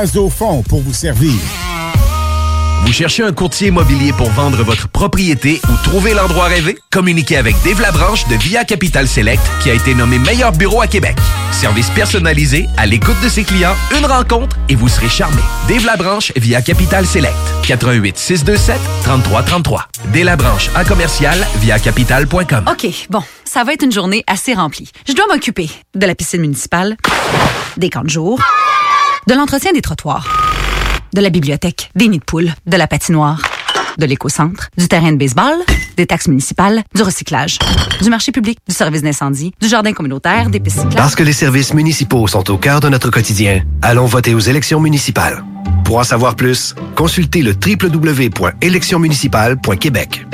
au fond pour vous servir. Vous cherchez un courtier immobilier pour vendre votre propriété ou trouver l'endroit rêvé? Communiquez avec Dave Labranche de Via Capital Select qui a été nommé meilleur bureau à Québec. Service personnalisé, à l'écoute de ses clients, une rencontre et vous serez charmé. Dave Labranche via Capital Select. 88 627 3333. Dave Labranche à commercial via capital.com. OK, bon, ça va être une journée assez remplie. Je dois m'occuper de la piscine municipale, des camps de jour, de l'entretien des trottoirs de la bibliothèque, des nids de poules, de la patinoire, de l'éco-centre, du terrain de baseball, des taxes municipales, du recyclage, du marché public, du service d'incendie, du jardin communautaire, des pistes. Parce que les services municipaux sont au cœur de notre quotidien, allons voter aux élections municipales. Pour en savoir plus, consultez le www.électionsmunicipales.québec.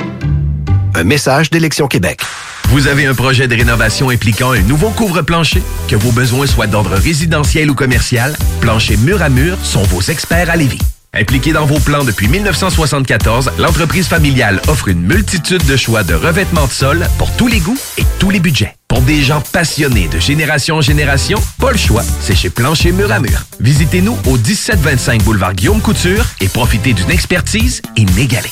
Message d'Élection Québec. Vous avez un projet de rénovation impliquant un nouveau couvre-plancher? Que vos besoins soient d'ordre résidentiel ou commercial, Plancher Mur à Mur sont vos experts à Lévis. Impliquée dans vos plans depuis 1974, l'entreprise familiale offre une multitude de choix de revêtements de sol pour tous les goûts et tous les budgets. Pour des gens passionnés de génération en génération, pas le choix, c'est chez Plancher Mur à Mur. Visitez-nous au 1725 boulevard Guillaume Couture et profitez d'une expertise inégalée.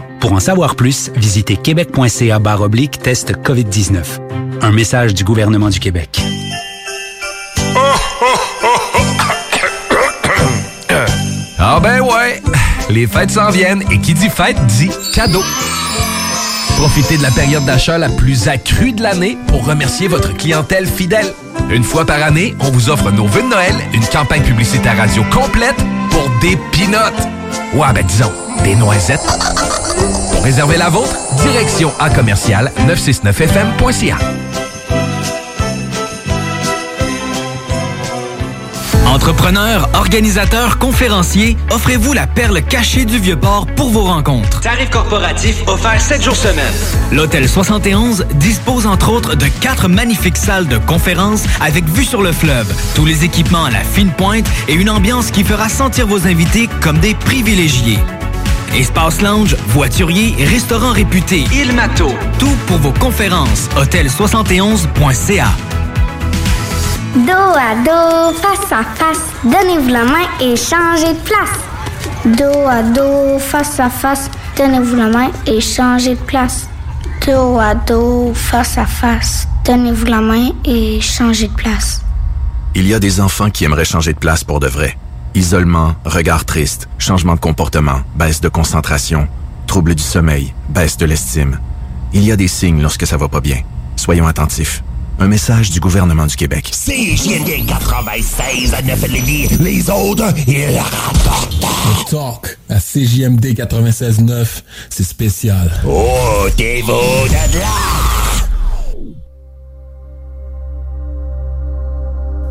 Pour en savoir plus, visitez québec.ca oblique test COVID-19. Un message du gouvernement du Québec. Ah ben ouais, les fêtes s'en viennent et qui dit fête dit cadeau. Profitez de la période d'achat la plus accrue de l'année pour remercier votre clientèle fidèle. Une fois par année, on vous offre nos vœux de Noël, une campagne publicitaire radio complète pour des pinottes. Ouais, ben disons, des noisettes. Pour réserver la vôtre, direction à commercial 969fm.ca. Entrepreneurs, organisateurs, conférenciers, offrez-vous la perle cachée du Vieux-Port pour vos rencontres. Tarif corporatif offert 7 jours semaine. L'Hôtel 71 dispose entre autres de quatre magnifiques salles de conférences avec vue sur le fleuve, tous les équipements à la fine pointe et une ambiance qui fera sentir vos invités comme des privilégiés. Espace lounge, voiturier, restaurant réputé, Il Mato. tout pour vos conférences. Hôtel71.ca. Dos à dos, face à face, donnez-vous la main et changez de place. Dos à dos, face à face, donnez-vous la main et changez de place. Dos à dos, face à face, donnez-vous la main et changez de place. Il y a des enfants qui aimeraient changer de place pour de vrai. Isolement, regard triste, changement de comportement, baisse de concentration, trouble du sommeil, baisse de l'estime. Il y a des signes lorsque ça va pas bien. Soyons attentifs. Un message du gouvernement du Québec. CJMD 96 à 9 Lévis. Les autres, ils rapportent. Le talk à CJMD 96.9, c'est spécial. Oh, t'es beau de là.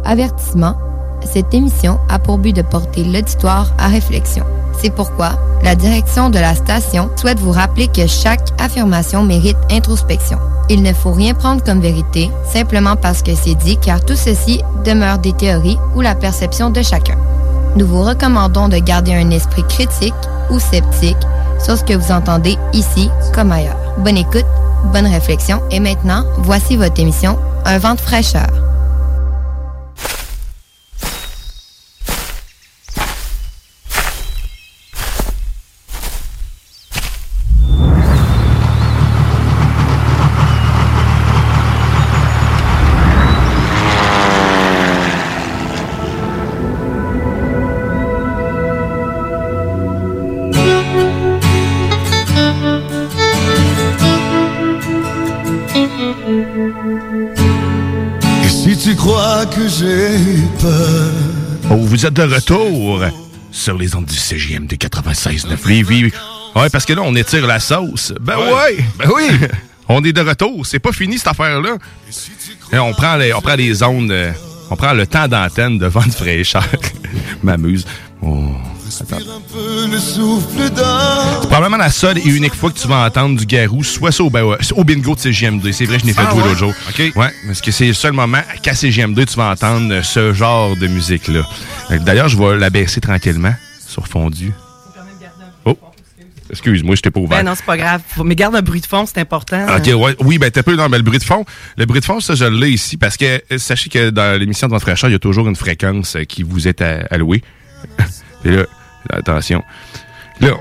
Avertissement. Cette émission a pour but de porter l'auditoire à réflexion. C'est pourquoi la direction de la station souhaite vous rappeler que chaque affirmation mérite introspection. Il ne faut rien prendre comme vérité simplement parce que c'est dit car tout ceci demeure des théories ou la perception de chacun. Nous vous recommandons de garder un esprit critique ou sceptique sur ce que vous entendez ici comme ailleurs. Bonne écoute, bonne réflexion et maintenant, voici votre émission Un vent de fraîcheur. Vous êtes de retour sur les ondes du CGMD 96.9 Lévis. Ouais, parce que là, on étire la sauce. Ben ouais, ben oui. on est de retour. C'est pas fini, cette affaire-là. Et on prend les, on prend les ondes, euh, on prend le temps d'antenne de vente fraîcheur. M'amuse. Oh, attends. C'est probablement la seule et unique fois que tu vas entendre du garou, soit ça au, ben ouais, au bingo de CGM2. C'est vrai, je n'ai fait Ah jouer ouais? l'autre jour. OK. Ouais, parce que c'est le seul moment qu'à CGM2 tu vas entendre ce genre de musique-là. Euh, D'ailleurs, je vais la baisser tranquillement sur fondu. Oh, excuse-moi, je t'ai pas ouvert. Ben non, c'est pas grave. Mais garde un bruit de fond, c'est important. Ok, ouais, oui, ben t'as peu dans le bruit de fond. Le bruit de fond, ça, je l'ai ici parce que euh, sachez que dans l'émission de votre fraîcheur, il y a toujours une fréquence euh, qui vous est allouée. Et là, attention. Là,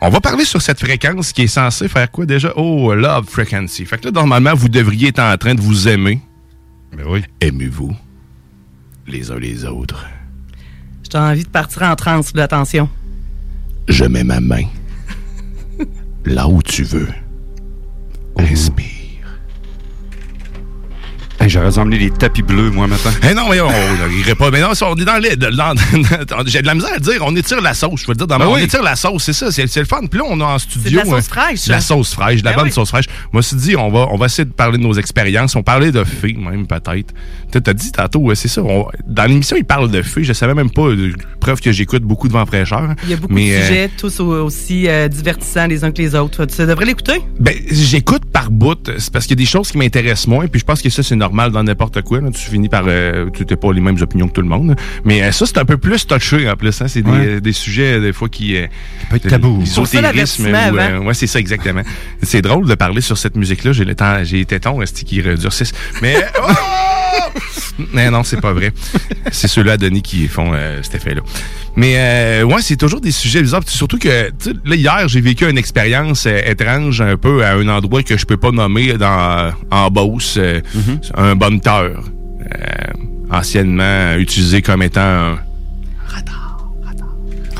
on va parler sur cette fréquence qui est censée faire quoi déjà? Oh, love frequency. Fait que là, normalement, vous devriez être en train de vous aimer. Ben oui. Aimez-vous les uns les autres? J'ai envie de partir en transe, attention. Je mets ma main là où tu veux. Respire. J'aurais dû emmener des tapis bleus, moi, matin. Eh non, mais on n'irait pas. Mais non, ça, on est dans dans- J'ai de la misère à dire, on étire la sauce. Je veux dire, dans Ben ma- on étire la sauce, c'est ça, c'est c'est le fun. Puis là, on a en studio. de la sauce euh, fraîche, La sauce fraîche, de la Ben bonne oui. sauce fraîche. Moi, je me suis dit, on va, on va essayer de parler de nos expériences. On parlait de fées, même, peut-être. Tu as dit tantôt, ouais, c'est ça. on- dans l'émission, ils parlent de fées. Je savais même pas. euh, Preuve que j'écoute beaucoup de vent fraîcheur. Il y a beaucoup Mais, de euh, sujets, tous au- aussi euh, divertissants les uns que les autres. Tu devrais l'écouter. Ben, j'écoute par bout. C'est parce qu'il y a des choses qui m'intéressent moins. Puis je pense que ça, c'est normal dans n'importe quoi. là. Tu finis par. Euh, tu n'as pas les mêmes opinions que tout le monde. Mais euh, ça, c'est un peu plus touché en plus. Hein. C'est des, Ouais. euh, des sujets, des fois, qui. Euh, peut être tabou. Euh, avant. ouais, c'est ça, exactement. c'est drôle de parler sur cette musique-là. J'ai le temps, j'ai les tétons qui redurcissent. Mais. oh! Mais non, c'est pas vrai. C'est ceux-là, Denis, qui font euh, cet effet-là. Mais euh, ouais, c'est toujours des sujets bizarres. Surtout que, là, hier, j'ai vécu une expérience euh, étrange un peu à un endroit que je peux pas nommer dans en Beauce. euh, Un bonneteur. anciennement utilisé comme étant un en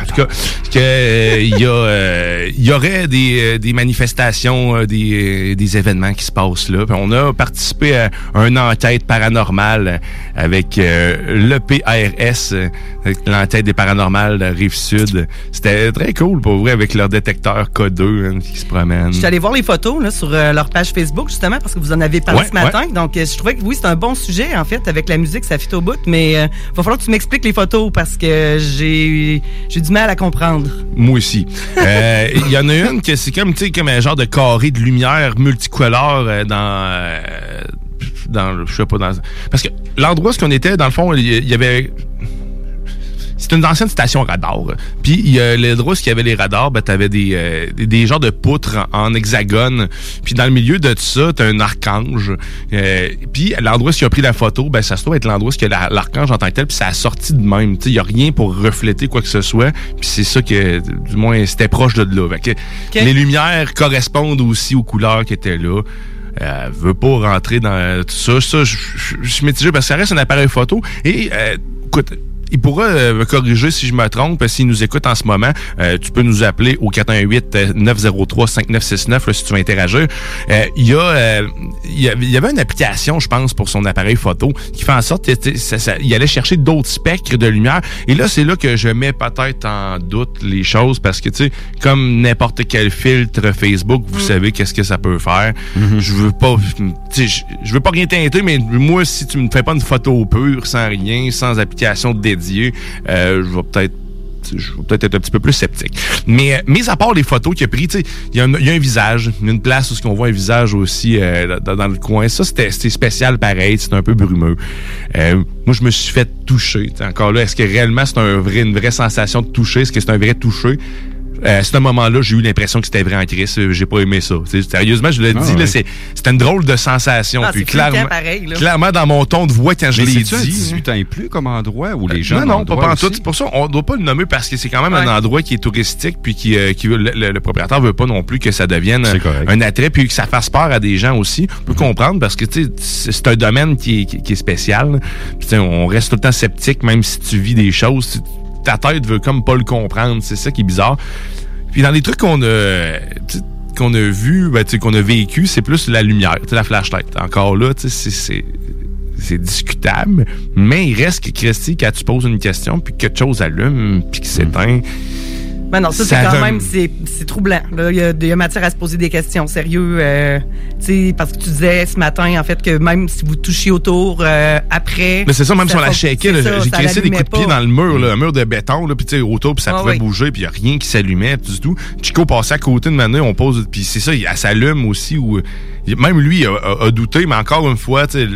tout cas, que, euh, il y, a, euh, il y aurait des, euh, des manifestations, euh, des, des événements qui se passent là. Puis on a participé à une enquête paranormale avec euh, euh, avec l'enquête des paranormales de Rive-Sud. C'était très cool pour vrai avec leur détecteur K2 hein, qui se promène. Je suis allé voir les photos là, sur leur page Facebook, justement, parce que vous en avez parlé Ouais, ce matin. Donc, je trouvais que oui, c'est un bon sujet, en fait, avec la musique, ça fit au bout. Mais euh, va falloir que tu m'expliques les photos parce que j'ai j'ai du mal à comprendre. Moi aussi. Euh, Il y en a une que c'est comme, comme un genre de carré de lumière multicolore euh, dans... euh, dans, je sais pas, dans... Parce que l'endroit où on était, dans le fond, il y avait... C'est une ancienne station radar. Puis il y a l'endroit où il y avait les radars, ben t'avais des, euh, des, des genres de poutres en, hexagone. Puis dans le milieu de tout ça, t'as un archange. Euh, puis l'endroit où il a pris la photo, ben ça se doit être l'endroit où la- l'archange en tant que tel. Puis ça a sorti de même. Il y a rien pour refléter quoi que ce soit. Puis c'est ça que, du moins, c'était proche de là. Fait que Les lumières correspondent aussi aux couleurs qui étaient là. Euh, veut pas rentrer dans tout ça. Ça, je suis mitigé parce que ça reste un appareil photo. Et euh, écoute, il pourra euh, me corriger si je me trompe. S'il nous écoute en ce moment, euh, tu peux nous appeler au 418-903-5969 là, si tu veux interagir. Euh, Il y, a, euh, il y avait- une application, je pense, pour son appareil photo qui fait en sorte que tu sais, ça, ça- il allait chercher d'autres spectres de lumière. Et là, c'est là que je mets peut-être en doute les choses parce que, tu sais, comme n'importe quel filtre Facebook, vous savez qu'est-ce que ça peut faire. Je veux pas, tu sais, je, veux pas rien teinter, mais moi, si tu me fais pas une photo pure, sans rien, sans application euh, je vais peut-être je vais peut-être être un petit peu plus sceptique. Mais euh, mis à part les photos qu'il a pris, tu sais, il y, a un- il y a un visage, une place où on voit un visage aussi euh, dans, le coin. Ça, c'était c'était spécial pareil, c'est un peu brumeux. Moi, je me suis fait toucher. Encore là, est-ce que réellement c'est une vraie sensation de toucher? Est-ce que c'est un vrai toucher? À ce moment-là, j'ai eu l'impression que c'était vrai en crise. Euh, J'ai pas aimé ça. T'sais, sérieusement, je le Ah, dis, là, ouais. c'est- c'était une drôle de sensation. Puis clairement, pareil, clairement, dans mon ton de voix, quand je l'ai à dit. 18 ans et plus comme endroit où les gens Non, non, pas, pas en tout. C'est pour ça on doit pas le nommer parce que c'est quand même un endroit qui est touristique puis qui, euh, qui veut- le, le- le propriétaire veut pas non plus que ça devienne un, attrait puis que ça fasse peur à des gens aussi. On peut comprendre parce que tu sais, c'est un domaine qui est, qui- qui est spécial. Puis, tu sais, on reste tout le temps sceptique même si tu vis des choses. Tu- Ta tête veut comme pas le comprendre. C'est ça qui est bizarre. Puis dans les trucs qu'on a qu'on a vu, ben, qu'on a vécu, c'est plus la lumière, la flashlight. Encore là, c'est- c'est discutable, mais il reste que Christy, quand tu poses une question, puis que quelque chose allume, puis qui s'éteint. Ben non, ça, c'est quand même, c'est c'est troublant. là. Il y, y a matière à se poser des questions, sérieux. euh, tu sais, parce que tu disais ce matin, en fait, que même si vous touchiez autour euh, après... Mais c'est ça, même si on la shakeait, j'ai crissé des coups de pied dans le mur, là, un mur de béton, là, puis tu sais, autour, puis ça Ah pouvait oui. bouger, puis il n'y a rien qui s'allumait, du tout. Chico passait à côté de Mané, on pose, puis c'est ça, il- elle s'allume aussi, ou même lui a, a- a douté, mais encore une fois, tu sais,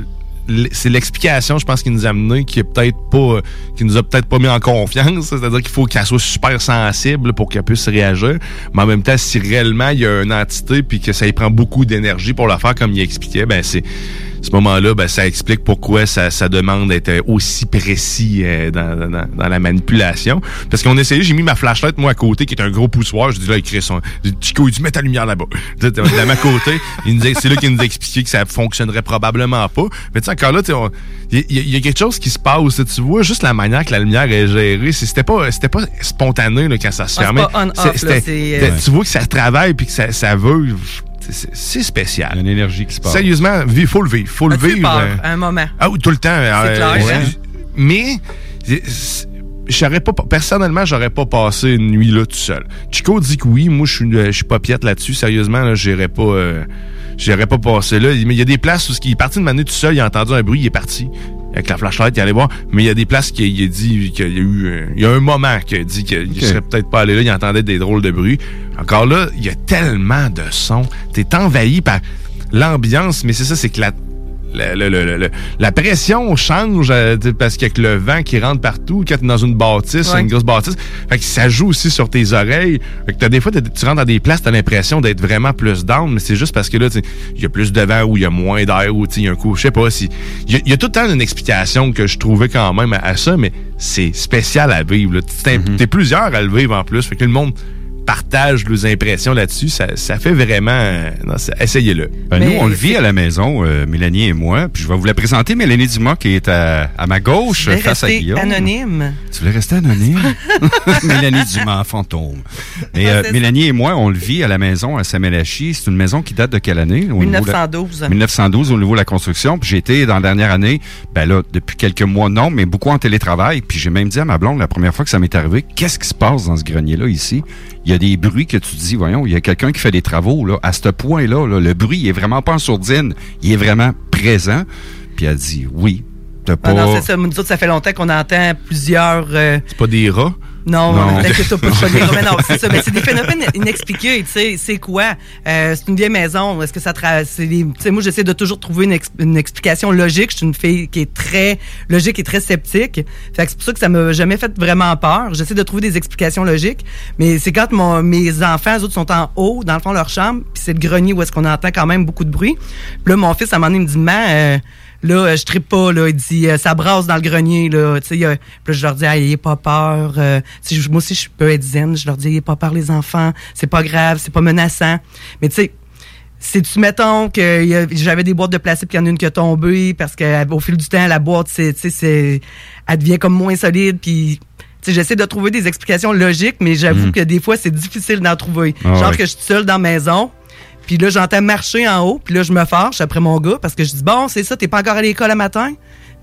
c'est l'explication, je pense, qui nous a amené, qui est peut-être pas, qui nous a peut-être pas mis en confiance. C'est-à-dire qu'il faut qu'elle soit super sensible pour qu'elle puisse réagir. Mais en même temps, si réellement il y a une entité puis que ça y prend beaucoup d'énergie pour le faire, comme il expliquait, ben c'est ce moment-là, ben, ça explique pourquoi ça, ça demande d'être aussi précis euh, dans, dans- dans la manipulation. Parce qu'on essayait, j'ai mis ma flashlight, moi, à côté, qui est un gros poussoir. Je dis là, écrit son. j'ai dit, Chico, il dit, mets ta lumière là-bas. De ma côté. Il C'est là qu'il nous a expliqué que ça fonctionnerait probablement pas. Mais tu sais, encore là, il y, a- il y a quelque chose qui se passe. Tu vois, juste la manière que la lumière est gérée. C'était pas, c'était pas spontané là, quand ça se Ah, fermait. euh, Tu vois que ça travaille puis que ça, ça veut. C'est- spécial. Il y a une énergie qui se passe. Sérieusement, il faut le vivre. faut le vivre. peur euh, à un moment? ah oui, tout le temps. euh, clair, hein? Mais j'aurais pas personnellement, j'aurais pas passé une nuit là tout seul. Chico dit que oui, moi je suis euh, je suis pas piète là-dessus sérieusement, là, j'irais pas euh, j'irais pas passer là, mais il y a des places où il est parti de m'amener tout seul, il a entendu un bruit, il est parti avec la flashlight, il est allé voir, mais il y a des places qu'il il a dit qu'il y a eu il y a un moment qu'il a dit qu'il serait peut-être pas allé là, il entendait des drôles de bruits. Encore là, il y a tellement de sons, t'es envahi par l'ambiance, mais c'est ça c'est que la le- le- le- la pression change euh, parce qu'avec le vent qui rentre partout, quand t'es dans une bâtisse, Ouais. une grosse bâtisse, fait que ça joue aussi sur tes oreilles. Fait que t'as des fois, tu rentres dans des places, t'as l'impression d'être vraiment plus down, mais c'est juste parce que là, il y a plus de vent ou il y a moins d'air ou il y a un coup, je sais pas si. Il y, a- il y a tout le temps une explication que je trouvais quand même à, à ça, mais c'est spécial à vivre. là. T'es t'es plusieurs à le vivre en plus, fait que le monde partage leurs impressions là-dessus, ça, ça fait vraiment. euh, Essayez-le. Ben, nous, on le vit à la maison, euh, Mélanie et moi. Puis je vais vous la présenter. Mélanie Dumas, qui est à, à ma gauche, face à rester Guillaume. anonyme. Tu voulais rester anonyme? Mélanie Dumas, fantôme. Euh, Ah, c'est Mélanie et moi, on le vit à la maison à Saint-Mélachi. C'est une maison qui date de quelle année? Au niveau de la- 1912. 1912 au niveau de la construction. Puis j'ai été dans la dernière année, ben là, depuis quelques mois, non, mais beaucoup en télétravail. Puis j'ai même dit à ma blonde la première fois que ça m'est arrivé, qu'est-ce qui se passe dans ce grenier-là ici? Il y a des bruits que tu te dis, voyons, il y a quelqu'un qui fait des travaux, là. À ce point-là, là, le bruit, il est vraiment pas en sourdine. Il est vraiment présent. Puis elle dit, oui. T'as pas... Ah non, c'est ça. Nous autres, ça fait longtemps qu'on entend plusieurs... euh, C'est pas des rats? Non, Non. t'inquiète pas, gros, mais non, c'est ça. Mais c'est des phénomènes inexpliqués, tu sais. C'est quoi? Euh, c'est une vieille maison. Est-ce que ça tra- c'est des- tu sais, moi, j'essaie de toujours trouver une, ex- une explication logique. Je suis une fille qui est très logique et très sceptique. Fait que c'est pour ça que ça m'a jamais fait vraiment peur. J'essaie de trouver des explications logiques. Mais c'est quand mon, mes enfants, eux autres, sont en haut, dans le fond de leur chambre, puis c'est le grenier où est-ce qu'on entend quand même beaucoup de bruit. Puis là, mon fils, à un moment donné, il me dit, maman, euh, Là, euh, je trippe pas, là. Il dit, euh, ça brasse dans le grenier, là. Tu sais, puis je leur dis, ayez pas peur. euh, tu moi aussi, je peux être zen. Je leur dis, ayez pas peur, les enfants. C'est pas grave, c'est pas menaçant. Mais tu sais, c'est-tu, mettons, que j'avais des boîtes de plastique, puis il y en a une qui a tombé, parce qu'au fil du temps, la boîte, c'est, tu sais, c'est, elle devient comme moins solide, puis... tu sais, J'essaie de trouver des explications logiques, mais j'avoue Mm. que des fois, c'est difficile d'en trouver. Ah Genre que je suis seule dans la maison, puis là, j'entends marcher en haut, puis là, je me fâche après mon gars, parce que je dis, bon, c'est ça, t'es pas encore à l'école le matin?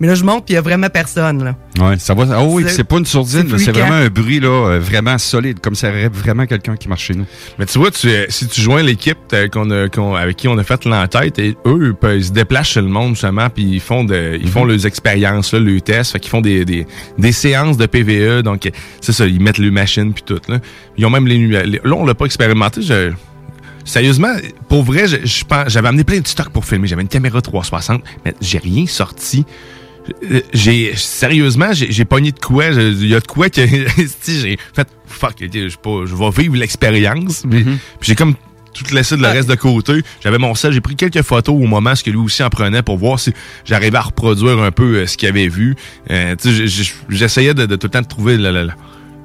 Mais là, je monte, puis il y a vraiment personne, là. Ouais, ça va. Ah oui, C'est- c'est pas une sourdine, c'est là, c'est fréquent. vraiment un bruit là, euh, vraiment solide, comme ça aurait vraiment quelqu'un qui marche chez nous. Mais tu vois, tu, euh, si tu joins l'équipe euh, qu'on a, qu'on- avec qui on a fait l'entête, et eux, ils, ils se déplacent chez le monde justement, puis ils font de, ils font leurs expériences, là, leurs tests, fait qu'ils font des, des, des séances de PVE, donc c'est ça, ils mettent les machines puis tout. Là. Ils ont même les, les- là, on l'a pas expérimenté. Je, sérieusement, pour vrai, je, je pense, j'avais amené plein de stocks pour filmer. J'avais une caméra 360, mais j'ai rien sorti. euh, j'ai sérieusement, j'ai pogné de quoi? Il y a de quoi que si, j'ai fait fuck, je sais pas, je vais vivre l'expérience. mais- Puis j'ai comme tout laissé de le reste de côté. J'avais mon sel, j'ai pris quelques photos au moment ce que lui aussi en prenait pour voir si j'arrivais à reproduire un peu euh, ce qu'il avait vu. Euh, j'essayais de, de tout le temps de trouver la, la- la-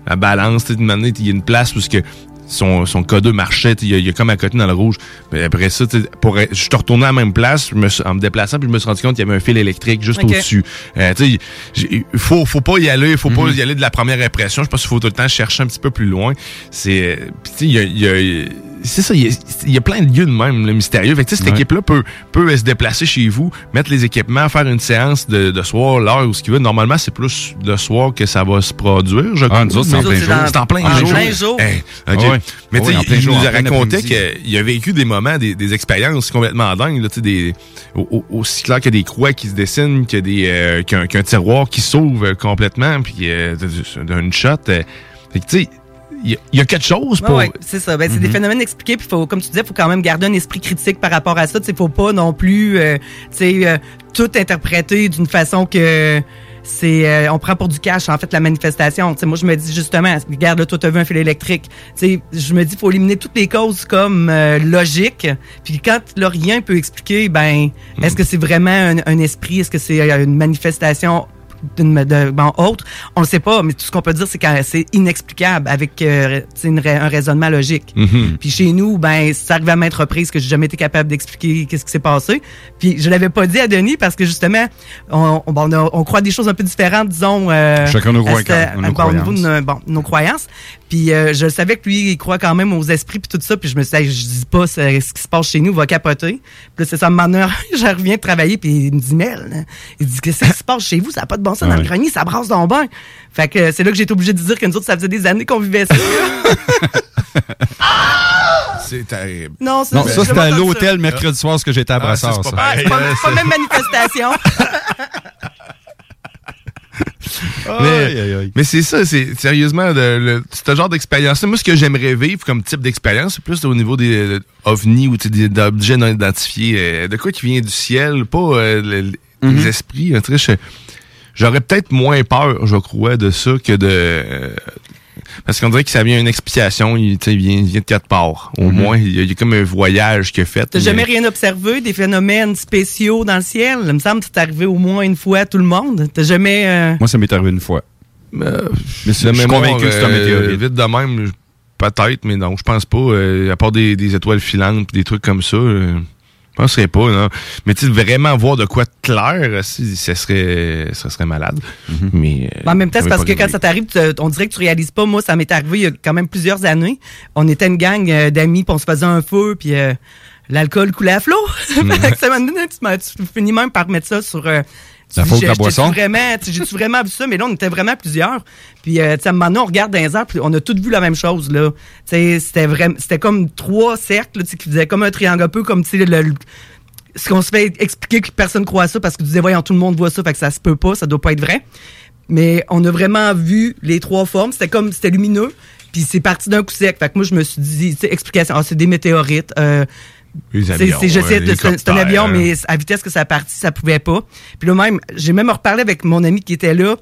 la balance. De manière, il y a une place où ce que son, son K2 marchait, il y, a- il y a comme à côté dans le rouge. Mais après ça, pour, je suis retourné à la même place je me en me déplaçant, puis je me suis rendu compte qu'il y avait un fil électrique juste au-dessus. Euh, il faut, faut pas y aller, il faut pas y aller de la première impression. Je pense qu'il faut tout le temps chercher un petit peu plus loin. C'est, euh, il y a- il y a- c'est ça, il y, a, il y a plein de lieux de même, le mystérieux. Fait que, tu sais, cette Ouais. équipe-là peut, peut se déplacer chez vous, mettre les équipements, faire une séance de, de soir, l'heure ou ce qu'il veut. Normalement, c'est plus de soir que ça va se produire, je Ah, crois. nous autres, c'est en plein jour. C'est en plein En jour. plein jour. Hey. Ah ouais. Mais Ah tu ouais, sais, plein il jour, nous a raconté qu'il a vécu des moments, des, des expériences complètement dingues, là, tu sais, des, au- au- aussi clair qu'il y a des croix qui se dessinent, qu'il y a des, euh, qu'un, qu'un tiroir qui s'ouvre complètement, puis euh, d'une shot. euh, fait que, tu sais, y, y a quelque chose pour... ouais, c'est ça. Ben, c'est des Mhm. phénomènes expliqués. Puis, faut, comme tu disais, il faut quand même garder un esprit critique par rapport à ça. Il faut pas non plus euh, euh, tout interpréter d'une façon que c'est euh, on prend pour du cash en fait la manifestation. Moi je me dis justement, regarde là, toi t'as vu un fil électrique. Je me dis faut éliminer toutes les causes comme euh, logiques. Puis quand là, rien peut expliquer, ben est-ce que c'est vraiment un, un esprit, est-ce que c'est une manifestation bon, autre, on le sait pas, mais tout ce qu'on peut dire, c'est que c'est inexplicable avec euh, une un raisonnement logique. Mhm. Puis chez nous, ben, ça arrive à maintes reprises que j'ai jamais été capable d'expliquer qu'est-ce qui s'est passé. Puis je l'avais pas dit à Denis parce que justement, on, on, on, croit des choses un peu différentes, disons. euh, Chacun nos croyances, cette- nos bon, au niveau de croyances. nos, bon, nos croyances. Puis euh, je savais que lui, il croit quand même aux esprits puis tout ça. Puis je me suis dit, je dis pas ce, ce qui se passe chez nous, va capoter. Puis c'est ça, maintenant, je reviens de travailler puis il me dit, Mel, il dit, qu'est-ce qui se passe chez vous? Ça n'a pas de bon sens dans le Ouais. grenier, ça brasse dans le bain. Fait que c'est là que j'ai été obligé de dire que nous autres, ça faisait des années qu'on vivait ça. C'est terrible. non, c'est Non, ça, c'était à l'hôtel mercredi soir ce que j'étais à Ah, ça, Brassard. c'est ça. pas Ah, c'est pas, même manifestation. Mais, c'est ça, c'est sérieusement de, le, ce genre d'expérience. Moi, ce que j'aimerais vivre comme type d'expérience, c'est plus au niveau des euh, ovnis ou des objets non identifiés. euh, de quoi qui vient du ciel, pas euh, le- le- Mhm. les esprits. hein, tu sais, je- J'aurais peut-être moins peur, je crois, de ça que de. euh, parce qu'on dirait que ça vient une explication, il, vient, il vient de quatre parts. Au Mhm. moins, il y, a, il y a comme un voyage qu'il a fait. T'as mais- jamais rien observé, des phénomènes spéciaux dans le ciel? Il me semble que c'est arrivé au moins une fois à tout le monde. T'as jamais... euh, Moi, ça m'est arrivé une fois. Euh, Mais de je suis convaincu que c'est un euh, météorite. Vite de même, peut-être, mais non, je pense pas. euh, à part des, des étoiles filantes des trucs comme ça, euh, je penserais pas, non. Mais tu sais, vraiment voir de quoi de clair, si, ça serait, ça serait malade. Mhm. Mais, euh, Ben, en même temps, c'est parce que quand ça t'arrive, tu- on dirait que tu réalises pas. Moi, ça m'est arrivé il y a quand même plusieurs années. On était une gang euh, d'amis, puis on se faisait un feu, puis euh, l'alcool coulait à flot. Ça m'a donné, tu, finis même par mettre ça sur... La faute de la j'ai- boisson? Vraiment, j'ai-tu vraiment vu ça? Mais là, on était vraiment plusieurs. Puis, euh, tu sais, à un moment donné, on regarde dans les airs, puis on a tous vu la même chose, là. Tu sais, c'était vraiment, c'était comme trois cercles, là, qui faisaient comme un triangle, un peu comme, tu sais, le, le- ce qu'on se fait expliquer que personne croit à ça parce que tu disais, voyons, tout le monde voit ça, fait que ça se peut pas, ça doit pas être vrai. Mais on a vraiment vu les trois formes. C'était comme, c'était lumineux. Puis c'est parti d'un coup sec. Fait que moi, je me suis dit, tu sais, explication, ah, c'est des météorites. Euh, c'est, un- avion, mais à vitesse que ça a parti, ça pouvait pas. Puis là même, j'ai même reparlé avec mon ami qui était là.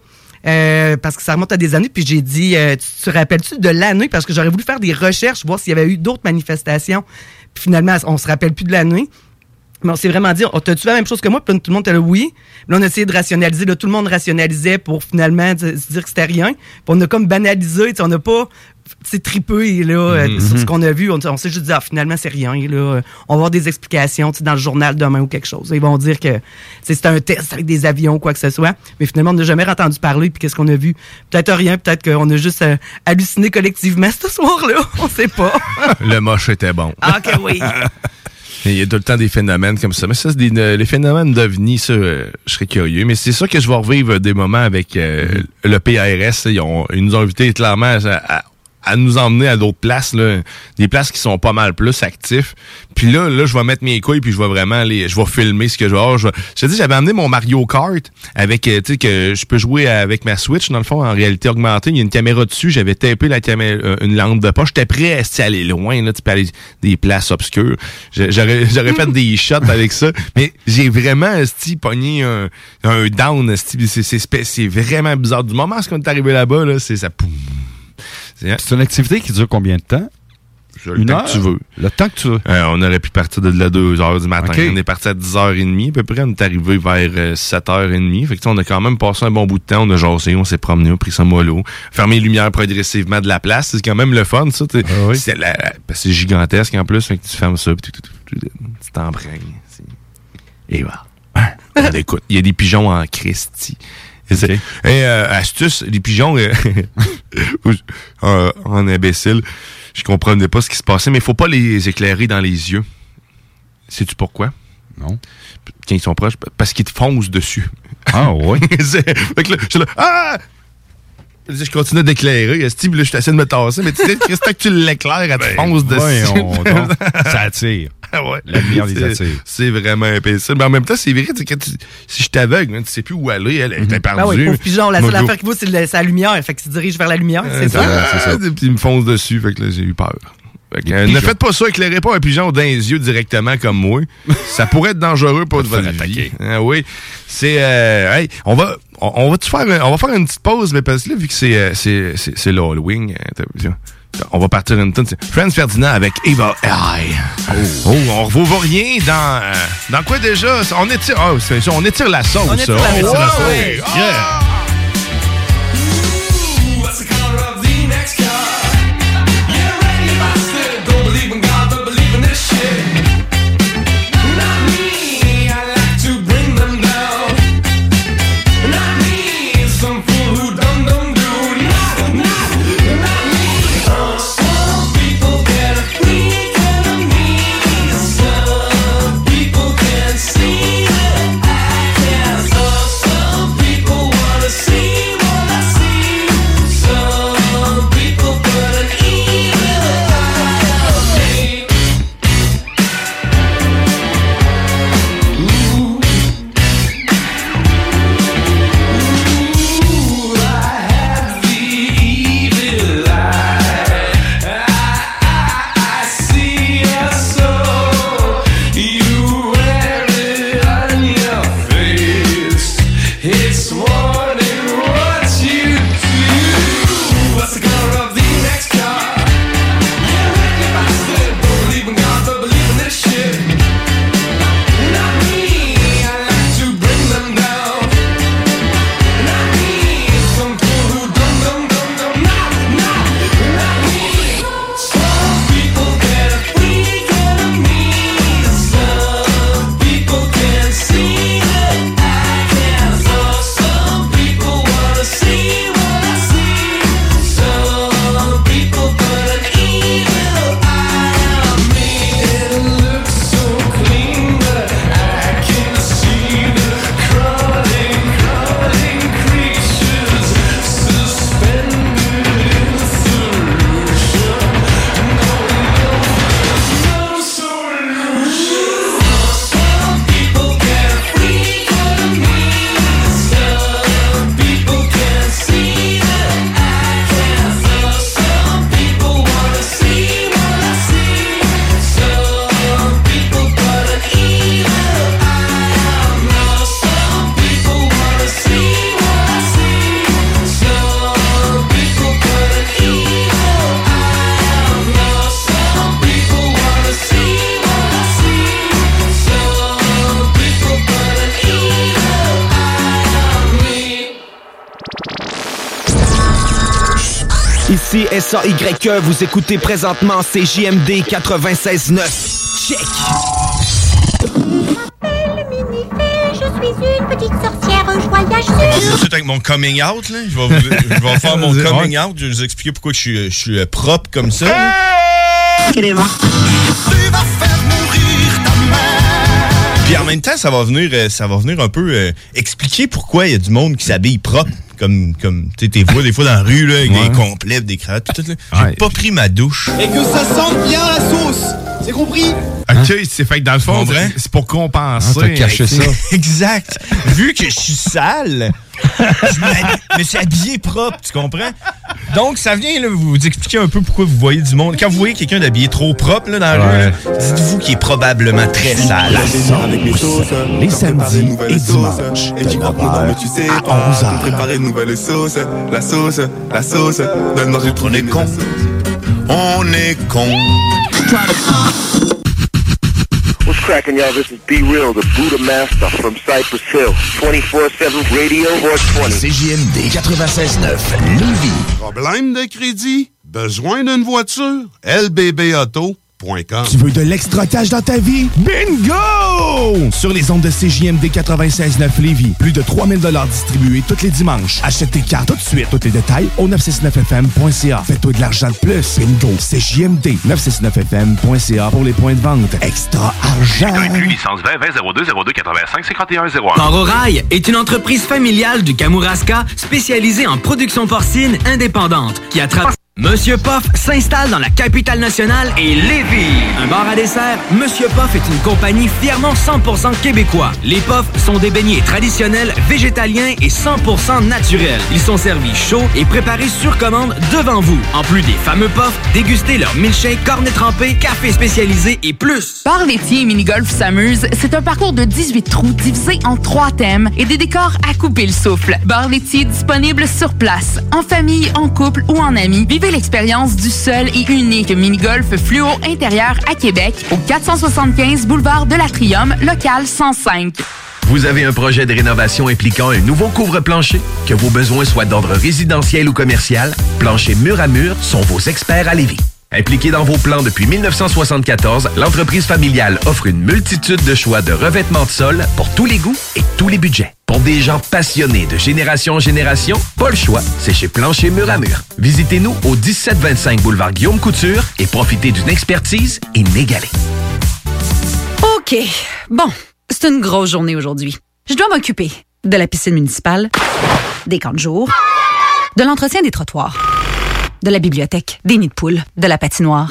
euh, parce que ça remonte à des années, puis j'ai dit, euh, tu te rappelles-tu de l'année? Parce que j'aurais voulu faire des recherches, voir s'il y avait eu d'autres manifestations. Puis finalement, on se rappelle plus de l'année. Mais on s'est vraiment dit, oh, t'as-tu la même chose que moi? Puis là, tout le monde était là, oui. Puis là, on a essayé de rationaliser. Là, tout le monde rationalisait pour finalement se dire que c'était rien. Puis on a comme banalisé. On n'a pas tripé là, euh, Mhm. sur ce qu'on a vu. On, on s'est juste dit, ah, finalement, c'est rien. Là. On va avoir des explications dans le journal demain ou quelque chose. Ils vont dire que c'était un test avec des avions ou quoi que ce soit. Mais finalement, on n'a jamais entendu parler. Puis qu'est-ce qu'on a vu? Peut-être rien. Peut-être qu'on a juste euh, halluciné collectivement ce soir-là. On sait pas. Le moche était bon. ah, que oui. Il y a tout le temps des phénomènes comme ça. Mais ça, c'est des, euh, les phénomènes d'OVNI, ça, euh, je serais curieux. Mais c'est ça que je vais revivre des moments avec euh, le PARS. Ils, ont- ils nous ont invités clairement à, à- à nous emmener à d'autres places, là, des places qui sont pas mal plus actifs. Puis là, là, je vais mettre mes couilles, puis je vais vraiment aller, je vais filmer ce que je vais avoir. Je, je j'avais amené mon Mario Kart avec, euh, tu sais, que je peux jouer avec ma Switch, dans le fond, en réalité augmentée. Il y a une caméra dessus, j'avais tapé la caméra, euh, une lampe de poche. J'étais prêt à aller loin, là, tu peux aller des places obscures. J'aurais fait des shots avec ça, mais j'ai vraiment, esti, pogné un, un down, c'est vraiment bizarre. Du moment où on est arrivé là-bas, là, c'est ça. poum. C'est une activité qui dure combien de temps? Le Une temps heure? que tu veux. Le temps que tu veux. Euh, on aurait pu partir de là 2 h du matin. On est parti à 10h30 à peu près. On est arrivé vers euh, 7h30. Fait que, tu sais, on a quand même passé un bon bout de temps. On a jasé, on s'est promené, on a pris ça mollo. Fermé les lumières progressivement de la place. C'est quand même le fun, ça. t'sais. C'est la- gigantesque en plus. Fait que tu fermes ça, puis tu-. C'est- Et voilà. On écoute. Il y a des pigeons en Christie. Et euh, astuce, les pigeons, euh, en imbécile, je comprenais pas ce qui se passait, mais il faut pas les éclairer dans les yeux. Sais-tu pourquoi? Non. Quand ils sont proches, parce qu'ils te foncent dessus. Ah fait que là, là, ah! Je continue d'éclairer, puis là, je suis essayé de me tasser, mais tu sais, que tu l'éclaires, elle te fonce dessus. Ça attire. Ah ouais. La lumière les C'est- attire. C'est vraiment imbécile. Mais en même temps, c'est vrai, tu sais, quand tu- si je suis aveugle, hein, tu sais plus où aller, elle, était Ben perdue. oui, pauvre pigeon, la seule affaire qu'il faut, c'est sa lumière. Fait qu'il se dirige vers la lumière, c'est ça? Ah, Puis il me fonce dessus, fait que là, j'ai eu peur. Ne faites pas ça, éclairez pas un pigeon dans les yeux directement comme moi. ça pourrait être dangereux pour votre vie. Ah oui. C'est euh, hey, on va on, on va -tu faire un- on va faire une petite pause mais parce que là vu que c'est euh, c'est c'est c'est l'Halloween, euh, on va partir une tonne. c'est Franz Ferdinand avec Eva Eye. Oh, on revoit rien dans euh, dans quoi déjà? On étire oh, c'est ça, on étire la sauce. On étire ça. la- Oh, étire la sauce. Yeah. Ici SAYE, vous écoutez présentement CJMD 96.9. Check! Je suis une petite sorcière. Tout de suite avec mon coming out, là. Je vais, vous- je vais faire mon coming out. Je vais vous expliquer pourquoi je suis, je suis euh, propre comme ça. Puis en même temps, ça va venir, euh, ça va venir un peu euh, expliquer pourquoi il y a du monde qui s'habille propre comme, comme tu sais, t'es vois des fois dans la rue, là, avec Ouais. des complets, des cravates, tout. J'ai pas pris ma douche. Et que ça sente bien la sauce. C'est compris? OK, c'est fait que dans le fond, c'est pour compenser. Ah, t'as caché ça. exact. Vu que je suis sale, je me suis habillé propre, tu comprends? Donc, ça vient là, vous expliquer un peu pourquoi vous voyez du monde. Quand vous voyez quelqu'un d'habillé trop propre là, dans la rue, dites-vous qu'il est probablement très sale. Les samedis et dimanches, et tu mais tu sais pas. Préparer une nouvelle sauce, la sauce, la sauce. Donne-moi On est con. On est con. Cracking, y'all? This is Be Real, the Buddha Master from Cypress Hill. 24-7 Radio 420. CJMD 96.9, Lévis. Problème de crédit? Besoin d'une voiture? Tu veux de l'extra cash dans ta vie? Bingo! Sur les ondes de CJMD 96.9 Lévis, plus de 3000 distribués tous les dimanches. Achète tes cartes tout de suite. Tous les détails au 969fm.ca. Fais-toi de l'argent de plus. Bingo! CJMD 969fm.ca pour les points de vente. Extra argent! licence 20 20 02 02 85 51 01. Port-au-Rail est une entreprise familiale du Kamouraska spécialisée en production porcine indépendante qui attrape... Monsieur Poff s'installe dans la capitale nationale et Lévis. Un bar à dessert, Monsieur Poff est une compagnie fièrement 100% québécois. Les Poffs sont des beignets traditionnels, végétaliens et 100% naturels. Ils sont servis chauds et préparés sur commande devant vous. En plus des fameux Poffs, dégustez leur milkshake, cornet trempé, café spécialisé et plus. Bar laitier et mini-golf s'amuse, c'est un parcours de 18 trous divisé en trois thèmes et des décors à couper le souffle. Bar laitier disponible sur place, en famille, en couple ou en amis. Vivez l'expérience du seul et unique mini-golf fluo intérieur à Québec au 475 boulevard de l'Atrium, local 105. Vous avez un projet de rénovation impliquant un nouveau couvre-plancher? Que vos besoins soient d'ordre résidentiel ou commercial, Plancher Mur à Mur sont vos experts à Lévis. Impliquée dans vos plans depuis 1974, l'entreprise familiale offre une multitude de choix de revêtements de sol pour tous les goûts et tous les budgets. Pour des gens passionnés de génération en génération, pas le choix, c'est chez Plancher Mur à Mur. Visitez-nous au 1725 boulevard Guillaume Couture et profitez d'une expertise inégalée. OK. Bon, c'est une grosse journée aujourd'hui. Je dois m'occuper de la piscine municipale, des camps de jour, de l'entretien des trottoirs, de la bibliothèque, des nids de poules, de la patinoire,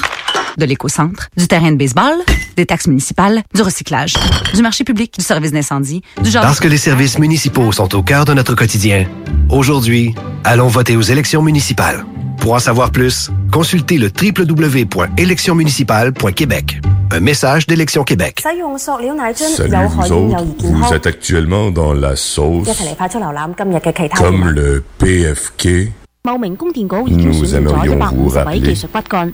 de l'éco-centre, du terrain de baseball, des taxes municipales, du recyclage, du marché public, du service d'incendie, du genre... Parce que les services municipaux sont au cœur de notre quotidien. Aujourd'hui, allons voter aux élections municipales. Pour en savoir plus, consultez le www.électionsmunicipales.québec. Un message d'Élection Québec. Salut autres, vous êtes actuellement dans la sauce comme le PFK 茂名供电局已经选用咗一百五十位技术骨干。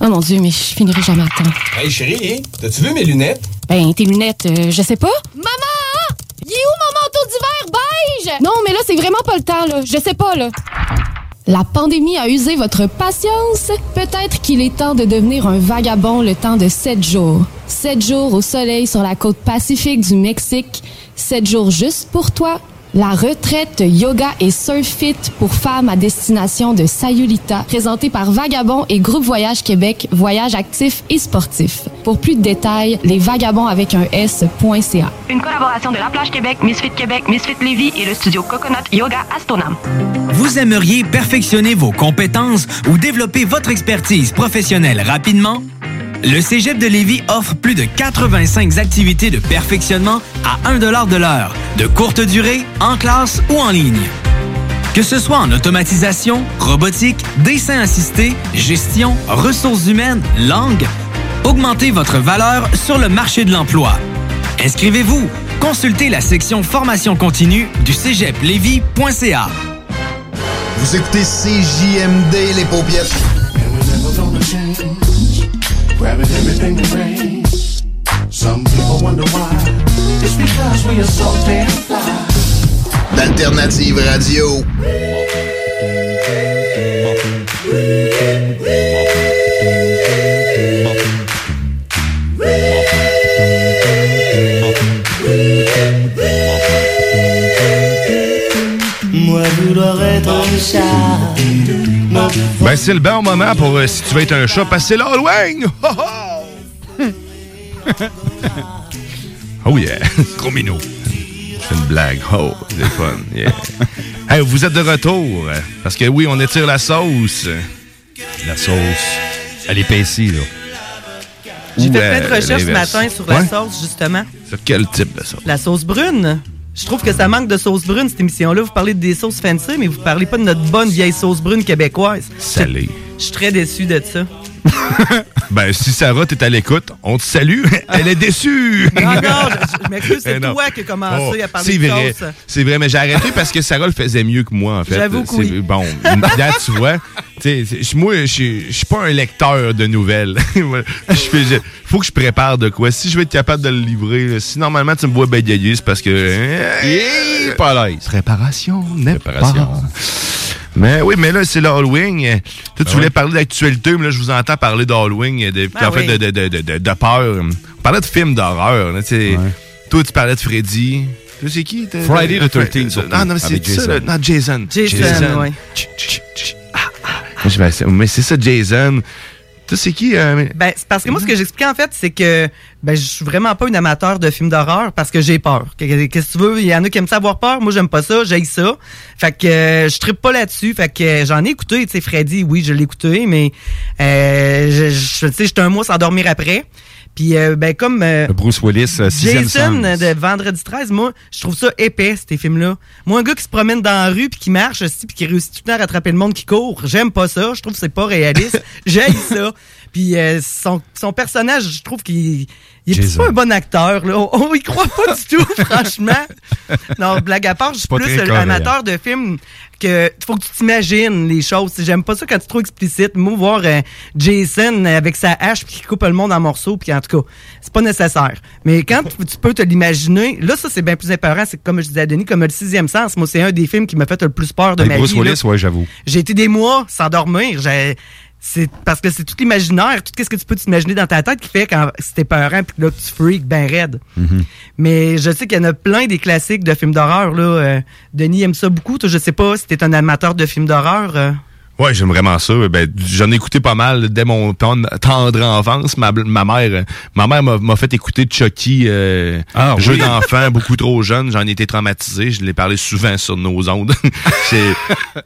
Oh mon Dieu, mais je finirai jamais à temps. Hey chérie, t'as-tu vu mes lunettes? Ben, tes lunettes, euh, je sais pas. Maman! Il est où mon manteau d'hiver beige? Non, mais là, c'est vraiment pas le temps, là. Je sais pas, là. La pandémie a usé votre patience. Peut-être qu'il est temps de devenir un vagabond le temps de sept jours. Sept jours au soleil sur la côte pacifique du Mexique. Sept jours juste pour toi. La retraite yoga et surf fit pour femmes à destination de Sayulita, présentée par Vagabond et Groupe Voyage Québec, voyage actif et sportif. Pour plus de détails, les vagabonds avec un S.ca. Une collaboration de La Plage Québec, Misfit Québec, Misfit Lévis et le studio Coconut Yoga Astonam. Vous aimeriez perfectionner vos compétences ou développer votre expertise professionnelle rapidement? Le Cégep de Lévis offre plus de 85 activités de perfectionnement à 1 de l'heure, de courte durée, en classe ou en ligne. Que ce soit en automatisation, robotique, dessin assisté, gestion, ressources humaines, langue, augmentez votre valeur sur le marché de l'emploi. Inscrivez-vous. Consultez la section formation continue du cégeplevy.ca. Vous écoutez CJMD, les paupiètes. Some people wonder why. It's because we are so damn fly. D'Alternative Radio. Moi vouloir être un chat. Ben, c'est le bon moment pour euh, si tu veux être un chat, c'est l'Halloween! Ho, ho! oh yeah! Gros minou. C'est une blague. Oh, c'est fun. Yeah. hey, vous êtes de retour. Parce que oui, on étire la sauce. La sauce. Elle est épaissie, là. J'ai fait plein de recherches ce matin sur la Ouais? sauce, justement. Sur quel type de sauce? La sauce brune. Je trouve que ça manque de sauce brune, cette émission-là. Vous parlez des sauces fancy, mais vous parlez pas de notre bonne vieille sauce brune québécoise. Salé. Je suis très déçu de ça. Ben, si Sarah, t'es à l'écoute, on te salue. Elle est déçue. Non, non, je, je m'excuse, c'est Eh non. toi qui as commencé Oh, à parler de vrai. C'est vrai, mais j'ai arrêté parce que Sarah le faisait mieux que moi, en fait. J'avoue que oui. Bon, là, tu vois, moi, je suis pas un lecteur de nouvelles. Je- faut que je prépare de quoi. Si je vais être capable de le livrer, si normalement tu me vois bégayer, c'est parce que... euh, pas à l'aise. Réparation, n'est Réparation. pas. Mais oui, mais là, c'est l'Halloween. Toi, tu Ben voulais oui. parler d'actualité, mais là, je vous entends parler d'Halloween, de, Ben en fait, oui. de, de, de, de, de peur. On parlait de films d'horreur. là, tu sais. Toi, tu parlais de Freddy. Toi, c'est qui? Friday the t'as- 13th, surtout, Ah, non, mais c'est avec ça, Jason. là. Non, Jason. Jason, ouais. Moi, je vais- c'est- Mais c'est ça, Jason. Toi, c'est qui? euh, Ben, parce que moi, ce que j'expliquais en fait, c'est que ben, je suis vraiment pas une amateur de films d'horreur parce que j'ai peur. Que- Qu'est-ce que tu veux? Il y en a qui aiment ça avoir peur. Moi, j'aime pas ça. J'aille ça. Fait que euh, je trippe pas là-dessus. Fait que euh, j'en ai écouté. Tu sais, Freddy, oui, je l'ai écouté, mais euh, je, je- tu sais, j'étais un mois sans dormir après. Puis, euh, ben, comme euh, Bruce Willis, euh, Jason sens. de Vendredi 13, moi, je trouve ça épais, ces films-là. Moi, un gars qui se promène dans la rue puis qui marche aussi puis qui réussit tout le temps à rattraper le monde qui court, j'aime pas ça. Je trouve que c'est pas réaliste. J'aime ça. Puis euh, son, son personnage, je trouve qu'il il est pas un bon acteur. Là. On, on y croit pas du tout, franchement. Non, blague à part, je suis plus amateur de films que faut que tu t'imagines les choses. J'aime pas ça quand c'est trop explicite. Moi, voir euh, Jason avec sa hache qui coupe le monde en morceaux, puis en tout cas, c'est pas nécessaire. Mais quand tu, tu peux te l'imaginer, là, ça, c'est bien plus épeurant. C'est comme je disais à Denis, comme le sixième sens. Moi, c'est un des films qui m'a fait le plus peur de Avec ma Bruce vie. Willis, ouais, j'avoue. J'ai été des mois sans dormir. J'ai- C'est parce que c'est tout l'imaginaire, tout ce que tu peux t'imaginer dans ta tête qui fait quand c'était peurant puis que là tu freak ben raide. Mhm. Mais je sais qu'il y en a plein des classiques de films d'horreur là. Euh, Denis aime ça beaucoup. Toi, je sais pas si t'es un amateur de films d'horreur. euh. Ouais, j'aime vraiment ça. Ben, j'en ai écouté pas mal dès mon ten- tendre enfance. Ma, mère, ma mère m'a fait écouter Chucky, euh, Ah, jeu oui? d'enfant, beaucoup trop jeune. J'en ai été traumatisé. Je l'ai parlé souvent sur nos ondes. c'est,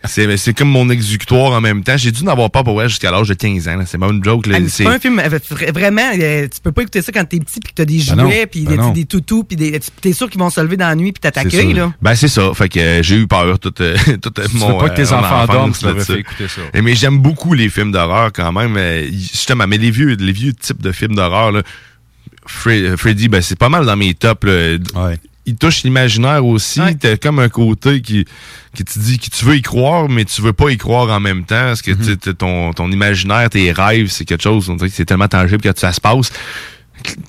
c'est, c'est comme mon exécutoire en même temps. J'ai dû en avoir pas pour vrai jusqu'à l'âge de 15 ans. C'est pas une joke. là. Ah, C'est- pas un film euh, vra- vraiment. euh, tu peux pas écouter ça quand t'es petit puis que t'as des Ben jouets puis ben des, des toutous puis des. tu- T'es sûr qu'ils vont se lever dans la nuit puis t'attaquer là. Ben c'est ça. Fait que euh, j'ai eu peur toute, toute Tu mon veux pas que tes enfants dorment, tu leur là-dessus. fais écouter ça. Et mais j'aime beaucoup les films d'horreur quand même. euh, justement, mais les vieux, les vieux types de films d'horreur, là, Fre- Freddy, ben, c'est pas mal dans mes tops. là. Il touche l'imaginaire aussi. T'as comme un côté qui, qui te dit que tu veux y croire, mais tu veux pas y croire en même temps. Parce que Mm-hmm. tu sais, t'as ton, ton imaginaire, tes rêves, c'est quelque chose, on dirait que c'est tellement tangible que ça se passe.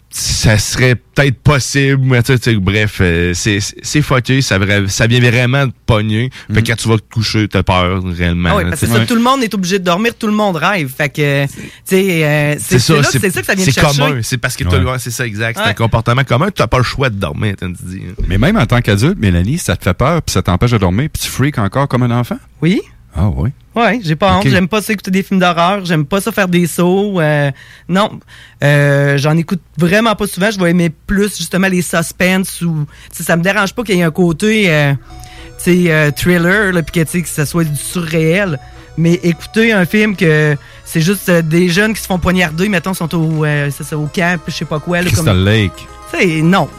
Ça serait peut-être possible, mais tu sais, tu sais, bref, euh, c'est c'est fucké, ça, ça vient vraiment de pogner. Fait que quand tu vas te coucher, t'as peur réellement. Ah oui, parce que tu ça, sais. tout le monde est obligé de dormir, tout le monde rêve. Fait que, tu sais, euh, c'est c'est ça que ça vient de c'est chercher. commun, c'est parce que t'as Ouais. le- ouais, c'est ça exact, c'est Ouais. un comportement commun, tu n'as pas le choix de dormir, t'as dit. Mais même en tant qu'adulte, Mélanie, ça te fait peur, puis ça t'empêche de dormir, puis tu freaks encore comme un enfant? Oui. Ah oui. Ouais, j'ai pas honte. J'aime pas ça écouter des films d'horreur. J'aime pas ça faire des sauts. euh, non, Euh, j'en écoute vraiment pas souvent. Je vais aimer plus justement les suspens ou ça me dérange pas qu'il y ait un côté euh, tu sais euh, thriller là, puis que tu sais que ça soit du surréel. Mais écouter un film que c'est juste euh, des jeunes qui se font poignarder, mettons, sont au, euh, c'est ça, au camp, je sais pas quoi. Là, Crystal comme, Lake. Tu sais, non,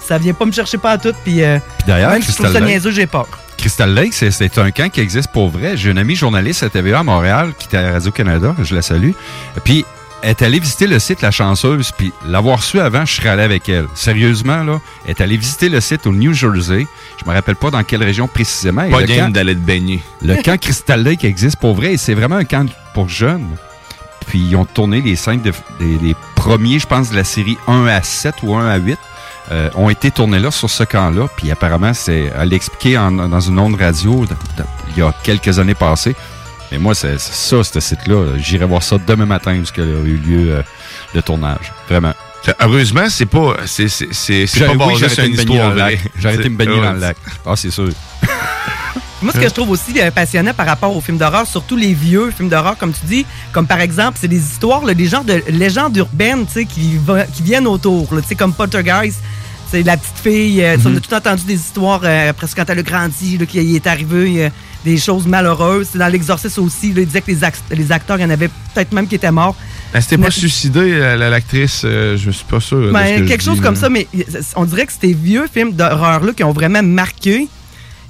ça vient pas me chercher pas à tout. Puis euh, d'ailleurs, même si je trouve ça niaiseux, j'ai peur. Crystal Lake, c'est- un camp qui existe pour vrai. J'ai une amie journaliste à TVA à Montréal qui était à Radio-Canada, je la salue. Puis, elle est allée visiter le site La Chanceuse, puis l'avoir su avant, je serais allé avec elle. Sérieusement, là, elle est allée visiter le site au New Jersey. Je me rappelle pas dans quelle région précisément. Pas game camp- d'aller te baigner. Le camp Crystal Lake existe pour vrai et c'est vraiment un camp pour jeunes. Puis ils ont tourné les des, des premiers, je pense, de la série 1 à 7 ou 1 à 8 euh, ont été tournés là, sur ce camp-là. Puis apparemment, c'est, elle en- dans une onde radio de- de- il y a quelques années passées. Mais moi, c'est ça, ce site-là. J'irai voir ça demain matin, y a eu lieu euh, le tournage. Vraiment. Heureusement, c'est pas, c'est, c'est, c'est, pas oui, basé j'ai sur arrêté une de me baigner histoire dans le lac. vraie. J'ai arrêté de me baigner Ouais, dans le lac. Ah, c'est sûr. Moi, ce que je trouve aussi euh, passionnant par rapport aux films d'horreur, surtout les vieux films d'horreur, comme tu dis, comme par exemple, c'est des histoires, là, des genres de légendes urbaines, tu sais, qui, va- qui viennent autour, là, tu sais, comme Poltergeist. C'est la petite fille, euh, on a tout entendu des histoires, euh, presque quand elle a grandi, qu'il est arrivé euh, des choses malheureuses. C'est dans l'exorcisme aussi, là, il disait que les, act- les acteurs, il y en avait peut-être même qui étaient morts. Elle s'était pas suicidée, la- la- l'actrice, euh, je suis pas sûr. Ben, que quelque chose dis, comme ça, mais on dirait que ces vieux films d'horreur-là qui ont vraiment marqué,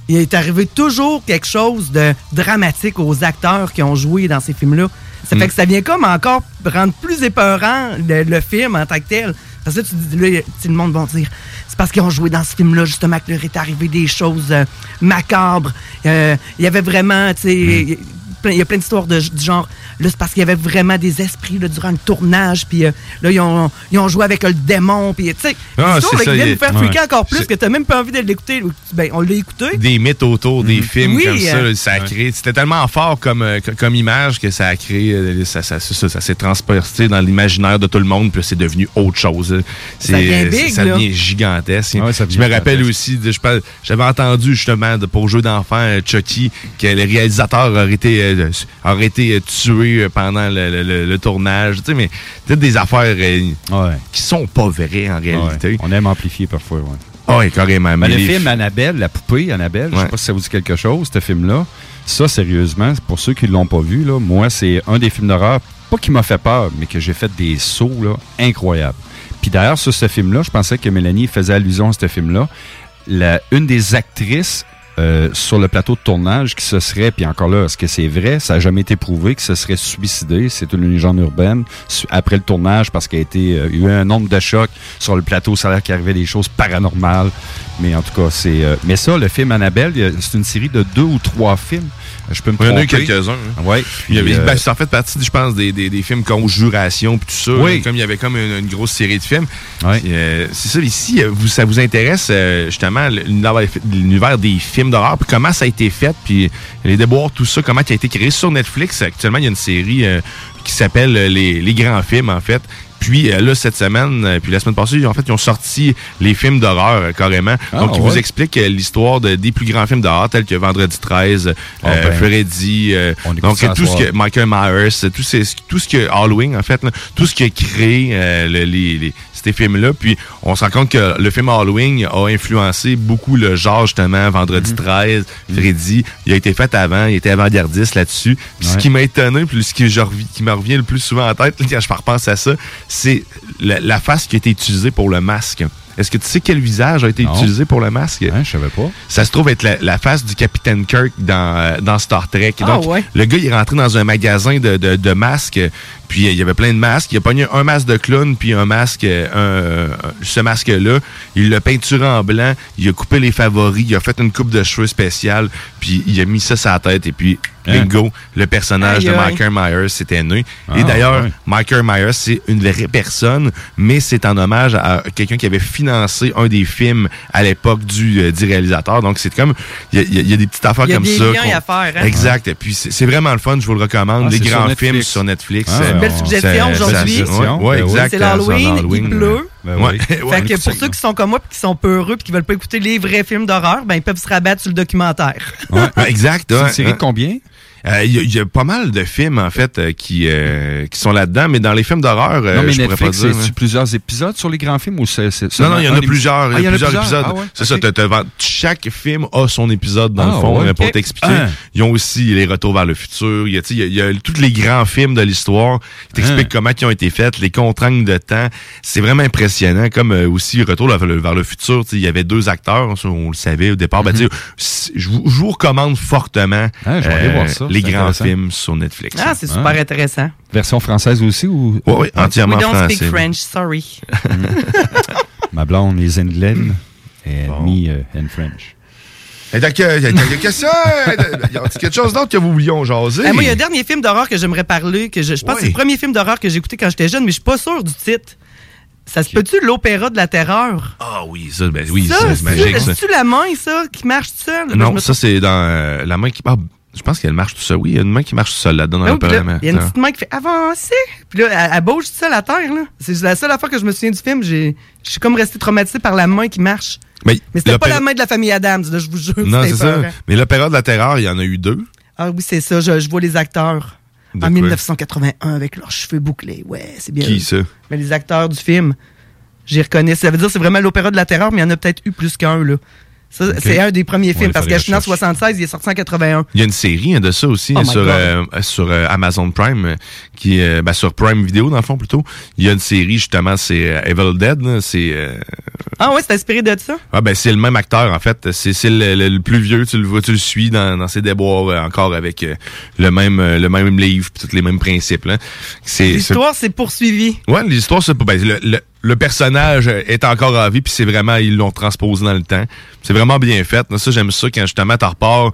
il est arrivé toujours quelque chose de dramatique aux acteurs qui ont joué dans ces films-là. Ça fait Mm. que ça vient comme encore rendre plus épeurant le, le film en tant que tel. Parce que là, tu dis, là, le monde va dire, c'est parce qu'ils ont joué dans ce film-là, justement, que leur est arrivé des choses euh, macabres. Euh, Il y avait vraiment, tu sais, plein- il y a plein d'histoires de, du genre, là, c'est parce qu'il y avait vraiment des esprits là, durant le tournage, puis euh, là, ils ont, ils ont joué avec le démon, puis tu sais, Ah, c'est ça, il- nous faire ouais. freaker encore plus, que t'as même pas envie de l'écouter. Ben, on l'a écouté. des mythes autour des films Oui, comme ça. euh, là, ça a créé, c'était tellement fort comme, euh, co- comme image que ça a créé, ça, ça, ça, ça s'est transpercé dans l'imaginaire de tout le monde, puis c'est devenu autre chose. Ça devient big, ça devient gigantesque. Ouais, ça je me rappelle aussi, de- je parle- j'avais entendu justement de, pour jeu d'enfant euh, Chucky que le réalisateur aurait été, euh, aurait été euh, tué euh, pendant le, le- le- le tournage. Tu sais, mais peut-être des affaires euh, qui sont pas vraies en réalité. Ouais. On aime amplifier parfois, ouais. Ah oui, carrément. Mais le les film Annabelle, la poupée Annabelle, je sais pas si ça vous dit quelque chose, ce film-là. Ça, sérieusement, pour ceux qui ne l'ont pas vu, là, moi, c'est un des films d'horreur, pas qui m'a fait peur, mais que j'ai fait des sauts là, incroyables. Puis d'ailleurs, sur ce film-là, je pensais que Mélanie faisait allusion à ce film-là. La- une des actrices euh, sur le plateau de tournage qui se serait, puis encore là, est-ce que c'est vrai? Ça n'a jamais été prouvé, que se serait suicidée. C'est une légende urbaine. Après le tournage, parce qu'il y a été, euh, eu un nombre de chocs sur le plateau, ça a l'air qu'il arrivait des choses paranormales. Mais en tout cas, c'est. euh, mais ça, le film Annabelle, c'est une série de deux ou trois films. Je peux me Il y en a eu quelques-uns. hein. Ouais. Il y avait, puis, euh, ben, ça en fait partie, je pense, des, des, des films Conjuration puis tout ça. Oui. là, Comme il y avait comme une, une grosse série de films. Puis, euh, c'est ça, ici, euh, vous, ça vous intéresse euh, justement l'univers l'univers des films d'horreur, puis comment ça a été fait, puis les déboires, tout ça, comment ça a été créé sur Netflix. Actuellement, il y a une série euh, qui s'appelle euh, les, les grands films, en fait. Puis euh, là, cette semaine, euh, puis la semaine passée, en fait, ils ont sorti les films d'horreur euh, carrément. Ah, Donc, ils ouais. vous expliquent l'histoire de- des plus grands films d'horreur, tels que Vendredi 13, euh, Ah, ben. Freddy, euh, donc tout ce que Michael Myers, tout, ce- tout ce que Halloween, en fait, là, tout ce qui a créé euh, le- les, les- ces films-là. Puis on se rend compte que le film Halloween a influencé beaucoup le genre, justement, Vendredi Mhm. 13, Freddy. Il a été fait avant, il était avant-gardiste là-dessus. Puis ce qui m'a étonné, puis ce qui, je revi- qui me revient le plus souvent en tête, là, quand je repense à ça, c'est la, la face qui a été utilisée pour le masque. Est-ce que tu sais quel visage a été Non. utilisé pour le masque? je savais pas. Ça se trouve être la, la face du capitaine Kirk dans, euh, dans Star Trek. Ah, Donc, ouais. le gars, il est rentré dans un magasin de, de, de masques, puis euh, il y avait plein de masques. Il a pogné un masque de clown, puis un masque, euh, un, ce masque-là. Il l'a peinturé en blanc, il a coupé les favoris, il a fait une coupe de cheveux spéciale, puis il a mis ça sur la tête, et puis Hein? Bingo, le personnage de. Michael Myers s'était né. Ah, et d'ailleurs. Michael Myers, c'est une vraie personne, mais c'est en hommage à quelqu'un qui avait financé un des films à l'époque du, euh, du réalisateur. Donc, c'est comme, il y, a- il y a- il y a des petites affaires Il y a comme des ça. liens à faire, hein? Exact. Et puis, c'est vraiment le fun, je vous le recommande. Ah, les sur grands films sur Netflix. Ah, Euh, C'est une belle on- suggestion aujourd'hui. ouais, Ben exact. C'est euh, l'Halloween, sur il l'Halloween. pleut. Ben Ouais. oui. Ouais, Fait que pour ceux qui sont comme moi et qui sont peureux et qui veulent pas écouter les vrais films d'horreur, ben ils peuvent se rabattre sur le documentaire. Ouais, exact. C'est une ouais, série de combien? Euh, Il y, a- il y a pas mal de films, en fait, euh, qui, euh, qui sont là-dedans, mais dans les films d'horreur, euh, non, mais je pourrais pas dire. hein. plusieurs épisodes sur les grands films ou c'est. c'est Non, non, il y en a plusieurs. Il y a Ah, plusieurs épisodes. Ah, ouais? C'est ça, chaque film a son épisode dans Ah, le fond, ouais, euh, pour t'expliquer. Ah. Ils ont aussi les retours vers le futur. Il y a, tu sais, il y a, il y a tous les grands films de l'histoire qui t'expliquent Ah. comment ils ont été faits, les contraintes de temps. C'est vraiment impressionnant. Comme euh, aussi Retour vers le, futur, tu sais, il y avait deux acteurs, on le savait au départ. Ben, tu sais, c'est- je vous, recommande fortement. Ah, je vais aller voir ça, les grands films sur Netflix. Ah, c'est super intéressant. Version française aussi ou? Oui, oui, entièrement We don't français. speak French, sorry. Ma blonde est Indlen et me euh, in French. Et donc, euh, y a- y a- qu'est-ce que c'est? Y a quelque chose d'autre que vous voulions jaser? Eh, moi, il y a un dernier film d'horreur que j'aimerais parler, que je, je pense que c'est le premier film d'horreur que j'ai écouté quand j'étais jeune, mais je suis pas sûr du titre. Ça se peut-tu l'opéra de la terreur? Ah oui, ça, ben oui, ça, ça, c'est magique. ça. C'est-tu la main, ça, qui marche tout seul? Je Non, me ça, c'est dans euh, la main qui. Ah, je pense qu'elle marche tout seul. Oui, il y a une main qui marche tout seul là-dedans dans Ah le là. Il y a une petite main qui fait avancer. Puis là, elle, elle bouge toute seule à terre. C'est la seule fois que je me souviens du film. Je suis comme resté traumatisé par la main qui marche. Mais, Mais c'était pas la main de la famille Adams, là, je vous jure. Non, c'est ça. Mais l'opéra de la terreur, il y en a eu deux. Ah oui, c'est ça. Je, je vois les acteurs. De en quoi? 1981 avec leurs cheveux bouclés. Ouais, c'est bien. Qui ça? Mais les acteurs du film, j'y reconnais. Ça veut dire que c'est vraiment l'opéra de la terreur, mais il y en a peut-être eu plus qu'un, là. C'est un des premiers films, il parce que cherche. 76, il est sorti en 81. Il y a une série hein, de ça aussi Oh hein, sur, euh, sur euh, Amazon Prime, qui euh, ben, sur Prime Video dans le fond plutôt. Il y a une série justement, c'est euh, Evil Dead. C'est euh, Ah ouais, c'est inspiré de ça? ah ben c'est le même acteur en fait. C'est c'est le, le- le plus vieux. Tu le vois, tu le suis dans, dans ses déboires euh, encore avec euh, le même le même livre, tous les mêmes principes. là. C'est L'histoire s'est poursuivie. Ouais, l'histoire, c'est. Ben, le, le, le personnage est encore en vie, puis c'est vraiment, ils l'ont transposé dans le temps. C'est vraiment bien fait. Ça, j'aime ça quand justement t'en repars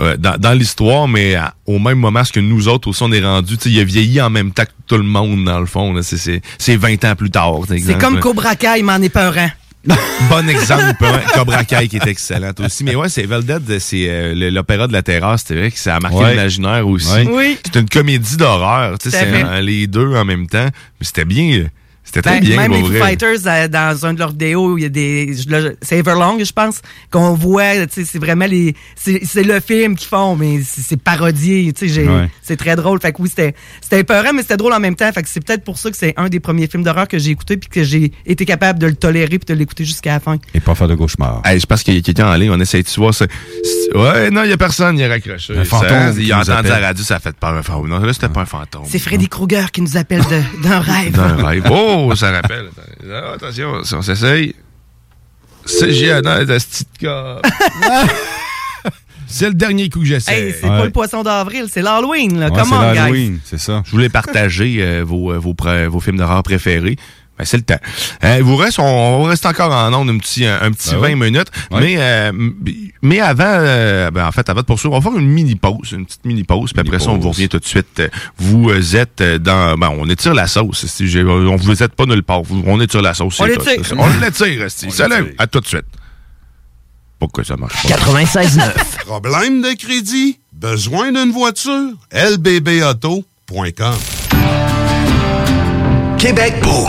euh, dans, dans l'histoire, mais à- au même moment, ce que nous autres aussi, on est rendu, il a vieilli en même temps que tout le monde, dans le fond. là. C'est- C'est c'est 20 ans plus tard. C'est comme Cobra Kai, mais en épeurant. Bon exemple, hein, Cobra Kai qui est excellente aussi. Mais ouais, c'est Evil Dead, c'est euh, l'opéra de la terreur, c'était vrai que ça a marqué Ouais. l'imaginaire aussi. Ouais. Oui. C'est une comédie d'horreur, tu sais, c'est euh, les deux en même temps. Mais c'était bien, c'était très Ben, bien. même pour les vrai. Fighters, euh, dans un de leurs vidéos, il y a des. C'est Everlong, je pense, qu'on voit, c'est vraiment les. C'est le film qu'ils font, mais c'est parodié, Ouais. c'est très drôle. Fait que oui, c'était c'était épeurant, mais c'était drôle en même temps. Fait que c'est peut-être pour ça que c'est un des premiers films d'horreur que j'ai écouté puis que j'ai été capable de le tolérer puis de l'écouter jusqu'à la fin. Et pas faire de cauchemar. Hey, je pense qu'il y a quelqu'un en ligne, on essaie de voir. Ouais, non, il y a personne, il a raccroché. Un fantôme Ça, Il a nous entendu appelle. la radio, ça a fait peur. Enfin, non, là, c'était pas un fantôme. C'est Freddy Krueger qui nous appelle de- d'un rêve. D'un rêve. Oh, ça rappelle. Ah, attention, si on s'essaye. C'est géant, de gars. C'est le dernier coup que j'essaie. Hey, c'est pas le poisson d'avril, c'est l'Halloween, on, guys. c'est ça. Je voulais partager euh, vos, euh, vos, vos films d'horreur préférés. Ben, c'est le temps. Euh, vous reste, on, on reste encore en ondes un petit, un, un petit Ben 20 oui. minutes. Mais, euh, mais avant, euh, ben, en fait, avant de poursuivre, on va faire une mini pause, une petite mini pause, puis après ça, on vous revient tout de suite. Vous euh, êtes euh, dans, ben, on étire la sauce. Si on vous êtes pas nulle part. On étire la sauce. On c'est l'étire. tout. On l'étire. Salut. À tout de suite. Pourquoi ça marche pas? 96.9. Problème de crédit? Besoin d'une voiture? lbbauto.com Québec beau.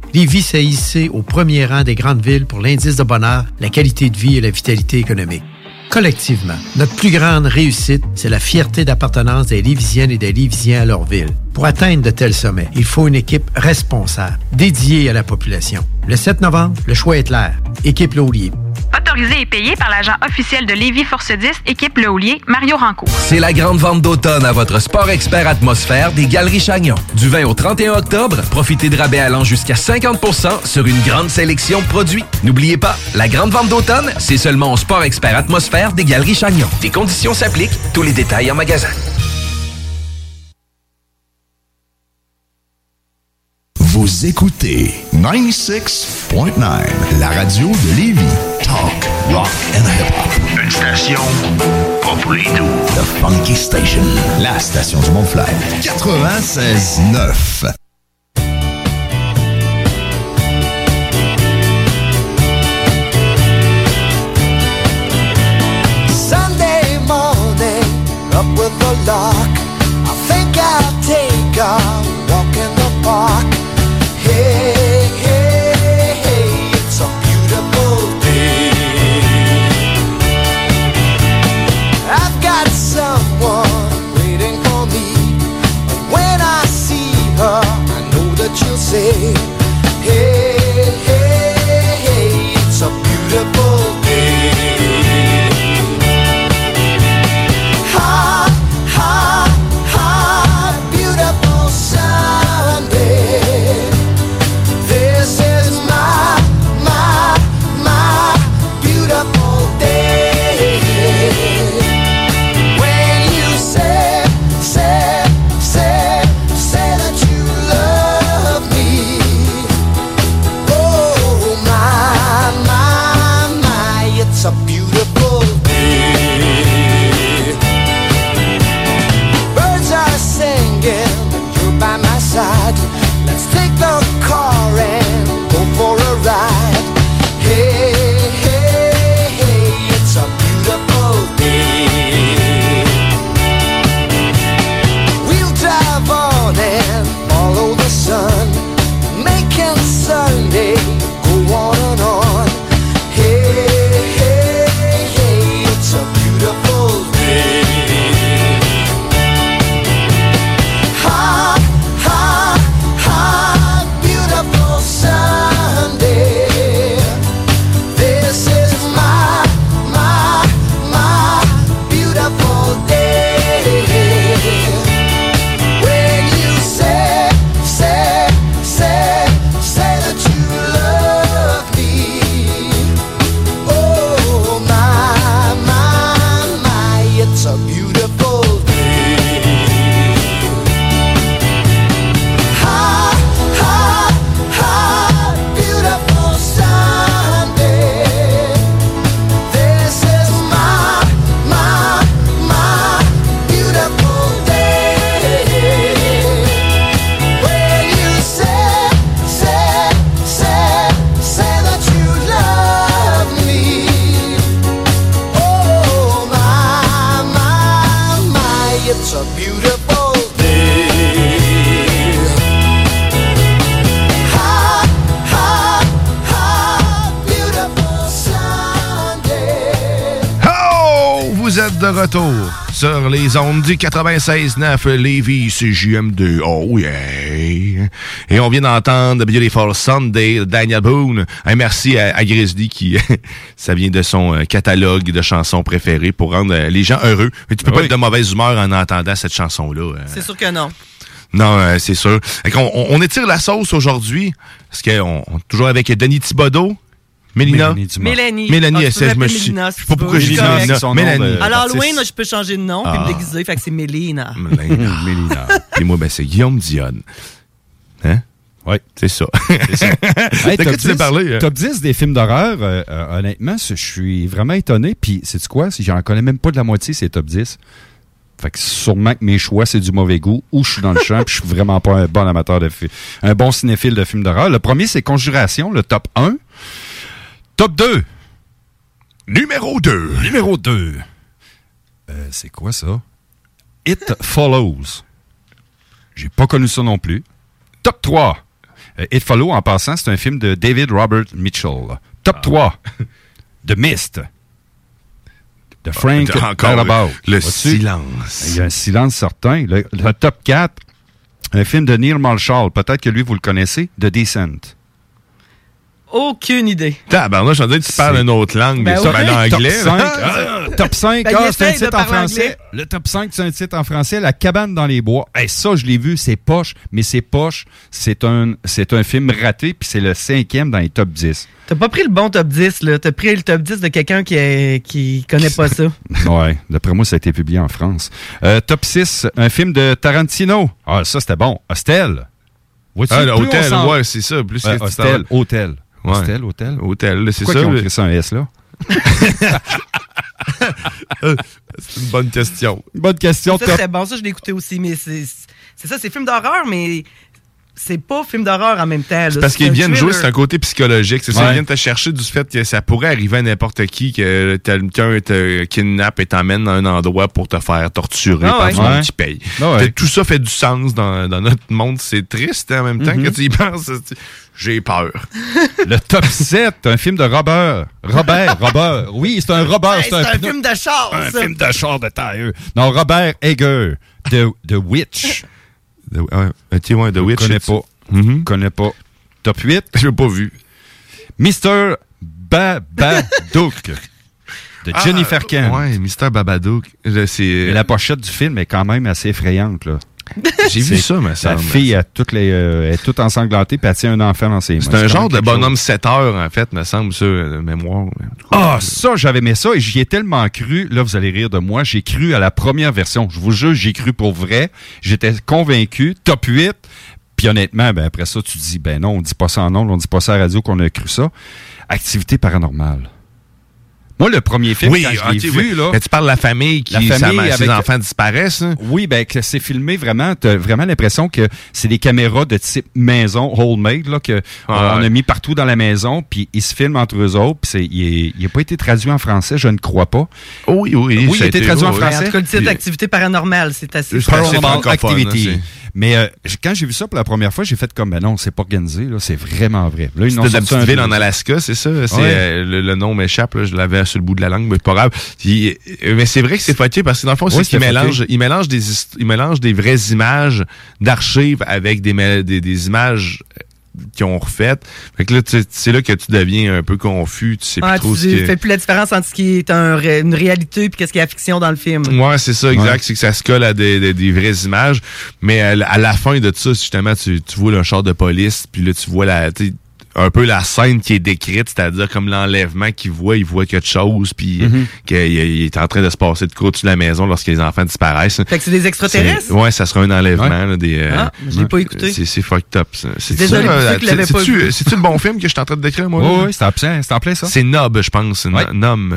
Lévis s'est hissé au premier rang des grandes villes pour l'indice de bonheur, la qualité de vie et la vitalité économique. Collectivement, notre plus grande réussite, c'est la fierté d'appartenance des Lévisiennes et des Lévisiens à leur ville. Pour atteindre de tels sommets, il faut une équipe responsable, dédiée à la population. Le 7 novembre, le choix est clair. Équipe Le Houlier. Autorisé et payé par l'agent officiel de Lévis Force 10, équipe Le Houlier, Mario Rancourt. C'est la grande vente d'automne à votre sport expert atmosphère des Galeries Chagnon. Du 20 au 31 octobre, profitez de rabais allant jusqu'à 50% sur une grande sélection de produits. N'oubliez pas, la grande vente d'automne, c'est seulement au sport expert atmosphère des Galeries Chagnon. Des conditions s'appliquent, tous les détails en magasin. Vous écoutez 96.9, la radio de Lévis. Talk, rock and hip-hop. Une station pas pour les doux. The Funky Station, la station du Mont-Fly. 96.9. Sunday morning, up with the lark. I think I'll take a walk in the park. Say, retour sur les ondes du 96.9 Lévis CJM2. Oh yeah! Et on vient d'entendre Beautiful Sunday de Daniel Boone. Un merci à, à Grizzly qui, ça vient de son euh, catalogue de chansons préférées pour rendre euh, les gens heureux. Mais tu peux pas Oui. être de mauvaise humeur en entendant cette chanson-là. euh. C'est sûr que non. Non, euh, c'est sûr. On, on étire la sauce aujourd'hui. Parce qu'on on- toujours avec Denis Thibodeau. Mélina? Mélanie. Mélanie. Mélanie, Ah, elle sait, je me suis. Sais pas pourquoi j'ai dit. Mélina. Mélanie. l'Halloween, Baptiste. je peux changer de nom puis Ah. me déguiser, fait que c'est Mélina. Mélina. Et moi, ben, c'est Guillaume Dionne. Hein? Oui. C'est ça. C'est ça. Hey, top tu veux 10 parler? hein? Top 10 des films d'horreur, euh, euh, honnêtement, je suis vraiment étonné. Puis, c'est quoi? Si j'en connais même pas de la moitié, c'est top 10. Fait que sûrement que mes choix, c'est du mauvais goût, ou je suis dans le champ, puis je suis vraiment pas un bon amateur de films. Un bon cinéphile de films d'horreur. Le premier, c'est Conjuration, le top 1. Top 2. Numéro 2. Numéro 2. Euh, c'est quoi ça? It Follows. J'ai pas connu ça non plus. Top 3. Euh, It Follows, en passant, c'est un film de David Robert Mitchell. Top 3. The Mist. De Frank Ah, Darabont. le silence. Il y a un silence certain. Le, le top 4, un film de Neil Marshall. Peut-être que lui, vous le connaissez. The Descent. Aucune idée. Tabarnak, je suis en train de tu parles une autre langue, Ben mais ça, ben, en Top anglais. 5, là. ah, top 5, Ben, ah, c'est un titre en français. anglais. Le top 5, c'est un titre en français. La cabane dans les bois. Hey, ça, je l'ai vu, c'est poche, mais c'est poche. C'est un, c'est un film raté, puis c'est le cinquième dans les top 10. T'as pas pris le bon top 10, là. T'as pris le top 10 de quelqu'un qui, est- qui connaît pas ça. Ouais, d'après moi, ça a été publié en France. Euh, top 6, un film de Tarantino. Ah, ça, c'était bon. Hostel. Ah, hôtel, ouais, c'est ça. Plus que hostel, hôtel. Ouais. Hostel, hôtel. Hôtel, c'est Pourquoi ça. qu'ils ont écrit ça un S, là? c'est une bonne question. Bonne question. Ça, c'était bon. Ça, je l'ai écouté aussi. Mais c'est c'est ça, c'est film d'horreur, mais c'est pas film d'horreur en même temps. là. Parce C'est qu'ils viennent jouer, c'est un côté psychologique. C'est ça, Ouais. ils viennent te chercher du fait que ça pourrait arriver à n'importe qui, que quelqu'un te kidnappe et t'emmène dans un endroit pour te faire torturer Ah par ouais. Ouais. qui paye. Ah Tout ça fait du sens dans, dans notre monde. C'est triste hein, en même temps Mhm. que tu y penses. J'ai peur. Le top 7, un film de Robert. Robert, Robert. Oui, c'est un Robert. Hey, c'est un film de char, Un ça. film de char de tailleux. Non, Robert Eger, The, The Witch. The, ouais, tu sais, ouais, The Witch. connais pas. Mhm. connais pas. Top 8, Je l'ai pas vu. Mr. Babadook. De Jennifer Ah, Kent. Ouais, Mister Babadook. C'est. La pochette du film est quand même assez effrayante. Là. J'ai vu ça, mais ça. La fille a toutes les, euh, est toute ensanglantée puis elle tient un enfant dans ses mains. C'est un genre de bonhomme 7 heures, en fait, me semble, ça, de mémoire. Ah, ça, j'avais aimé ça et j'y ai tellement cru. Là, vous allez rire de moi. J'ai cru à la première version. Je vous jure, j'ai cru pour vrai. J'étais convaincu. Top 8. Puis honnêtement, ben, après ça, tu dis, ben non, on dit pas ça en ondes, on dit pas ça à la radio qu'on a cru ça. Activité paranormale. Moi, le premier film, Oui, quand je l'ai ok, vu, oui. là... Mais tu parles de la famille qui, La famille sa- ses avec- enfants disparaissent. hein? Oui, ben que c'est filmé vraiment. T'as vraiment l'impression que c'est des caméras de type maison, homemade, là, que on ouais. a mis partout dans la maison, puis ils se filment entre eux autres. Puis c'est- il n'a pas été traduit en français, je ne crois pas. Oui, oui. Oui, il a été traduit en oui. Ben, en français. tout cas, le titre d'activité paranormale, c'est assez. Paranormal Activity. Mais euh, quand j'ai vu ça pour la première fois, j'ai fait comme, ben non, c'est pas organisé, là, c'est vraiment vrai. Là, ils de la petite ville en. Alaska, c'est ça? C'est, Ouais. euh, le, le nom m'échappe, je l'avais sur le bout de la langue, mais c'est pas grave. Puis, euh, mais c'est vrai que c'est fucké parce que dans le fond, c'est Oui, qu'il c'était mélange, fucké. il mélange des, hist- il mélange des vraies images d'archives avec des, des, des images euh, qui ont refaites. Fait que là, tu- c'est là que tu deviens un peu confus, tu sais Ah, plus trop tu ce qui fais plus la différence entre ce qui est un une réalité et qu'est-ce qui est la fiction dans le film. Ouais, c'est ça, exact. Ouais. C'est que ça se colle à des, des, des vraies images. Mais à, la- à la fin de ça, justement, tu, tu vois le char de police, puis là, tu vois la, tu sais, un peu la scène qui est décrite, c'est-à-dire comme l'enlèvement qu'il voit, il voit quelque chose, puis Mhm. qu'il il est en train de se passer de au-dessus de la maison lorsque les enfants disparaissent. Fait que c'est des extraterrestres? Ouais, ça sera un enlèvement. Ouais. là, des, euh, Ah, je l'ai pas écouté. C'est fucked up, pas c'est-tu- le bon film que je suis en train de décrire, moi? Oui, oui, c'est en plein, ça. C'est Nob, je pense. Ouais. Nom.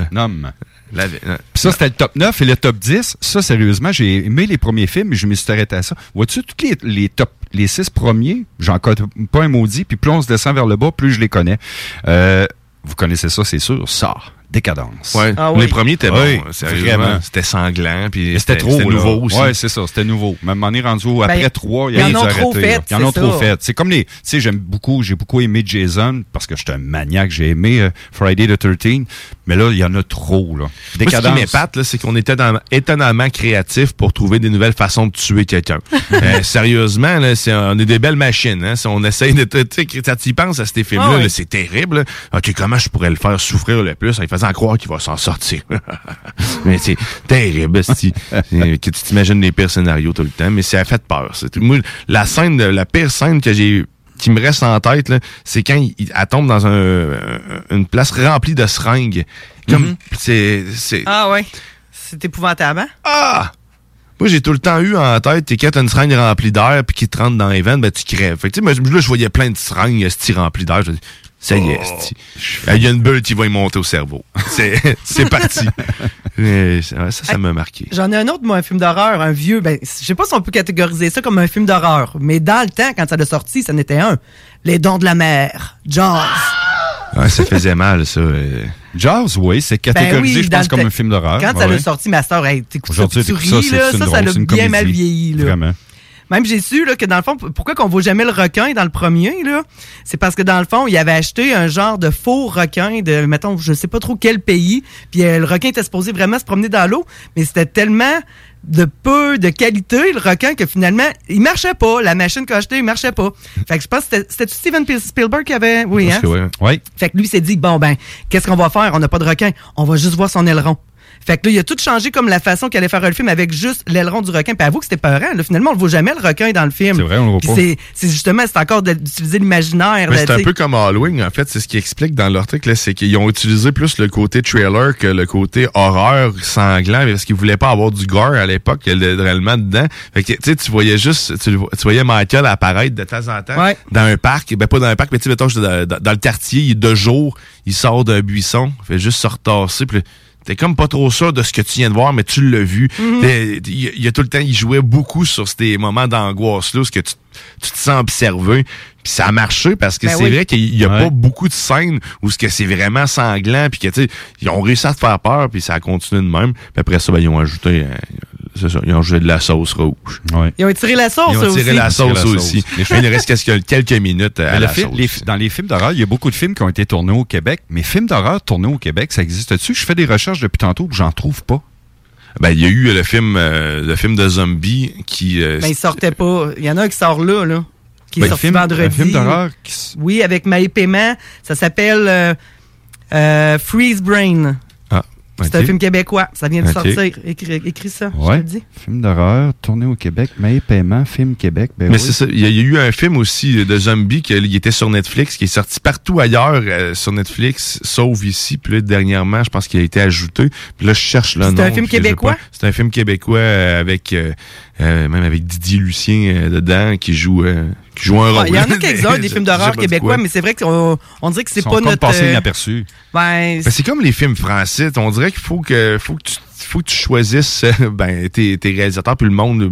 La- Puis ça, c'était le top 9 et le top 10. Ça, sérieusement, j'ai aimé les premiers films, mais je me suis arrêté à ça. Vois-tu, tous les, les top, les six premiers, j'en connais pas un maudit, puis plus on se descend vers le bas, plus je les connais. Euh, vous connaissez ça, c'est sûr. Ça, Décadence. Ouais. Ah Les premiers étaient Oui, bons. Sérieusement. C'était sanglant. Puis C'était trop. C'était nouveau aussi. Ouais, c'est ça. C'était nouveau. Même on est rendu Ben, après trois, il y a en ont trop fait, là. Ils en ont c'est trop fait. C'est comme les. Tu sais, j'aime beaucoup, j'ai beaucoup aimé Jason parce que j'étais un maniaque. J'ai aimé euh, Friday the 13 Mais là, il y en a trop, là. Moi, ce qui Décadence. m'épate, là, c'est qu'on était dans- étonnamment créatifs pour trouver des nouvelles façons de tuer quelqu'un. Euh, sérieusement, là, c'est, on est des belles machines. Hein? Si on essaye de... Tu sais, quand tu y penses à ces films-là, Ah c'est terrible. là. OK, comment je pourrais le faire souffrir le plus en lui faisant croire qu'il va s'en sortir? mais c'est terrible. Euh, que tu t'imagines les pires scénarios tout le temps, mais ça a fait peur. C'est tout. Moi, la scène, de- la pire scène que j'ai qui me reste en tête, là, c'est quand il, elle tombe dans un, un- une place remplie de seringues. Comme, Mhm. c'est, c'est, Ah ouais. C'est épouvantable. hein? ah! Moi, j'ai tout le temps eu en tête, t'es quand t'as une seringue remplie d'air puis qui te rentre dans les veines, ben tu crèves. Fait que, tu sais, moi, là, je voyais plein de seringues esti, remplies d'air. Je ça y est, esti. Il y a une bulle qui va y monter au cerveau. C'est, parti. Ça, ça, ça m'a marqué. J'en ai un autre, moi, un film d'horreur, un vieux. Ben, je sais pas si on peut catégoriser ça comme un film d'horreur, mais dans le temps, quand ça a sorti, ça en était un. Les Dons de la Mer, Jaws. Ouais, ça faisait mal, ça. Jaws, oui, c'est catégorisé, Ben oui, je pense, comme un film d'horreur. Quand ça Ouais. a sorti, ma soeur, hey, t'écoutes ça, tu ris, ça, ça l'a bien mal vieilli. Là. Vraiment. Même j'ai su là, que dans le fond, pourquoi qu'on voit jamais le requin dans le premier, là, c'est parce que dans le fond, il avait acheté un genre de faux requin de, mettons, je sais pas trop quel pays, puis euh, le requin était supposé vraiment se promener dans l'eau, mais c'était tellement de peu de qualité, le requin, que finalement, il marchait pas. La machine qu'il a achetée, il marchait pas. Fait que je pense que c'était- Steven Spielberg qui avait... Oui, hein? que, ouais. Oui. Fait que lui s'est dit bon ben qu'est-ce qu'on va faire? On n'a pas de requin, on va juste voir son aileron. Fait que là, il a tout changé comme la façon qu'il allait faire le film avec juste l'aileron du requin. Puis avoue que c'était peurant. Là, finalement, on ne voit jamais le requin dans le film. C'est vrai, on le voit pas. c'est- justement, c'est encore d'utiliser l'imaginaire. C'est un peu comme Halloween, en fait. C'est ce qui explique dans l'article, c'est qu'ils ont utilisé plus le côté trailer que le côté horreur sanglant, parce qu'ils voulaient pas avoir du gore à l'époque, il y a réellement dedans. Fait que, tu sais, tu voyais juste, tu, voyais Michael apparaître de temps en temps Ouais. dans un parc, ben pas dans un parc, mais tu sais, mettons, dans, dans- dans le quartier, il est de jour, il sort d'un buisson, il fait juste se retasser, puis T'es comme pas trop sûr de ce que tu viens de voir, mais tu l'as vu. Mhm. Il y, a- il y a tout le temps, il jouait beaucoup sur ces moments d'angoisse-là, où ce que tu, tu te sens observé. Puis ça a marché parce que Ben c'est oui. vrai qu'il y a Ouais. pas beaucoup de scènes où ce que c'est vraiment sanglant, puis que tu sais, ils ont réussi à te faire peur, puis ça a continué de même. Puis après ça, ben, ils ont ajouté, euh, c'est ça, ils ont ajouté de la sauce rouge. Ouais. Ils ont tiré la sauce Ils ont tiré aussi. la sauce Ils ont tiré la aussi. sauce. Il ne reste quelques, quelques minutes à la film- sauce. les- dans les films d'horreur, il y a beaucoup de films qui ont été tournés au Québec, mais films d'horreur tournés au Québec, ça existe-tu? Je fais des recherches depuis tantôt, j'en trouve pas. Ben, il y a eu le film, euh, le film de zombie qui. euh, Ben, il sortait pas. Il y en a un qui sort là, là. Qui Ben, est sorti film- vendredi. un film d'horreur qui Oui, avec Maë Paiement. Ça s'appelle euh, euh, Freeze Brain. C'est un film québécois. Ça vient de sortir. Écris, écris ça, je te Ouais. le dis. Film d'horreur tourné au Québec, mais paiement, film Québec. Ben Mais oui. c'est ça. Il y, a il y a eu un film aussi de zombie qui il était sur Netflix, qui est sorti partout ailleurs euh, sur Netflix, sauf ici. Puis là, dernièrement, je pense qu'il a été ajouté. Puis là, je cherche le C'est nom. un film québécois? C'est un film québécois euh, avec euh, euh, même avec Didier Lucien euh, dedans qui joue euh, qui joue un rôle. Il y en a quelques-uns des films d'horreur québécois, mais c'est vrai qu'on on dirait que c'est pas comme notre. passés euh. Ben, Ben, c'est comme les films français. On dirait qu'il faut que faut que tu faut que tu choisisses euh, ben, tes, tes réalisateurs puis le monde,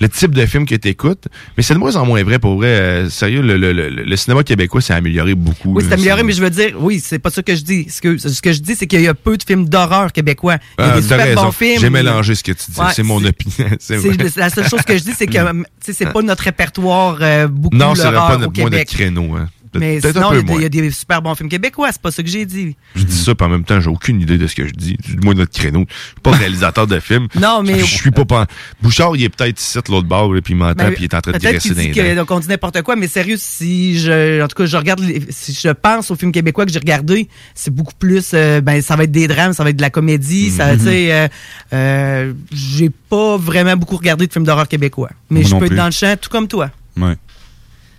le type de film que tu écoutes. Mais c'est de moins en moins vrai pour vrai. Euh, sérieux, le, le, le, le cinéma québécois s'est amélioré beaucoup. Oui, c'est amélioré, mais je veux dire, oui, c'est pas ça que je dis. Ce que, ce que je dis, c'est qu'il y a peu de films d'horreur québécois. Il y a Ah, des t'as super raison. bons films. J'ai mélangé ce que tu dis. Ouais, c'est mon opinion. C'est la seule chose que je dis, c'est que sais, c'est pas notre répertoire euh, beaucoup Non, c'est pas au notre, moins Québec. notre créneau. Hein. Mais sinon, un il y, a des- il y moins. a des super bons films québécois, c'est pas ça que j'ai dit. Je dis ça, puis en même temps, j'ai aucune idée de ce que je dis. Du moins notre créneau. Je suis pas réalisateur de films. Non, mais- Je suis pas. pas... Bouchard, il est peut-être ici, de l'autre bord, puis il m'entend, Ben, puis il est en train de que, dents. donc on dit n'importe quoi, mais sérieux, si je, en tout cas, je regarde, les- si je pense aux films québécois que j'ai regardés, c'est beaucoup plus, euh, ben, ça va être des drames, ça va être de la comédie, ça, Mhm. tu sais, euh, euh, j'ai pas vraiment beaucoup regardé de films d'horreur québécois. Mais Moi je peux être dans le champ, tout comme toi. Ouais.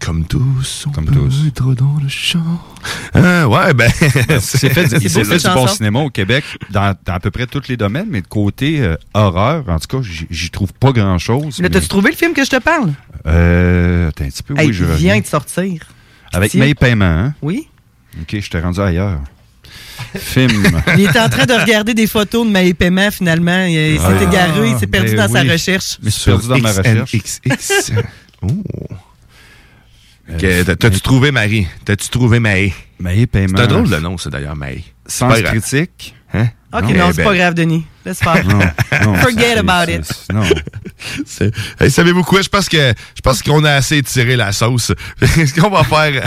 Comme tous, on Comme peut tous. être dans le champ. Ah, ouais, ben. C'est fait, C'est du bon cinéma au Québec dans, dans à peu près tous les domaines, mais de côté euh, horreur, en tout cas, j'y- trouve pas grand-chose. Mais- t'as-tu trouvé le film que je te parle? Euh, attends un petit peu, Hey, oui, je il vient de sortir. Avec Tiens. May Paiement, hein? Oui. OK, je t'ai rendu ailleurs. Film. Il était en train de regarder des photos de Paiement, finalement. Il, s'est Ah, égaré, il s'est perdu ben dans sa recherche. Je me suis perdu dans ma recherche. Oh. T'as- T'as-tu trouvé Marie? T'as-tu trouvé Maë? Maë Paiement. C'est un drôle de nom, ça, d'ailleurs, Pas grave. critique. Hein? Ok, Non. non, Eh c'est ben. pas grave, Denis. Laisse faire. Non, non, Forget about it. Non. Hey, savez-vous quoi? Je pense que je pense qu'on a assez tiré la sauce. Qu'est-ce qu'on va faire?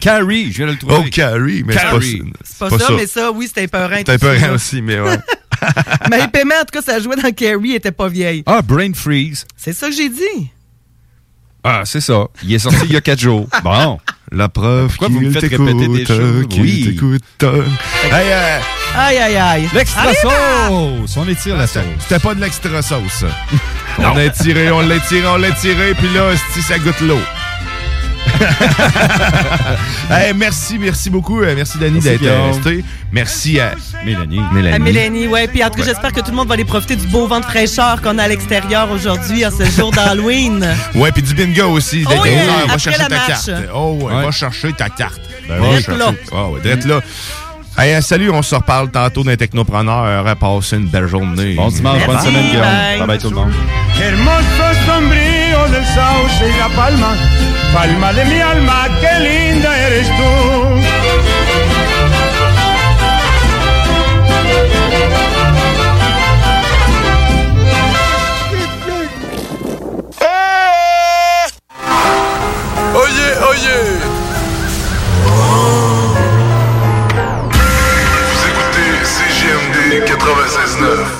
Carrie, je viens de le trouver. Oh, Carrie, mais Carrie. C'est pas, ça, mais ça, oui, c'était épeurant. C'était épeurant aussi, mais ouais. Mais Paiement, en tout cas, ça jouait dans Carrie, elle était pas vieille. Ah, Brain Freeze. C'est ça que j'ai dit. Ah, c'est ça. Il est sorti il y a quatre jours. Bon. La preuve Pourquoi vous me qu'il faites répéter des choses? qu'il Oui. t'écoute. Hey, euh, Aïe, aïe, aïe. L'extra sauce! On étire la sauce. C'était pas de l'extra sauce. On l'a tiré, on l'a tiré, on l'a tiré, puis là, si ça goûte l'eau. Hey, merci, merci beaucoup. euh, Merci, Dani, d'être Guillaume. resté. Merci à Mélanie. À Mélanie, ouais. Puis en tout cas, j'espère que tout le monde va aller profiter du beau vent de fraîcheur qu'on a à l'extérieur aujourd'hui, en ce jour d'Halloween. Ouais, puis du bingo aussi. Oh yeah, 15 heures, va après chercher la ta marche. carte. Oh, ouais, Ouais. va chercher ta carte. Ben Va chercher- là. Ah ouais, d'être là. Hey, euh, salut, on se reparle tantôt d'un technopreneur. Euh, Passez une belle journée. Bon dimanche, bonne semaine, Guillaume. Bye bye tout le monde. Palma, de mi alma, qué linda eres tú. Oyez, oyez! Vous écoutez CGMD 96.9.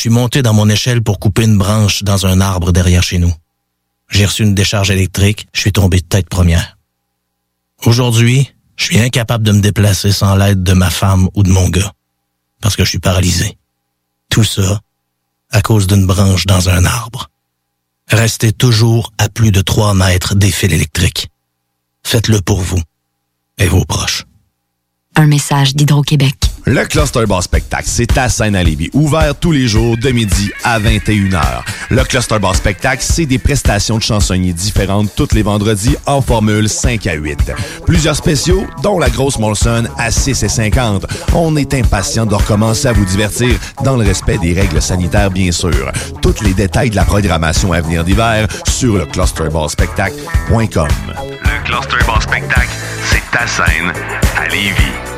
je suis monté dans mon échelle pour couper une branche dans un arbre derrière chez nous. J'ai reçu une décharge électrique, je suis tombé de tête première. Aujourd'hui, je suis incapable de me déplacer sans l'aide de ma femme ou de mon gars, parce que je suis paralysé. Tout ça à cause d'une branche dans un arbre. Restez toujours à plus de 3 mètres des fils électriques. Faites-le pour vous et vos proches. Un message d'Hydro-Québec. Le Cluster Bar Spectacle, c'est à Saint-Lévis, ouvert tous les jours de midi à 21h. Le Cluster Bar Spectacle, c'est des prestations de chansonniers différentes tous les vendredis en formule 5 à 8. Plusieurs spéciaux, dont la grosse Molson à 6 et 50. On est impatient de recommencer à vous divertir dans le respect des règles sanitaires, bien sûr. Tous les détails de la programmation à venir d'hiver sur le clusterbarspectacle.com. Le Cluster Bar Spectacle, c'est ta scène à Lévis.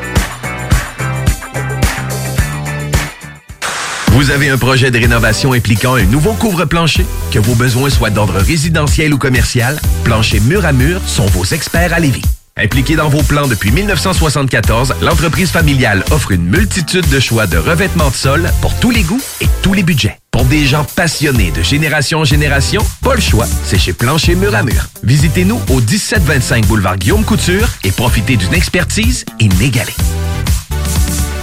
Vous avez un projet de rénovation impliquant un nouveau couvre-plancher? Que vos besoins soient d'ordre résidentiel ou commercial, Plancher Mur à Mur sont vos experts à Lévis. Impliqué dans vos plans depuis 1974, l'entreprise familiale offre une multitude de choix de revêtements de sol pour tous les goûts et tous les budgets. Pour des gens passionnés de génération en génération, pas le choix, c'est chez Plancher Mur à Mur. Visitez-nous au 1725 boulevard Guillaume Couture et profitez d'une expertise inégalée.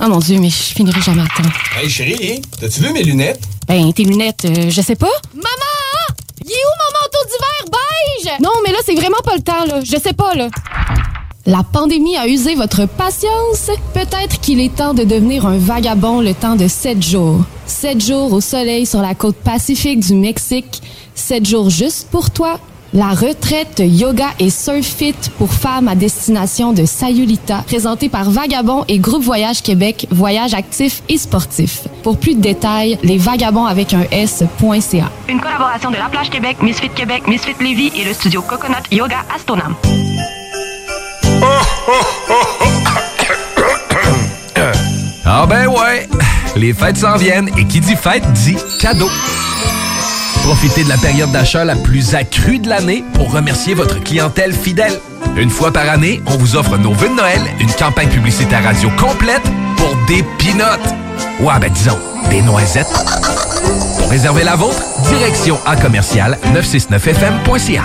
Oh mon Dieu, mais je finirai jamais à temps. Hey chérie, t'as-tu vu mes lunettes? Ben, tes lunettes, euh, je sais pas. Maman! Il est où mon manteau d'hiver beige? Non, mais là, c'est vraiment pas le temps, là. Je sais pas, là. La pandémie a usé votre patience? Peut-être qu'il est temps de devenir un vagabond le temps de sept jours. Sept jours au soleil sur la côte pacifique du Mexique. Sept jours juste pour toi. La retraite yoga et surf fit pour femmes à destination de Sayulita, présentée par Vagabond et Groupe Voyage Québec, voyage actif et sportif. Pour plus de détails, les vagabonds avec un S.ca. Une collaboration de La Plage Québec, Misfit Québec, Misfit Lévis et le studio Coconut Yoga Astonam. Ah ben ouais, les fêtes s'en viennent et qui dit fête dit cadeau. Profitez de la période d'achat la plus accrue de l'année pour remercier votre clientèle fidèle. Une fois par année, on vous offre nos vœux de Noël, une campagne publicitaire radio complète pour des pinottes. Ouais, ben disons, des noisettes. Pour réserver la vôtre, direction à commercial 969fm.ca.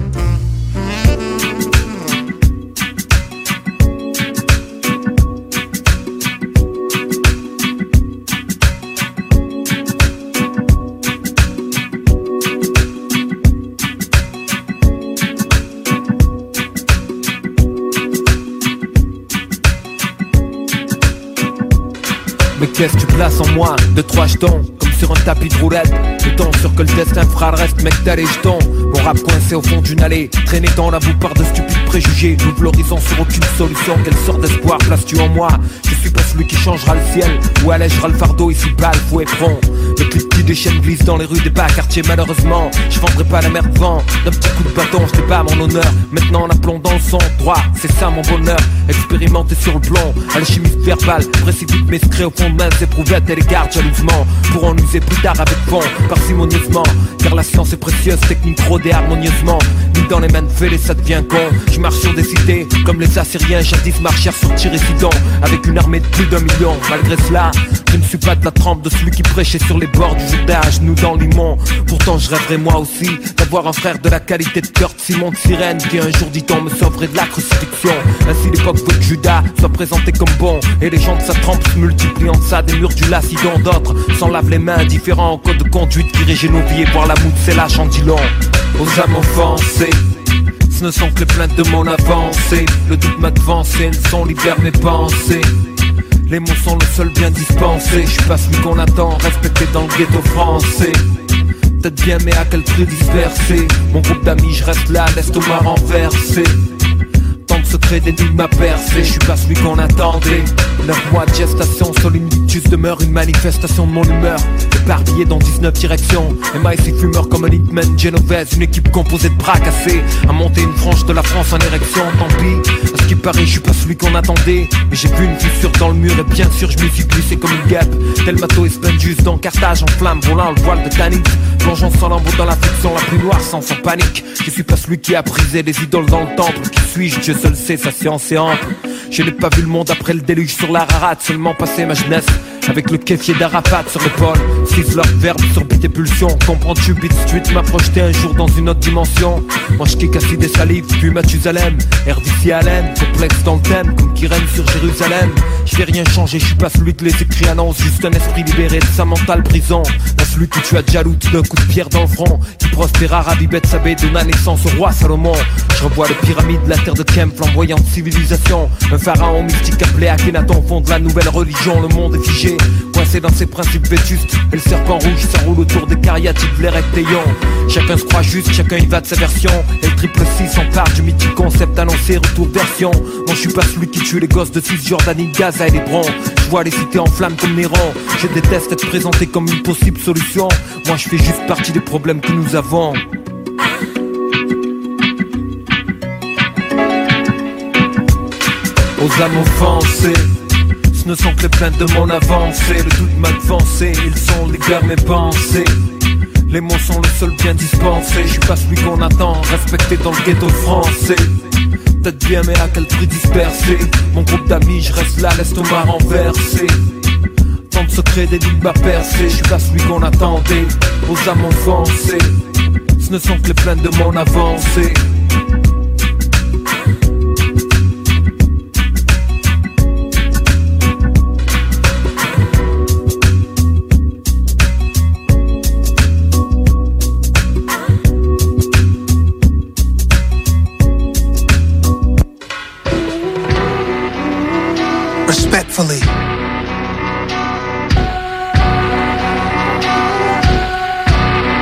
Que tu places en moi De trois jetons, comme sur un tapis de roulette. Le temps sur que le destin fera le reste, mec t'as les jetons. Mon rap coincé au fond d'une allée Traîné dans la boue par de stupides préjugés. J'ouvre l'horizon sur aucune solution Quelle sorte d'espoir places-tu en moi? Je suis pas celui qui changera le ciel Ou allègera le fardeau ici bas, le fouet front. Le des chaînes glisse dans les rues des bas quartiers malheureusement Je vendrai pas la merde vent. D'un petit coup de bâton, je pas mon honneur. Maintenant on plomb dans son droit C'est ça mon bonheur. Expérimenté sur le plomb Alchimiste verbal. Précipite mes secrets au fond de mains éprouvettes Et les garde jalousement. Pour en user plus tard avec fond Parcimonieusement. Car la science est précieuse Technique rodée harmonieusement Ni dans les mains de fêlés ça devient con. Je marche sur des cités Comme les Assyriens jadis marchèrent sur Tirisidon Avec une armée de plus d'un million. Malgré cela Je ne suis pas de la trempe de celui qui prêchait sur les bords Nous dans Limon. Pourtant je rêverais moi aussi D'avoir un frère de la qualité de Kurt Simon de Sirène Qui un jour dit on me sauverait de la crucifixion. Ainsi l'époque veut que Judas soit présenté comme bon. Et les gens de sa trempe se multiplient en ça Des murs du lacidon. D'autres S'en lavent les mains indifférents au code de conduite Qui régit nos vies. Et voir la moute c'est lâche en Aux âmes offensées ce ne sont que les plaintes de mon avancée. Le doute m'a devancé, le son libère mes pensées les mots sont le seul bien dispensé. Je suis pas celui qu'on attend, respecté dans le ghetto français. Peut-être bien mais à quel prix dispersé? Mon groupe d'amis je reste là, l'estomac renversé Tant de secrets à percer Je suis pas celui qu'on attendait. Neuf mois de gestation, solitude demeure une manifestation de mon humeur. Éparpillé dans 19 directions. MIC fumeur comme un hitman Genovese. Une équipe composée de bras cassés. À monter une frange de la France en érection. Tant pis, à ce qui paraît je suis pas celui qu'on attendait. Mais j'ai vu une fissure dans le mur et bien sûr je me suis glissé comme une guêpe. Tel mato juste dans Carthage en flamme Volant le voile de Tanit. Plongeant sans lambeau dans la fiction la plus noire sans sans panique. Je suis pas celui qui a brisé les idoles dans le temple. Qui suis-je Dieu seul sait sa science est ample Je n'ai pas vu le monde après le déluge sur la rarate Seulement passé ma jeunesse avec le kéfier d'Arafat sur l'épaule Six leur verbe sur beat et pulsion. Comprends-tu Beat Street m'a projeté un jour dans une autre dimension. Moi je kick acide et salive puis Mathusalem. D'ici Allen, complexe dans le thème Comme qui règne sur Jérusalem. Je fais rien changer, je suis pas celui que les écrits annoncent Juste un esprit libéré de sa mentale prison. Pas celui que tu as jaloux d'un coup de pierre dans le front. Qui prospéra Rabibet Sabé donna naissance au roi Salomon. Je revois les pyramides, la terre de Kem, flamboyante civilisation. Un pharaon mystique appelé Akhenaton Fond de la nouvelle religion, le monde est figé Coincé dans ses principes vétustes. Et le serpent rouge s'enroule autour des cariatides, les rectaillons Chacun se croit juste, chacun y va de sa version. Et le triple 6 s'empare du mythique concept annoncé Retour version. Moi je suis pas celui qui tue les gosses de Cisjordanie, Gaza et Hébron. Je vois les cités en flammes comme Néron Je déteste être présenté comme une possible solution. Moi je fais juste partie des problèmes que nous avons Aux âmes offensées ce ne sont que les plaintes de mon avancée. Le doute m'a devancé, ils sont libères mes pensées. Les mots sont le seul bien dispensé. Je suis pas celui qu'on attend, respecté dans le ghetto français. Peut-être bien mais à quel prix dispersé? Mon groupe d'amis, je reste là, l'estomac renversé Tant de secrets d'énigmes à percer Je suis pas celui qu'on attendait, aux âmes offensées Ce ne sont que les plaintes de mon avancée carefully.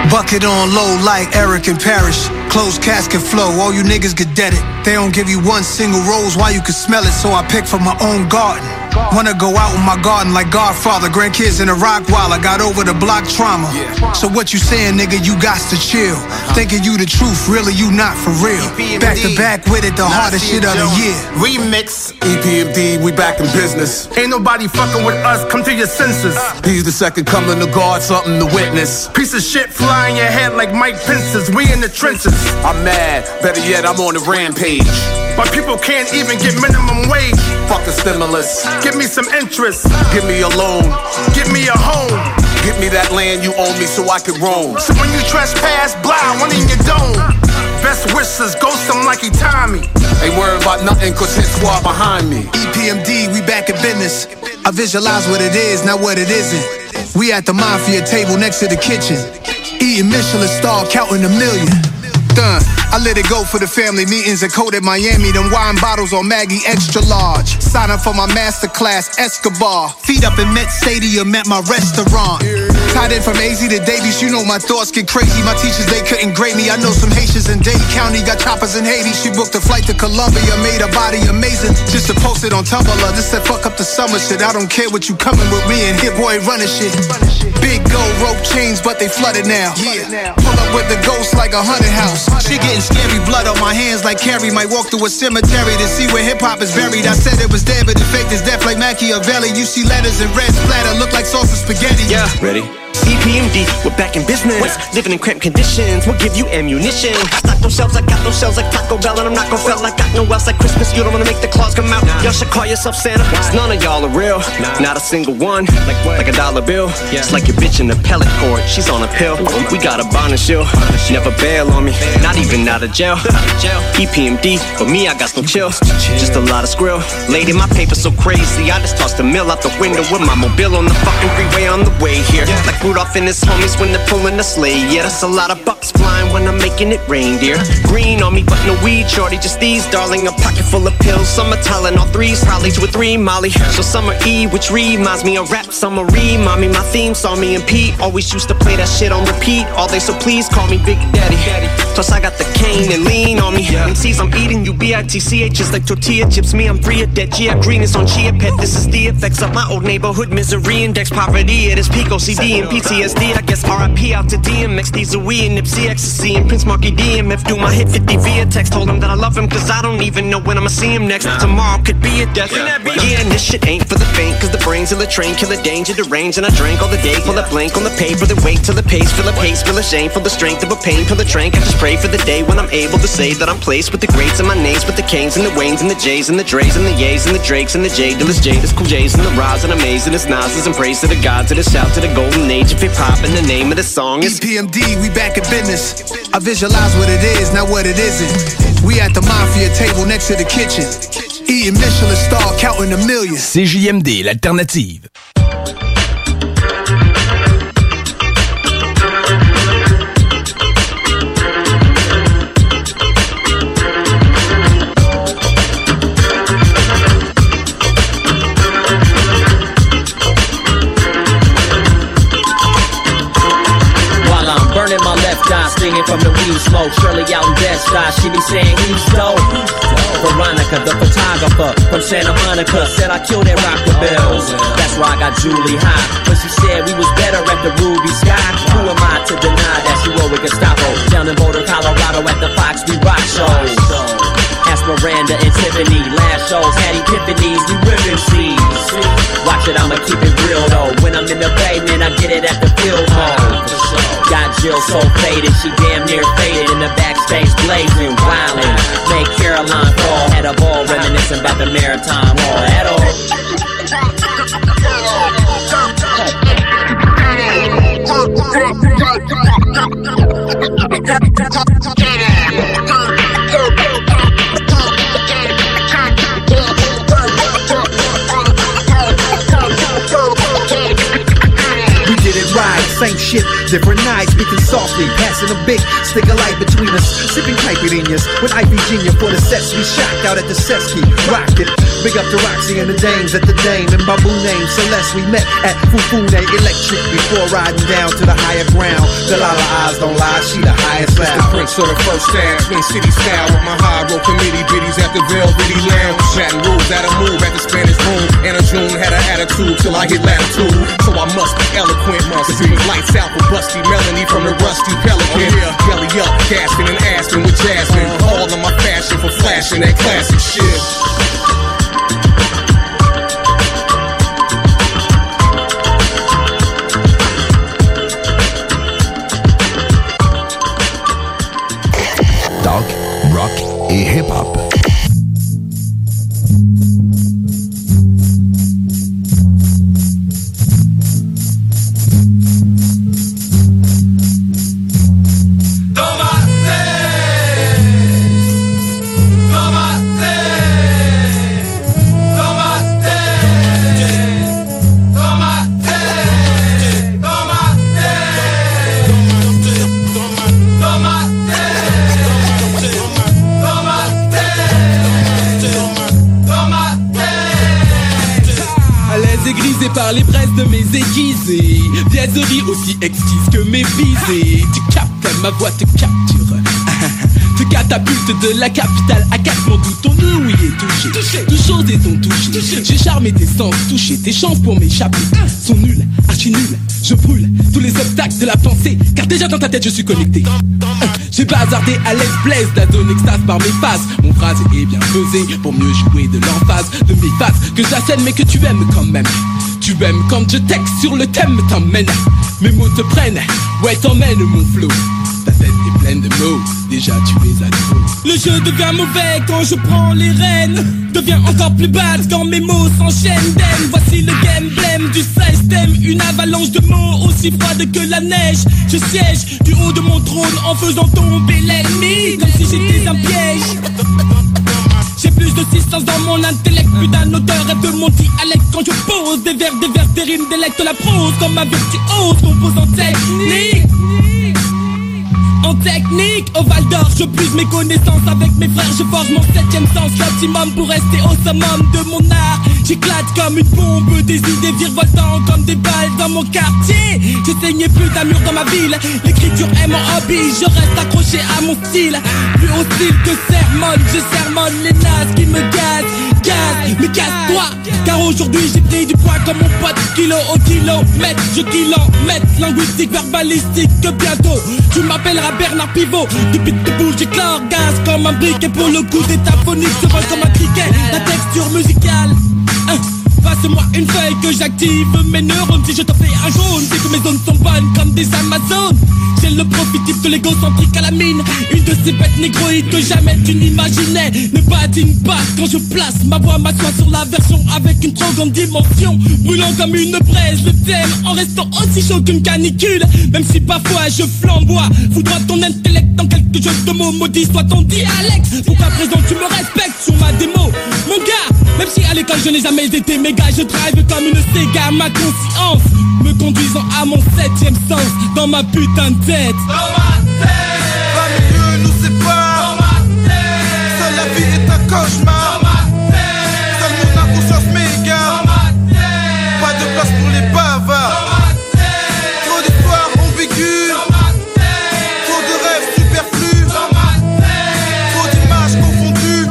Bucket on low like Eric and Parrish. Closed casket flow, all you niggas get deaded. They don't give you one single rose, why you can smell it, so I pick from my own garden. Wanna go out in my garden like Godfather, grandkids in a rock while I got over the block trauma. So what you saying, nigga, you got to chill. Uh-huh. Thinking you the truth, really you not for real. Back to back with it, the hardest shit of the year. Remix. EPMD, we back in business. Ain't nobody fucking with us, come to your senses. Uh. He's the second coming to God, something to witness. Piece of shit fly in your head like Mike Pence's. We in the trenches. I'm mad, better yet, I'm on the rampage. But people can't even get minimum wage. Fuck stimulus. Give me some interest. Give me a loan. Give me a home. Give me that land you own me so I can roam. So when you trespass, blind, one in your dome. Best wishes, ghost him like he Tommy. Ain't worried about nothing, cause his squad behind me. EPMD, we back in business. I visualize what it is, not what it isn't. We at the mafia table next to the kitchen. Eating Michelin star, counting a million. Done. I let it go for the family meetings at Code at Miami. Them wine bottles on Maggie extra large. Sign up for my masterclass, Escobar. Feet up in Met Stadium at my restaurant. Tied in from AZ to Davies, you know my thoughts get crazy. My teachers, they couldn't grade me. I know some Haitians in Dade County, got choppers in Haiti. She booked a flight to Colombia, made her body amazing. Just to post it on Tumblr. This said fuck up the summer shit. I don't care what you coming with me and Hit Boy running shit. Big gold rope chains, but they flooded now. Yeah. Pull up with the ghost like a haunted house. She getting scary, blood on my hands like Carrie. Might walk through a cemetery to see where hip hop is buried. I said it was dead, but the faked is death like Machiavelli. You see letters in red splatter, look like sauce of spaghetti. Yeah, ready? EPMD, we're back in business. Living in cramped conditions, we'll give you ammunition. I Stock those shelves, I got those shells like Taco Bell, and I'm not gonna fail. I got no else like Christmas. You don't wanna make the claws come out. Y'all should call yourself Santa. 'cause none of y'all are real. Not a single one. Like what? Like a dollar bill. It's like your bitch in the pellet court. She's on a pill. We got a bond and shield. Never bail on me. Not even out of jail. EPMD, but me, I got no chill. Just a lot of skrill. Lady, my paper's so crazy. I just tossed a mill out the window with my mobile on the fucking freeway on the way here. Like Rudolph and his homies when they're pulling the sleigh. Yeah, that's a lot of bucks flying when I'm making it reindeer. Green on me, but no weed, shorty, just these, darling. A pocket full of pills. Some are telling all threes, probably two or three, Molly. So summer E, which reminds me of rap. Summer re, mommy, my theme saw me and Pete. Always used to play that shit on repeat all day, so please call me Big Daddy. Plus, I got the cane and lean on me. MCs, I'm eating you, B-I-T-C-H, just like tortilla chips. Me, I'm free of debt. Gia Green is on Chia Pet. This is the effects of my old neighborhood misery. Index poverty, it is peak OCD and PTSD. I guess RIP out to DMX, these are we and Nipsey Ecstasy and Prince Marky DMF. Do my hit 50 via text. Told him that I love him, cause I don't even know when I'ma see him next. Tomorrow could be a death. Yeah, and this shit ain't for the faint, cause the brains of the train kill the danger, the range, and I drank all the day. Pull a blank on the paper, then wait till the pace, fill a pace, feel a shame for the strength of a pain, pull the trank. I just pray for the day when I'm able to say that I'm placed with the greats and my names, with the Canes and the Waynes and the J's and the Dre's and the Yays and the Drakes and the J Dillas, Jada's, Cool J's and the Roz and Amazing, it's Nas's and praise to the gods, and a shout to the golden age of hip hop and the name of the song is EPMD, we back in business. I visualize what it is, not what it isn't. We at the mafia table next to the kitchen. Eating Michelin star, counting a million. CJMD, l'alternative. Stinging from the weed smoke. Shirley out in Eye, she be saying he's dope. Veronica, the photographer from Santa Monica, said I killed that rocker bills. That's why I got Julie high. But she said we was better at the Ruby Sky. Who am I to deny that she rolled with Gestapo? Down in Boulder, Colorado at the Fox We Rock shows. Ask Miranda and Tiffany, last shows had epiphanies, we ripping seeds. Watch it, I'ma keep it real though. When I'm in the bay, man, I get it at the field home. Got Jill so faded, she damn near faded in the backstage blazing, wildin'. Made Caroline fall, had a ball reminiscing about the maritime hall. At all. We shit Different nights, speaking softly, passing a big stick of light between us. Sipping caipirinhas with Genius for the sets we shacked out at the Sesky. Rockin'. Big up to Roxy and the dames at the Dame and Babu name Celeste. We met at Fufune Electric before riding down to the higher ground. Delilah eyes don't lie, she the highest It's the. Prince of the first stab, Twin City style with my high roll committee biddies at the Velvety Lounge. Baton rules had a move at the Spanish room. Anna June had an attitude till I hit latitude. So I must be eloquent, must be lights out for Busty Melanie from the Rusty Pelican. Oh, yeah Belly up, casting and asking with Jasmine. All of my passion for flashing that classic shit. Aussi exquise que mes visées. Tu captes, ma voix te capture. Te catapulte de la capitale à Katmandou Ton ouïe est touché, touché. Toutes choses et ton touché. J'ai charmé tes sens, touché tes chances pour m'échapper. Sont nuls, archi nuls Je brûle tous les obstacles de la pensée. Car déjà dans ta tête je suis connecté. J'ai bazardé à l'aise blaise la zone extase par mes phases. Mon phrase est bien pesée pour mieux jouer de l'emphase. De mes phases que j'assène mais que tu aimes quand même Tu aimes quand je texte sur le thème t'emmène Mes mots te prennent, ouais t'emmènes mon flow. Ta tête est pleine de mots, déjà tu es à trop. Le jeu devient mauvais quand je prends les rênes. Devient encore plus bad quand mes mots s'enchaînent. Voici le gameplay du système Une avalanche de mots aussi froide que la neige. Je siège du haut de mon trône en faisant tomber l'ennemi Comme si j'étais un piège plus de distance dans mon intellect, plus d'un auteur rêve de mon dialecte. Quand je pose des vers, des vers, des rimes, délecte la prose Comme un virtuose composant technique technique, au Val d'Or, je puise mes connaissances avec mes frères, je forge mon septième sens, l'optimum pour rester au summum de mon art. J'éclate comme une bombe, des idées virevoltant comme des balles dans mon quartier. J'ai plus d'un mur dans ma ville, l'écriture est mon hobby, je reste accroché à mon style. Plus hostile que sermon, je sermonne les nazes qui me gazent, mais casse-toi. Car aujourd'hui j'ai pris du poids comme mon pote, kilo au kilomètre, je kilomètre, linguistique, verbalistique, que bientôt tu m'appelleras Bernard Pivot. Du pitbull, j'éclore gaz comme un briquet pour le coup d'état phonique, se vole comme un criquet. La texture musicale. hein, Passe-moi une feuille que j'active. Mes neurones Si je te fais un jaune, c'est que mes zones sont bonnes comme des Amazones. J'ai le profil type de l'égocentrique à la mine. Une de ces bêtes négroïdes que jamais tu n'imaginais. Ne pas quand je place ma voix m'assoit sur la version Avec une trop grande dimension. Brûlant comme une braise le thème En restant aussi chaud qu'une canicule. Même si parfois je flamboie Foudroie ton intellect dans quelques jeux de mots. Maudit soit ton dialecte. Pour qu'à présent tu me respectes sur ma démo. Mon gars, même si à l'école je n'ai jamais été méga Je drive comme une Sega ma conscience Me conduisant à mon septième sens Dans ma putain de tête Un milieu nous sépare. Seule la vie est un cauchemar. Seul mon inconscience m'égare. Pas de place pour les bavards. Trop d'histoires ambiguës. Trop de rêves superflus. Trop d'images confondues.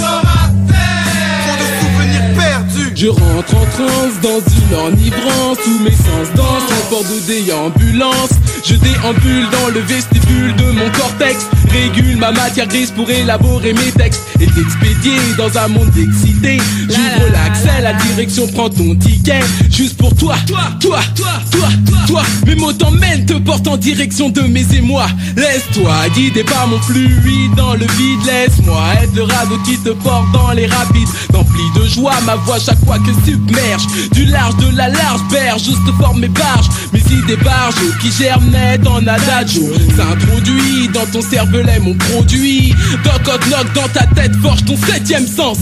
Trop de souvenirs perdus. Je rentre en transe dans une enivrance Tous mes sens dansent en bord de déambulance. Je déambule dans le vestibule de mon cortex. Régule ma matière grise pour élaborer mes textes Et t'expédier dans un monde excité J'ouvre l'accès, la direction prend ton ticket. Juste pour toi, toi, toi, toi, toi, toi Mes mots t'emmènent, te portent en direction de mes émois. Laisse-toi guider par mon fluide dans le vide. Laisse-moi être le radeau qui te porte dans les rapides. Rempli de joie, ma voix chaque fois que Du large de la large berge, juste forme mes barges. Mes idées barges qui germinaient en adagio. S'introduit dans ton cervelet mon produit. Doc knock dans ta tête forge ton septième sens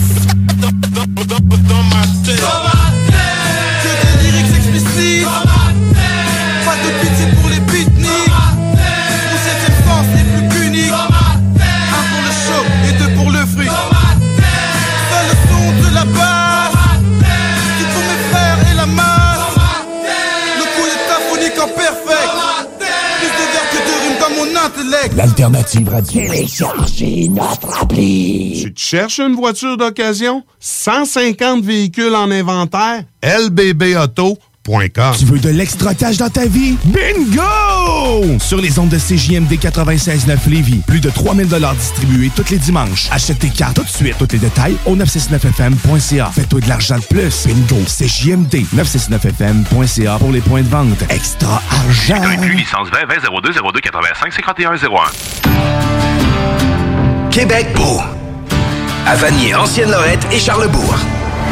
L'alternative radio. Téléchargez notre appli. Tu te cherches une voiture d'occasion? 150 véhicules en inventaire? LBBauto.com. Tu veux de l'extra cash dans ta vie? Bingo! Sur les ondes de CJMD 96.9 Lévis, plus de 3000 distribués tous les dimanches. Achète tes cartes tout de suite. Tous les détails au 969fm.ca. Fais-toi de l'argent de plus. Bingo! CJMD 969fm.ca pour les points de vente. Extra argent! Inclus licence 20 20 02 02 85 51 01. Québec beau. À Vanier, Ancienne-Lorette et Charlebourg.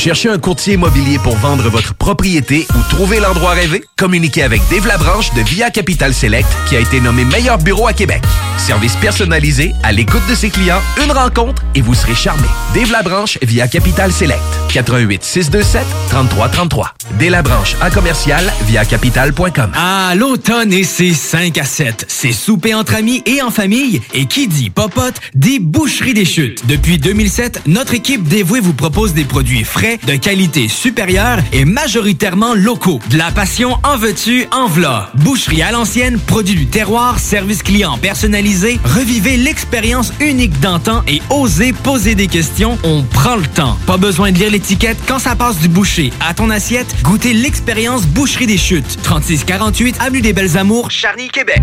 Cherchez un courtier immobilier pour vendre votre propriété ou trouver l'endroit rêvé? Communiquez avec Dave Labranche de Via Capital Select qui a été nommé meilleur bureau à Québec. Service personnalisé, à l'écoute de ses clients, une rencontre et vous serez charmé. Dave Labranche via Capital Select. 88 627 3333. Dave Labranche à commercial via capital.com. Ah, l'automne et ses 5 à 7. C'est souper entre amis et en famille. Et qui dit popote, dit boucherie des chutes. Depuis 2007, notre équipe dévouée vous propose des produits frais, de qualité supérieure et majoritairement locaux. De la passion en veux-tu, en v'là. Boucherie à l'ancienne, produit du terroir, service client personnalisé. Revivez l'expérience unique d'antan et osez poser des questions. On prend le temps. Pas besoin de lire l'étiquette quand ça passe du boucher à ton assiette. Goûtez l'expérience Boucherie des Chutes. 3648 Avenue des Belles Amours, Charny, Québec.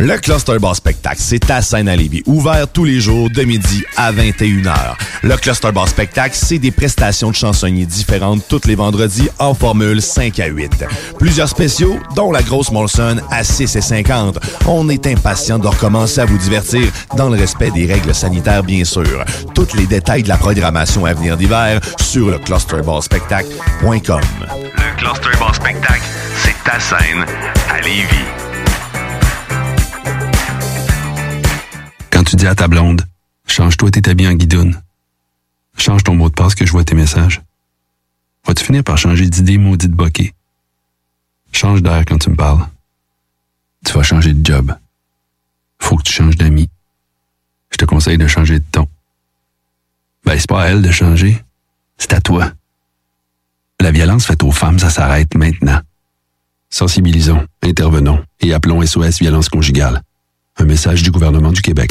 Le Cluster Bar Spectacle, c'est à Lévis, ouvert tous les jours de midi à 21h. Le Cluster Bar Spectacle, c'est des prestations de chansonniers différentes tous les vendredis en formule 5 à 8. Plusieurs spéciaux, dont la grosse Molson à 6 et 50. On est impatient de recommencer à vous divertir dans le respect des règles sanitaires, bien sûr. Tous les détails de la programmation à venir d'hiver sur le clusterbarspectacle.com. Le Cluster Bar Spectacle, c'est ta scène à Lévis. Dis à ta blonde, change-toi tes habits en guidoune. Change ton mot de passe que je vois tes messages. Vas-tu finir par changer d'idée maudite bokeh? Change d'air quand tu me parles. Tu vas changer de job. Faut que tu changes d'amis. Je te conseille de changer de ton. Ben, c'est pas à elle de changer. C'est à toi. La violence faite aux femmes, ça s'arrête maintenant. Sensibilisons, intervenons et appelons SOS Violence Conjugale. Un message du gouvernement du Québec.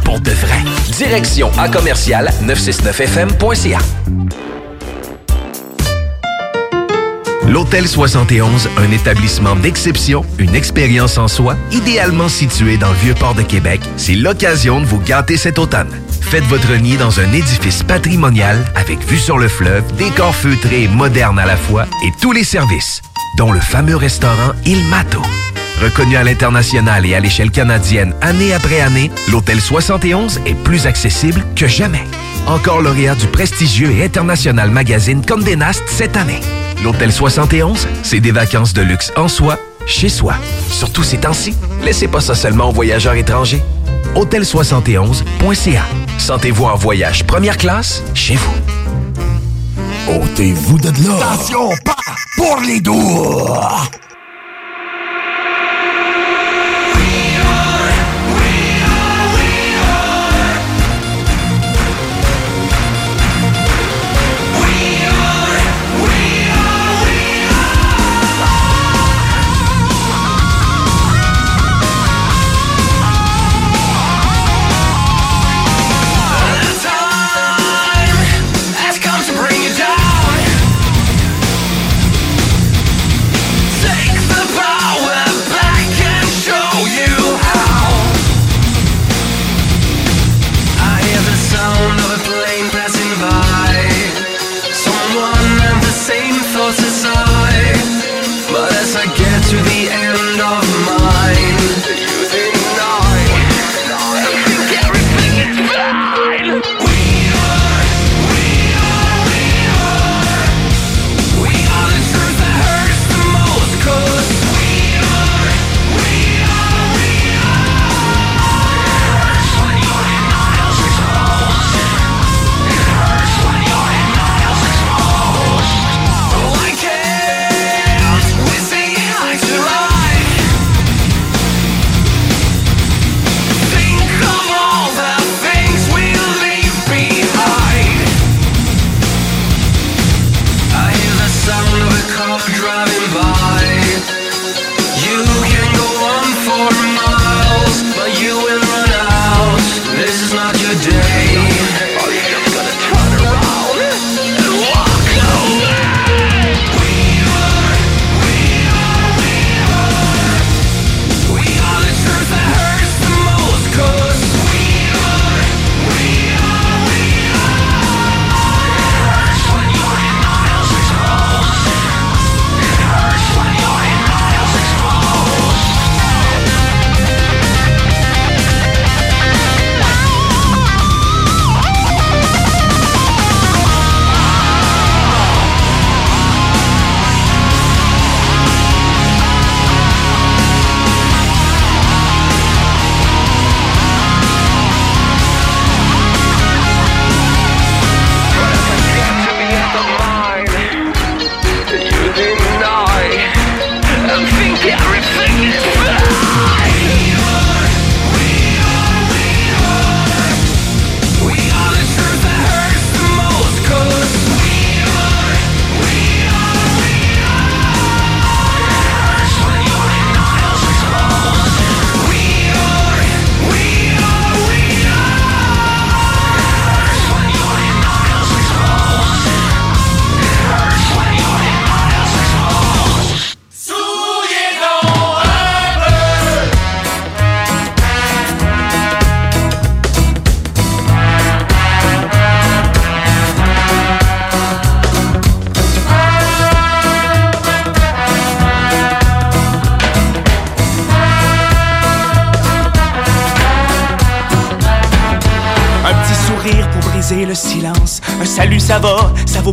de vrai. Direction à commercial 969fm.ca. L'Hôtel 71, un établissement d'exception, une expérience en soi, idéalement situé dans le Vieux-Port de Québec, c'est l'occasion de vous gâter cet automne. Faites votre nid dans un édifice patrimonial avec vue sur le fleuve, décor feutré et moderne à la fois et tous les services, dont le fameux restaurant Il Mato. Reconnu à l'international et à l'échelle canadienne année après année, l'Hôtel 71 est plus accessible que jamais. Encore lauréat du prestigieux et international magazine Condé Nast cette année. L'Hôtel 71, c'est des vacances de luxe en soi, chez soi. Surtout ces temps-ci, laissez pas ça seulement aux voyageurs étrangers. Hôtel71.ca. Sentez-vous en voyage première classe chez vous. Ôtez-vous de là! Attention, pas pour les doux!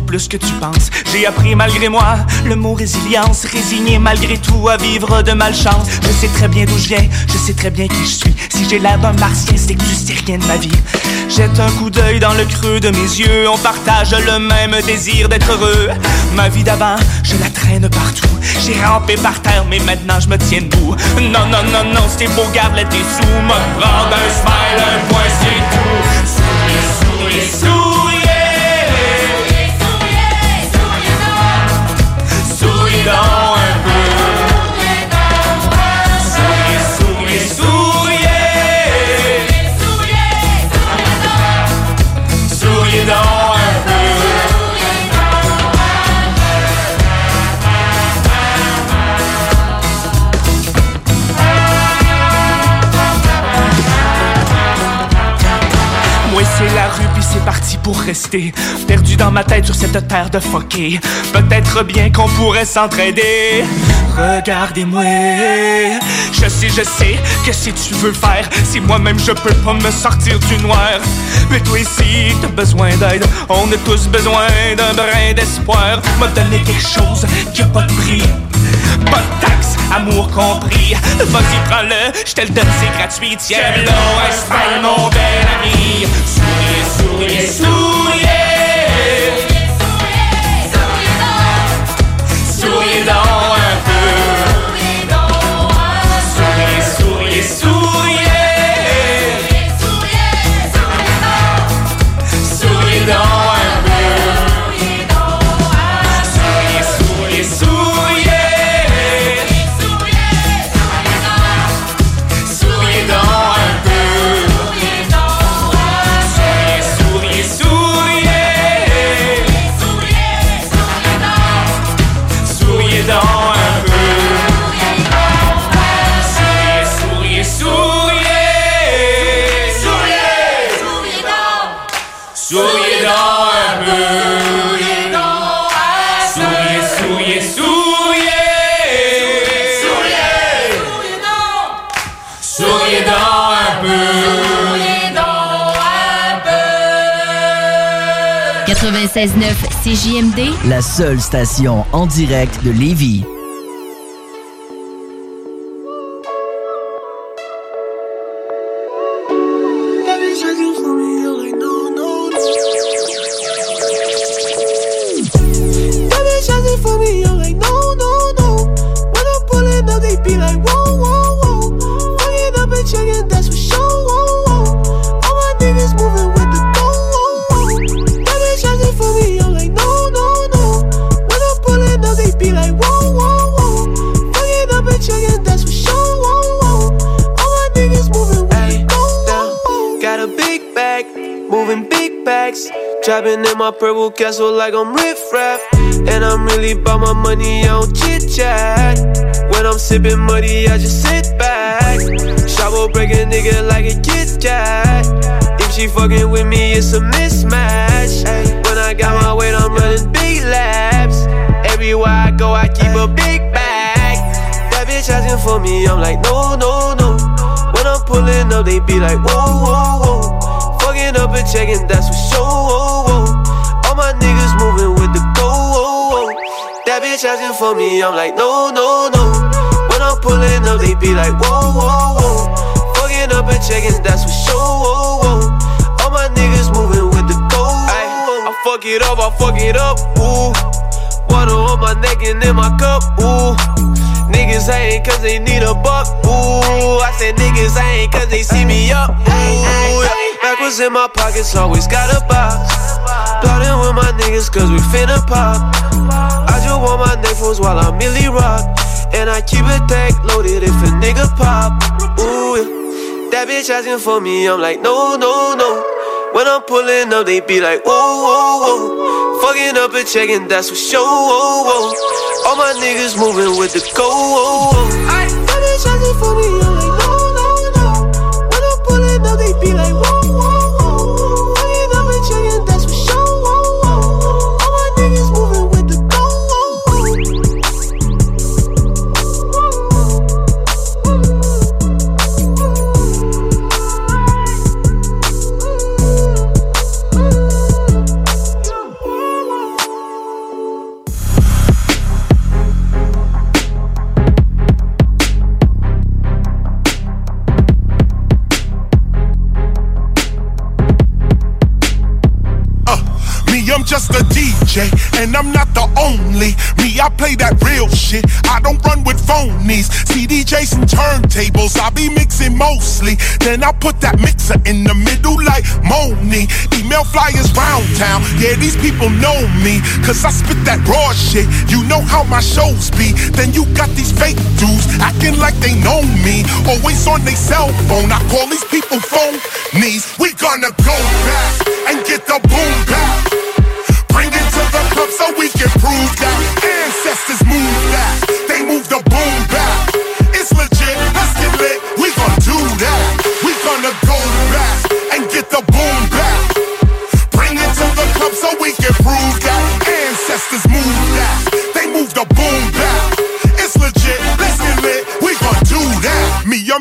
Plus que tu penses. J'ai appris malgré moi le mot résilience. Résigné malgré tout à vivre de malchance. Je sais très bien d'où je viens, je sais très bien qui je suis. Si j'ai l'air d'un martien, c'est que tu sais rien de ma vie. Jette un coup d'œil dans le creux de mes yeux. On partage le même désir d'être heureux. Ma vie d'avant, je la traîne partout. J'ai rampé par terre, mais maintenant je me tiens debout. Non, non, non, non, c'est beau, garde tes sous. Me prendre un smile, un point, c'est tout. Souriez, souriez. Souriez donc pour rester Perdu dans ma tête sur cette terre de fucké Peut-être bien qu'on pourrait s'entraider. Regardez-moi. Je sais, je sais que si tu veux faire Si moi-même je peux pas me sortir du noir. Mais toi ici t'as besoin d'aide. On a tous besoin d'un brin d'espoir. Me donner quelque chose qui a pas de prix. Pas de taxe, amour compris. Vas-y, prends-le, je te le donne, c'est gratuit. Tiens-le, un smile, mon bel ami. Souriez, souriez. Souriez 96.9 CJMD, La seule station en direct de Lévis. Trapping in my purple castle like I'm riff raff. And I'm really about my money, I don't chit chat. When I'm sipping muddy, I just sit back. Shovel break a nigga like a Kit Kat. If she fucking with me, it's a mismatch. When I got my weight, I'm running big laps. Everywhere I go, I keep a big bag. That bitch asking for me, I'm like, no, no, no. When I'm pulling up, they be like, whoa, whoa, whoa. Fucking up and checking, that's for sure. All my niggas moving with the go. That bitch asking for me, I'm like, no, no, no. When I'm pulling up, they be like, whoa, whoa, whoa. Fucking up and checking, that's for sure. All my niggas moving with the go. I fuck it up, I fuck it up. Ooh. Water on my neck and in my cup. Ooh. Niggas ain't cause they need a buck. Ooh, I said niggas ain't cause they see me up. Ooh, Backwards in my pockets, always got a box. Plotting with my niggas cause we finna pop. I just want my niggas while I'm Millie Rock. And I keep a tag loaded if a nigga pop. Ooh. That bitch asking for me, I'm like, no, no, no. When I'm pulling up, they be like, whoa, whoa, whoa. Fucking up and checking, that's for sure. Whoa, whoa. All my niggas moving with the go. Whoa, whoa. Just a DJ, and I'm not the only. Me, I play that real shit. I don't run with phonies. CDJs and turntables, I be mixing mostly. Then I put that mixer in the middle like Moni. Email flyers round town. Yeah, these people know me, cause I spit that raw shit. You know how my shows be. Then you got these fake dudes acting like they know me. Always on their cell phone. I call these people phonies. We gonna go back and get the boom back.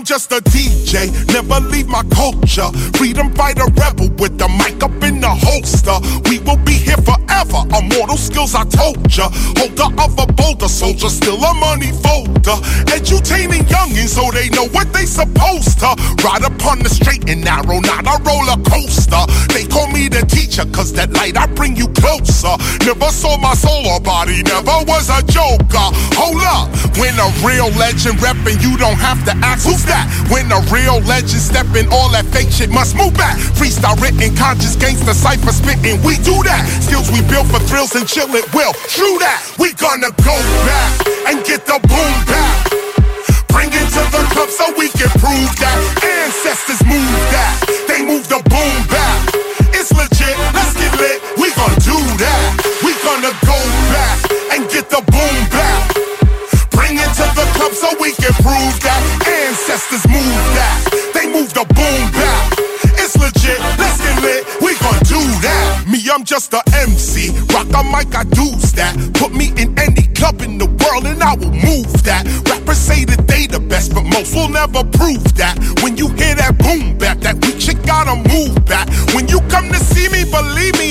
Just a DJ. Never leave my culture. Freedom fighter rebel with the mic up in the holster. We will be here forever. Immortal skills, I told ya. Holder of a boulder soldier, still a money folder. Edutaining youngins so they know what they supposed to. Ride upon the straight and narrow, not a roller coaster. Me the teacher, cause that light I bring you closer. Never saw my soul or body, never was a joker. Hold up, when a real legend reppin', you don't have to ask who's that. When a real legend steppin', all that fake shit must move back. Freestyle written, conscious gangster cipher spittin', we do that. Skills we built for thrills and chill it will. True that, we gonna go back and get the boom back. Bring it to the club so we can prove that ancestors move that. So we can prove that ancestors move that. They move the boom back. It's legit, let's get lit. We gon' do that. Me, I'm just a MC. Rock a mic, I do that. Put me in any club in the world and I will move that. Rappers say that they the best, but most will never prove that. When you hear that boom back, that weak shit gotta move back.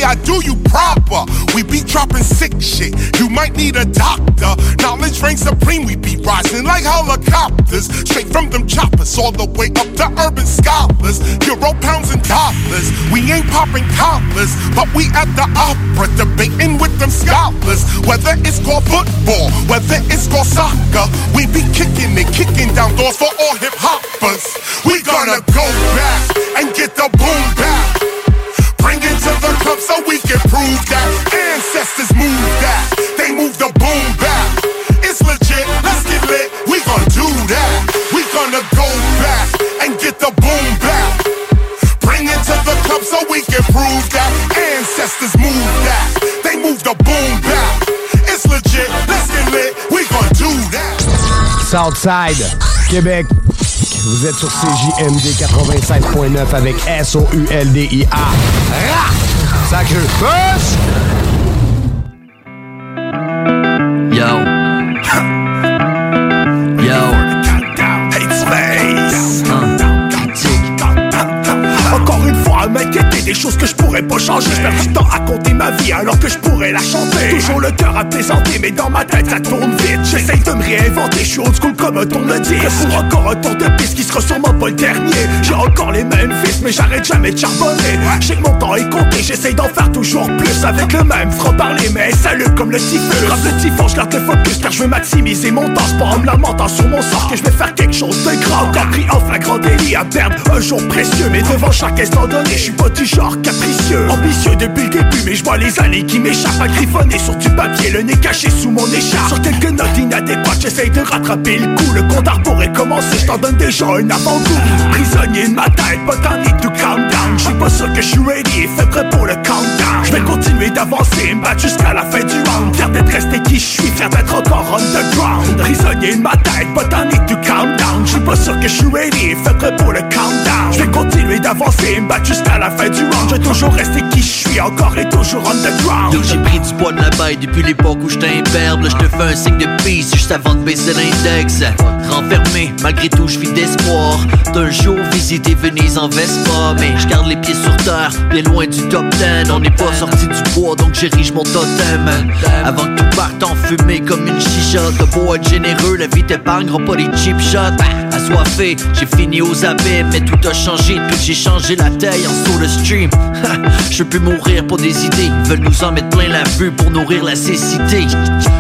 I do you proper. We be dropping sick shit. You might need a doctor. Knowledge reigns supreme. We be rising like helicopters. Straight from them choppers all the way up to urban scholars. Euro pounds and dollars. We ain't popping collars, but we at the opera debating with them scholars. Whether it's called football, whether it's called soccer, we be kicking it, kicking down doors for all hip hoppers. We gonna go back and get the boom back cup so we can prove that. Ancestors move that. They move the boom back. It's legit. Let's get lit. We gonna do that. We gonna go back and get the boom back. Bring it to the club so we can prove that. Ancestors move that. They move the boom back. It's legit. Let's get lit. We gonna do that. Southside, Québec. Vous êtes sur CJMD 96.9 avec S-O-U-L-D-I-A. Ra! Yo. Yo. Choses que je pourrais pas changer. Je perds du temps à compter ma vie alors que je pourrais la chanter. Toujours le cœur à plaisanter, mais dans ma tête ça tourne vite. J'essaye de me réinventer, je suis old school comme un tourne-disque. Pour encore un tour de piste qui sera sûrement pas le dernier. J'ai encore les mêmes fils, mais j'arrête jamais de charbonner. Je sais que mon temps est compté, j'essaye d'en faire toujours plus. Avec le même franc-parler, mais salut comme le typhus. Grave le typhon, je le focus car je veux maximiser mon temps. C'est pas en me lamentant sur mon sort que je vais faire quelque chose de grand. Encore pris en flagrant délit à perdre un jour précieux. Mais devant chaque instant donné, je suis pas du genre capricieux. Ambitieux depuis le début, mais je vois les années qui m'échappent à griffonner sur du papier, le nez caché sous mon écharpe. Sur quelques notes inadéquates, j'essaye de rattraper le coup. Le compte à rebours est commencé, je t'en donne déjà un avant-goût. Prisonnier de ma tête, I need to calm down. Je suis pas sûr que je suis ready et fait prêt pour le countdown. Je vais continuer d'avancer, me battre jusqu'à la fin du round. Fier d'être resté qui je suis, fier d'être encore underground. Prisonnier de ma tête, I need to calm down. Je suis pas sûr que je suis ready et fait prêt pour le countdown. Je vais continuer d'avancer, me battre jusqu'à la fin du round. Je vais toujours rester qui je suis, encore et toujours underground. Yo, j'ai pris du poids de la baille depuis l'époque où j'étais imberbe. Là, je te fais un signe de peace juste avant de baisser l'index. Renfermé, malgré tout, je vis d'espoir. D'un jour, visiter Venise en Vespa. Mais je garde les pieds sur terre, bien loin du top 10. On n'est pas sorti du bois, donc j'érige mon totem. Avant que tout parte en fumée comme une chicha. T'as beau être généreux, la vie t'épargnera pas les cheap shots. J'ai fini aux abîmes, mais tout a changé depuis j'ai changé la taille en sur le stream. Je plus mourir pour des idées, ils veulent nous en mettre plein la vue pour nourrir la cécité.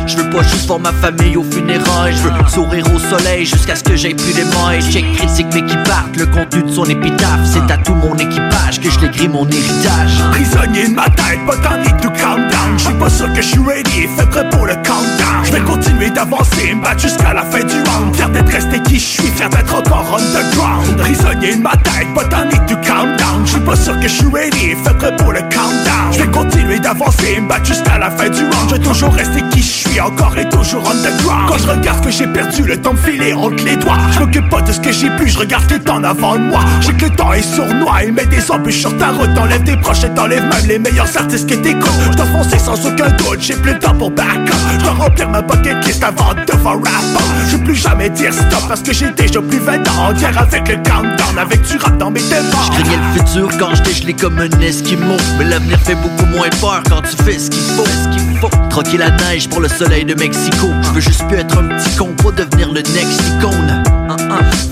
Je veux pas juste voir ma famille au funérailles, je veux sourire au soleil jusqu'à ce que j'aie plus les mailles. Check critique mais qui partent, le contenu de son épitaphe, c'est à tout mon équipage que je l'écris mon héritage. Prisonnier de ma tête, but I need to calm down. Je suis pas sûr que je suis ready et fait prêt pour le countdown. Je vais continuer d'avancer, me battre jusqu'à la fin du round. Fier d'être resté qui je suis, encore underground. Prisonnier de ma tête, but I need to calm down. Je suis pas sûr que je suis ready fait prêt pour le countdown. Je vais continuer d'avancer, me battre jusqu'à la fin du round. Je vais toujours rester qui je suis, encore et toujours underground. Quand je regarde que j'ai perdu, le temps me entre les doigts. Je m'occupe pas de ce que j'ai pu, je regarde le temps avant de moi. J'ai que le temps est sournois, il met des embûches sur ta route. T'enlèves des proches et t'enlèves même les meilleurs artistes que t'écoutes. Je dois foncer sans aucun doute, j'ai plus le temps pour back up. Je dois remplir ma bucket list avant de faire rap Je plus jamais dire stop parce que j'ai déjà plus 20 ans en guerre avec le countdown, avec du rap dans mes. Je le futur quand j'étais gelé comme un esquimau. Mais l'avenir fait beaucoup moins peur quand tu fais ce qu'il faut. Ce qu'il faut. Troquer la neige pour le soleil de Mexico. Je veux juste plus être un petit con, pas devenir le next icône.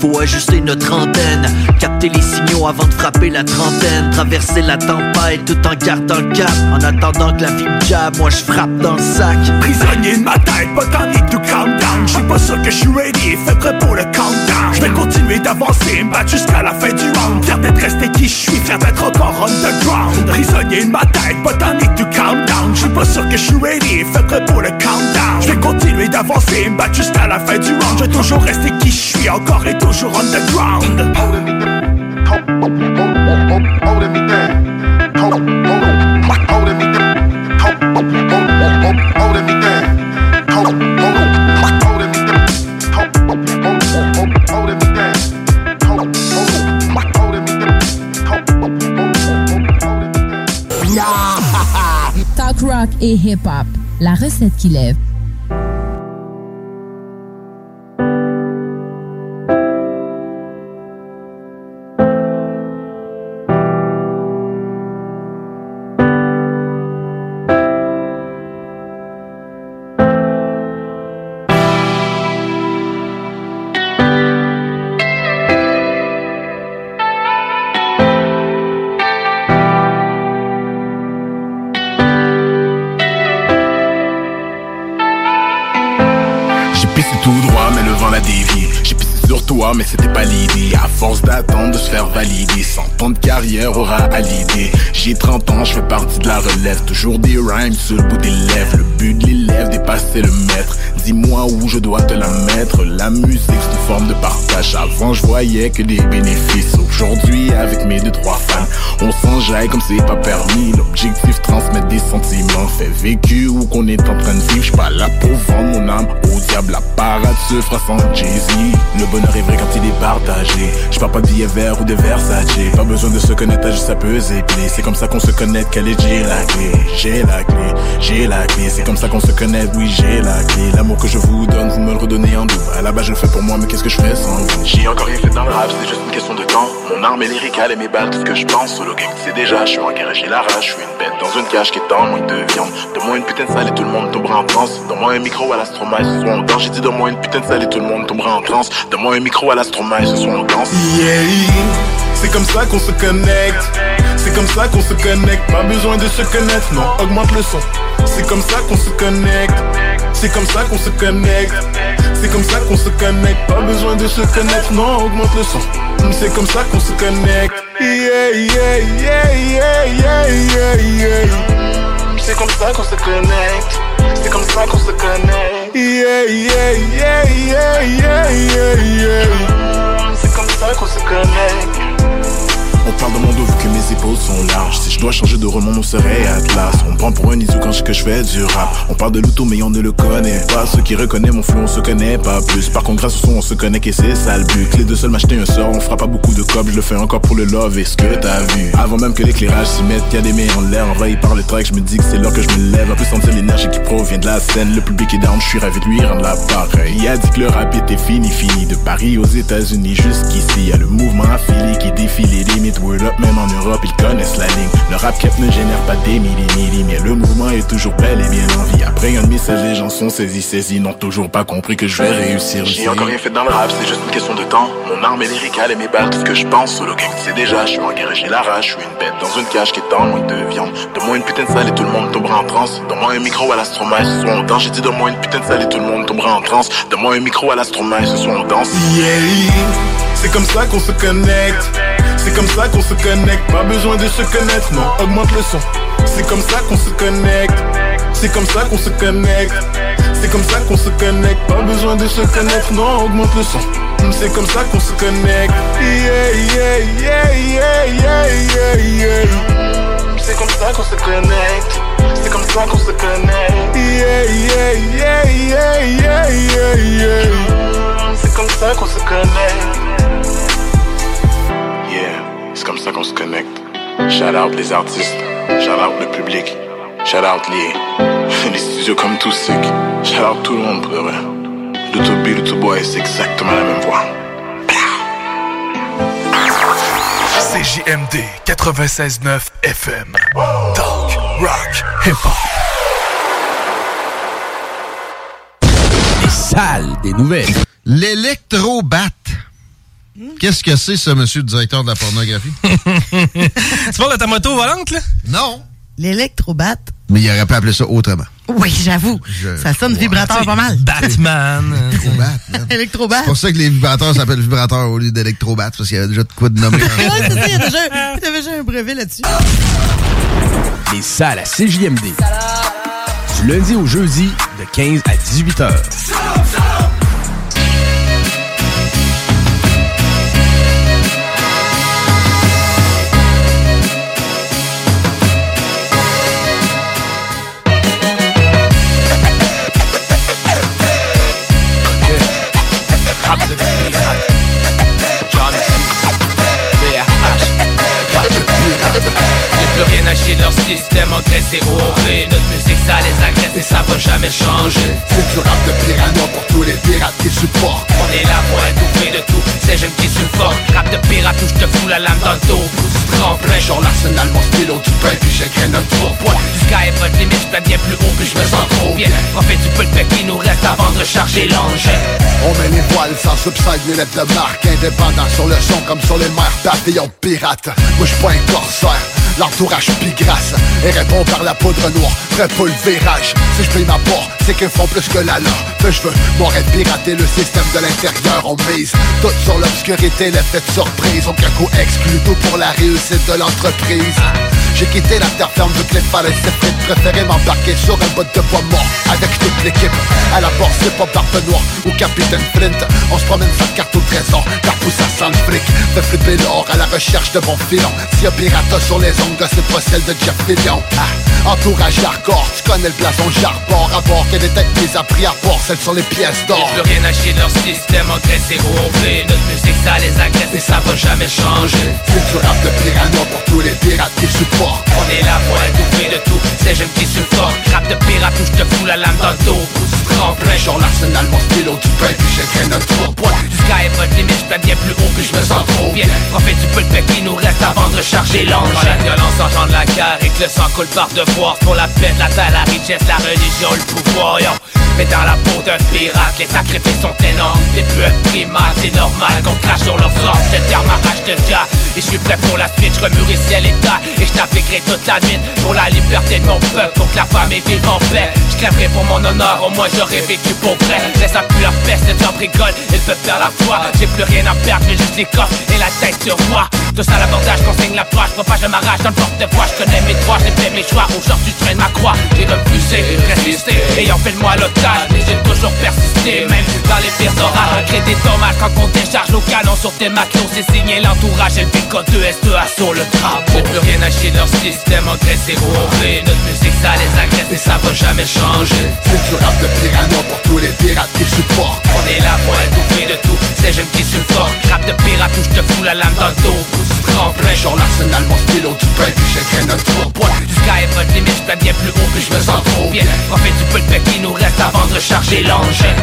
Faut ajuster notre antenne. Capter les signaux avant de frapper la trentaine. Traverser la tempête tout en gardant le cap. En attendant que la vie me jab, moi je frappe dans le sac. Prisonnier de ma tête, but I need to calm down. Je suis pas sûr que je suis ready. Et fait prêt pour le countdown. Je vais continuer d'avancer, me battre jusqu'à la fin du round. Fier d'être resté qui je suis, fier d'être encore underground. Prisonnier de ma tête, but I need to calm down. Je suis pas sûr que je suis ready fait prêt pour le countdown. Je vais continuer d'avancer, me battre jusqu'à la fin du round. Je vais toujours rester qui je suis, encore et toujours underground. Holding me down. Hold, hold, holding et hip-hop. La recette qui lève. Carrière aura à l'idée. J'ai 30 ans, je fais partie de la relève. Toujours des rhymes sur le bout des lèvres. Le but de l'élève dépasse c'est le maître. Dis-moi où je dois te la mettre. La musique, une forme de partage. Avant, je voyais que des bénéfices. Aujourd'hui, avec mes deux, trois fans, on s'enjaille comme c'est pas permis. L'objectif, transmettre des sentiments. Fait vécu ou qu'on est en train de vivre. J'suis pas là pour vendre mon âme au diable. La parade se fera sans Jay-Z. Le bonheur est vrai quand il est partagé. Je parle pas de billets verts ou de Versace. Pas besoin de se connaître, juste à peser play. C'est comme ça qu'on se connecte, quelle est j'ai la clé. J'ai la clé, j'ai la clé. C'est comme ça qu'on se connaît, oui, j'ai la clé. Que je vous donne, vous me le redonnez en double. À la base, je le fais pour moi, mais qu'est-ce que je fais sans vous? J'ai encore rien fait dans le rap, c'est juste une question de temps. Mon arme est lyricale et mes balles, tout ce que je pense. Solo gang, c'est déjà, je suis en guerre et j'ai la rage. Je suis une bête dans une cage qui est en manque de viande. Donne-moi une putain de salle et tout le monde tombera en transe. Donne-moi un micro à l'astromaille, ce soir on danse. J'ai dit donne-moi une putain de salle et tout le monde tombera en transe. Donne-moi un micro à l'astromaille, ce soir on danse. Yeah, c'est comme ça qu'on se connecte. C'est comme ça qu'on se connecte. Pas besoin de se connaître, non, augmente le son. C'est comme ça qu'on se connecte. C'est comme ça qu'on se connecte. C'est comme ça qu'on se connecte. Pas besoin de se connaître, non, augmente le son. C'est comme ça qu'on se connecte. Yeah, yeah, yeah, yeah, yeah, yeah, yeah. C'est comme ça qu'on se connecte. C'est comme ça qu'on se connecte. Yeah, yeah, yeah, yeah, yeah, yeah, yeah. C'est comme ça qu'on se connecte. On parle de mon dos vu que mes épaules sont larges. Si je dois changer de roman, on serait Atlas. On prend pour un isou quand je que je fais du rap. On parle de l'auto, mais on ne le connaît pas. Ceux qui reconnaissent mon flow, on se connaît pas plus. Par contre, grâce au son, on se connaît et c'est ça le but. Les deux seuls m'acheter un sort, on fera pas beaucoup de cop. Je le fais encore pour le love et ce que t'as vu? Avant même que l'éclairage s'y mette, y'a des mains en l'air. Envahi par le track, je me dis que c'est l'heure que je me lève. Un peu sentir l'énergie qui provient de la scène. Le public est down, je suis ravi de lui rendre la pareille. Il a dit que le rap était fini, fini. De Paris aux États-Unis jusqu'ici. Y'a le mouvement affilié qui défile les limites. Word up, même en Europe, ils connaissent la ligne. Le rap cap ne génère pas des milliers, mais le mouvement est toujours bel et bien en vie. Après un message, les gens sont saisis, saisis, n'ont toujours pas compris que je vais réussir. J'ai encore rien fait dans le rap, c'est juste une question de temps. Mon arme est lyricale et mes balles, tout ce que je pense. Solo gang, c'est déjà, je suis en j'ai la rage. Je suis une bête dans une cage qui est en manque de viande. Donne-moi une putain de salle et tout le monde tombera en transe. Donne-moi un micro à l'astromaille, ce soir on danse. J'ai dit donne-moi une putain de salle et tout le monde tombera en transe. Donne-moi un micro à l'astromaille, ce soir on danse. Yeah, c'est comme ça qu'on se connecte. C'est comme ça qu'on se connecte. Pas besoin de se connaître, non, augmente le son. C'est comme ça qu'on se connecte. C'est comme ça qu'on se connecte. C'est comme ça qu'on se connecte. Pas besoin de se connaître, non, augmente le son. C'est comme ça qu'on se connecte. Yeah, yeah, yeah, yeah, yeah, yeah, yeah. C'est comme ça qu'on se connecte. C'est comme ça qu'on se connecte. Yeah, yeah, yeah, yeah, yeah, yeah, yeah. C'est comme ça qu'on se connecte. C'est comme ça qu'on se connecte. Shout out les artistes, shout out le public, shout out les, les studios comme tout sick. Shout out tout le monde pour de vrai. Le to be, le to boy, c'est exactement la même voix. CJMD 96.9 FM. Talk, rock, hip-hop. Les salles des nouvelles. L'électrobat. Qu'est-ce que c'est, ça, monsieur le directeur de la pornographie? tu parles de ta moto volante, là? Non. L'électrobat. Mais il aurait pu appeler ça autrement. Oui, j'avoue. Ça sonne vibrateur pas mal. Batman. Électrobat. Électrobat. C'est pour ça que les vibrateurs s'appellent vibrateurs au lieu d'électrobat, parce qu'il y a déjà de quoi de nommer. ouais, c'est ça, il y a déjà, il y a déjà un brevet là-dessus. Les salles à CJMD. Du lundi au jeudi, de 15 à 18 heures. Système engraissé au ré Notre musique ça les agresse et ça va jamais changer. C'est du rap de piranha pour tous les pirates qui supportent. On est là pour étouffer de tout, ces jeunes qui supportent Rap de pirate où je te fous la lame dans le dos. Du tremplin Genre l'arsenal, mon stylo du pain puis j'écris notre pourpoint Du sky est votre limite, je bien plus haut puis je me sens trop bien. Profite du peu de paix qui nous reste avant de recharger l'engin. On met les voiles sans subside, les lettres de marque Indépendant sur le son comme sur les mers. Pavillon pirate, moi j'suis pas un corsaire L'entourage pis grasse Et répond par la poudre noire Prêt pour le virage. Si je paye ma part, c'est qu'ils font plus que la leur Que je veux m'aurait pirater le système de l'intérieur On mise tout sur l'obscurité, l'effet de surprise. On coup exclu tout pour la réussite de l'entreprise j'ai quitté la terre ferme vu que les falaises c'est préféré m'embarquer sur un bout de bois mort. Avec toute l'équipe À la porte c'est pas Barbe Noire ou Capitaine Flint. On se promène sa carte au trésor Car tout ça sent le fric. Fait flipper l'or à la recherche de bon filon y a pirate sur les ongles c'est pas celle de Jeff Fillion. Ah, Entourage hardcore, tu connais le blason Jarbord. À bord que des têtes mises à prix à bord Celles sur les pièces d'or. Plus rien à chier de leur système engraissé où on fait Notre musique ça les agresse et ça va jamais changer. Rap de piranha pour tous les pirates qui supportent On est là de tout, c'est j'aime qui supporte Rap de pirate où je te fous la lame dans le dos. Pousse du tremplin Genre l'arsenal, mon stylo du pain Puis j'écris notre tour. Du sky est de limite, je bien plus haut puis je me sens trop bien. Profite du peu de paix qui nous reste avant de recharger Quand la violence engendre la guerre et que le sang coule par devoir Pour la paix, la terre, la richesse, la religion, le pouvoir. Yo. Mais dans la peau d'un pirate, les sacrifices sont énormes. Des un primates, c'est normal qu'on crache sur leur sort Je terre ma rage de gars. Et je suis prêt pour la suite, je remue ciel et Et je naviguerai toute la nuit pour la liberté de mon peuple Pour que la famille vive en paix. Je crèverai pour mon honneur, au moins j'aurais vécu pour vrai. Laisse à plus leur peste, les gens rigolent, ils peuvent perdre la foi. J'ai plus rien à perdre, j'ai juste les coffres et la tête sur moi. Tout ça l'abordage, consigne l'approche, propage de ma rage dans le porte-voix Je connais mes droits, j'ai fait mes choix, aujourd'hui je traîne ma croix. J'ai refusé, résisté, ayant fait de moi Mais j'ai toujours persisté, même dans les pires orages. Malgré des dommages quand on décharge nos canons sur tes macros C'est signé l'entourage et le picote de S2A sur le drapeau. J'ai plus rien à chier leur système où on fait Notre musique ça les agresse et ça va jamais changer. C'est du rap de piranha pour tous les pirates qui supportent. On est là pour étouffer de tout, c'est j'aime qui supporte. Rap de pirate où je te fous la lame dans le dos tremplin Genre l'arsenal, mon stylo du pain Puis j'écris notre tour point Du sky est de limite, je bien plus haut puis je me sens trop bien. Profite du peu de qui nous reste avant de recharger l'engin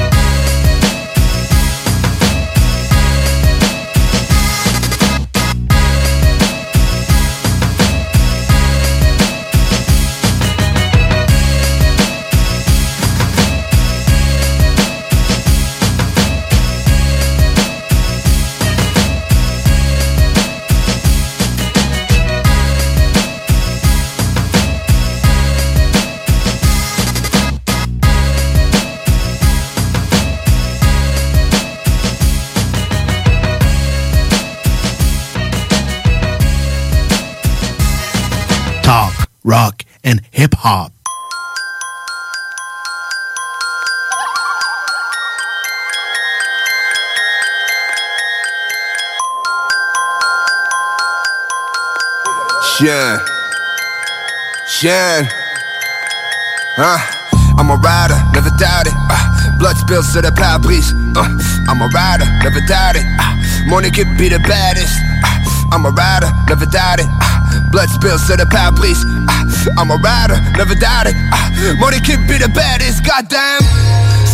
rock, and hip hop. Shine. Shine. Huh? I'm a rider, never doubt it. Uh, blood spills to the pare-brise. Uh, I'm a rider, never doubt it. Uh, money could be the baddest. Uh, I'm a rider, never doubt it. Uh, blood spills to the pare-brise. Uh, I'm a rider, never doubt it. Uh, money could be the baddest. Goddamn.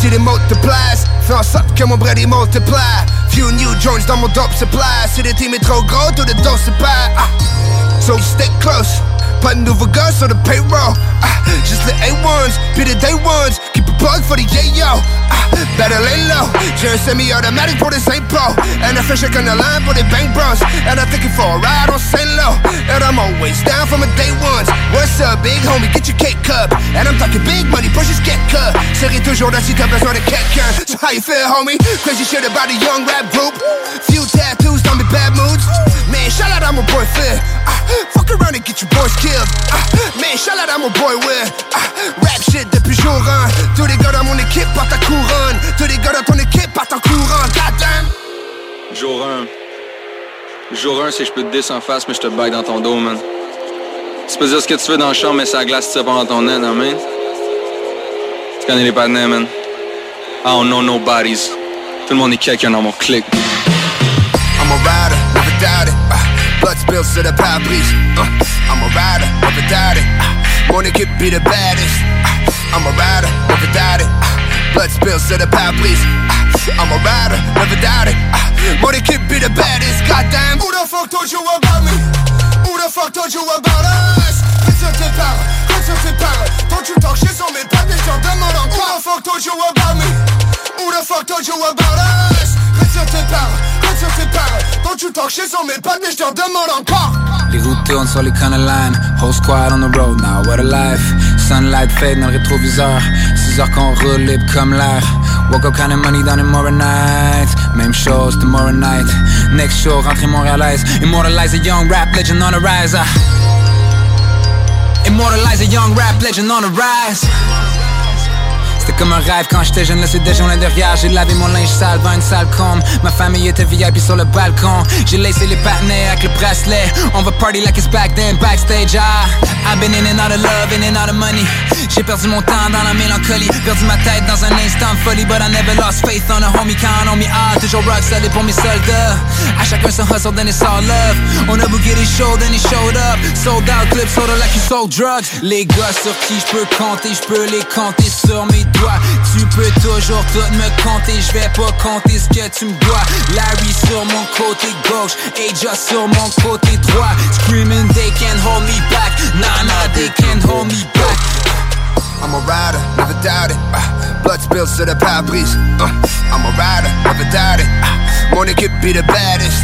Les multiplies, fais en sorte que mon bread il multiplie. Few new joints dans mon dope supply. Si le team est trop gros, tout le dos se. Ah. So stay close. Pas de nouveau gars sur le payroll. Ah, just the A1s, be the day ones. Keep a plug for the yayo. Ah, better lay low. J'ai un semi-automatic pour des Saint Pro. And I fish on the line for the bank bros. And I'm thinking for a ride on Saint Low. And I'm always down from a day ones. What's up, big homie? Get your cake cup. And I'm talking big money, pushes get cut. Serai toujours là si t'as besoin de quelqu'un. So how you feel, homie? Crazy shit about a young rap group. Few tattoos, don't be bad moods. Man, shout out, I'm a boy Phil. Ah, fuck around and get your boys killed. Ah, man, shout out, I'm a boy Will. Ah, rap shit depuis jour 1. Tous mon équipe en couronne. Ton équipe. Goddamn. Jour 1. Jour 1, c'est que je peux te dis en face, mais je te baille dans ton dos, man. Tu peux dire ce que tu veux dans la chambre, mais ça glace, tu sais pas dans ton nez, non, man. Tu connais les partenaires, man. I don't know nobodies. Tout le monde est quelqu'un dans mon clic. I'm a rider, never doubt it. Uh, blood spills to the pare-brise. Uh, I'm a rider, never doubt it. Uh, money could be the baddest. Uh, I'm a rider, never doubt it. Uh, blood spills to the pare-brise. Uh, I'm a rider, never doubt it. Uh, money could be the baddest. Goddamn. Who the fuck told you about me? Who the fuck told you about us? Listen to power, listen to power. Don't you talk shit on me, pas des gens demandent encore. Who the fuck told you about me? Who the fuck told you about us? Listen to power, listen to power. Don't you talk shit on me, pas des gens demandent encore. Les routes tournent sur les Connor Line Whole squad on the road now, what a life Sunlight fade dans le rétroviseur 6 heures qu'on roule libre comme l'air. Woke up kind of money dans more nights. Même chose tomorrow night. Next show, rentrée montréalaise Immortalize a young rap legend on the rise. Ah. Immortalize a young rap legend on the rise C'était comme un rêve quand j'étais jeune, là c'est déjà loin derrière. J'ai lavé mon linge sale dans une salle combe. Ma famille était VIP sur le balcon. J'ai laissé les partenaires avec le bracelet. On va party like it's back then, backstage. Ah, I've been in and out of love, in and out of money. J'ai perdu mon temps dans la mélancolie. Perdu ma tête dans un instant folie. But I never lost faith on a homie count on me. Ah, toujours rock solid pour mes soldats. À chacun son hustle, then it's all love. On a booké des shows, then he showed up. Sold out, clip, sold out like you sold drugs. Les gars sur qui je peux compter, je peux les compter sur mes Tu peux toujours tout me compter, je vais pas compter ce que tu me dois. Larry sur mon côté gauche, Aja sur mon côté droit. Screaming, they can't hold me back. Nah, nah, they can't hold me back. I'm a rider, never doubt it. Uh, blood spills to the pare-brise. Uh, I'm a rider, never doubt it. Uh, money could be the baddest.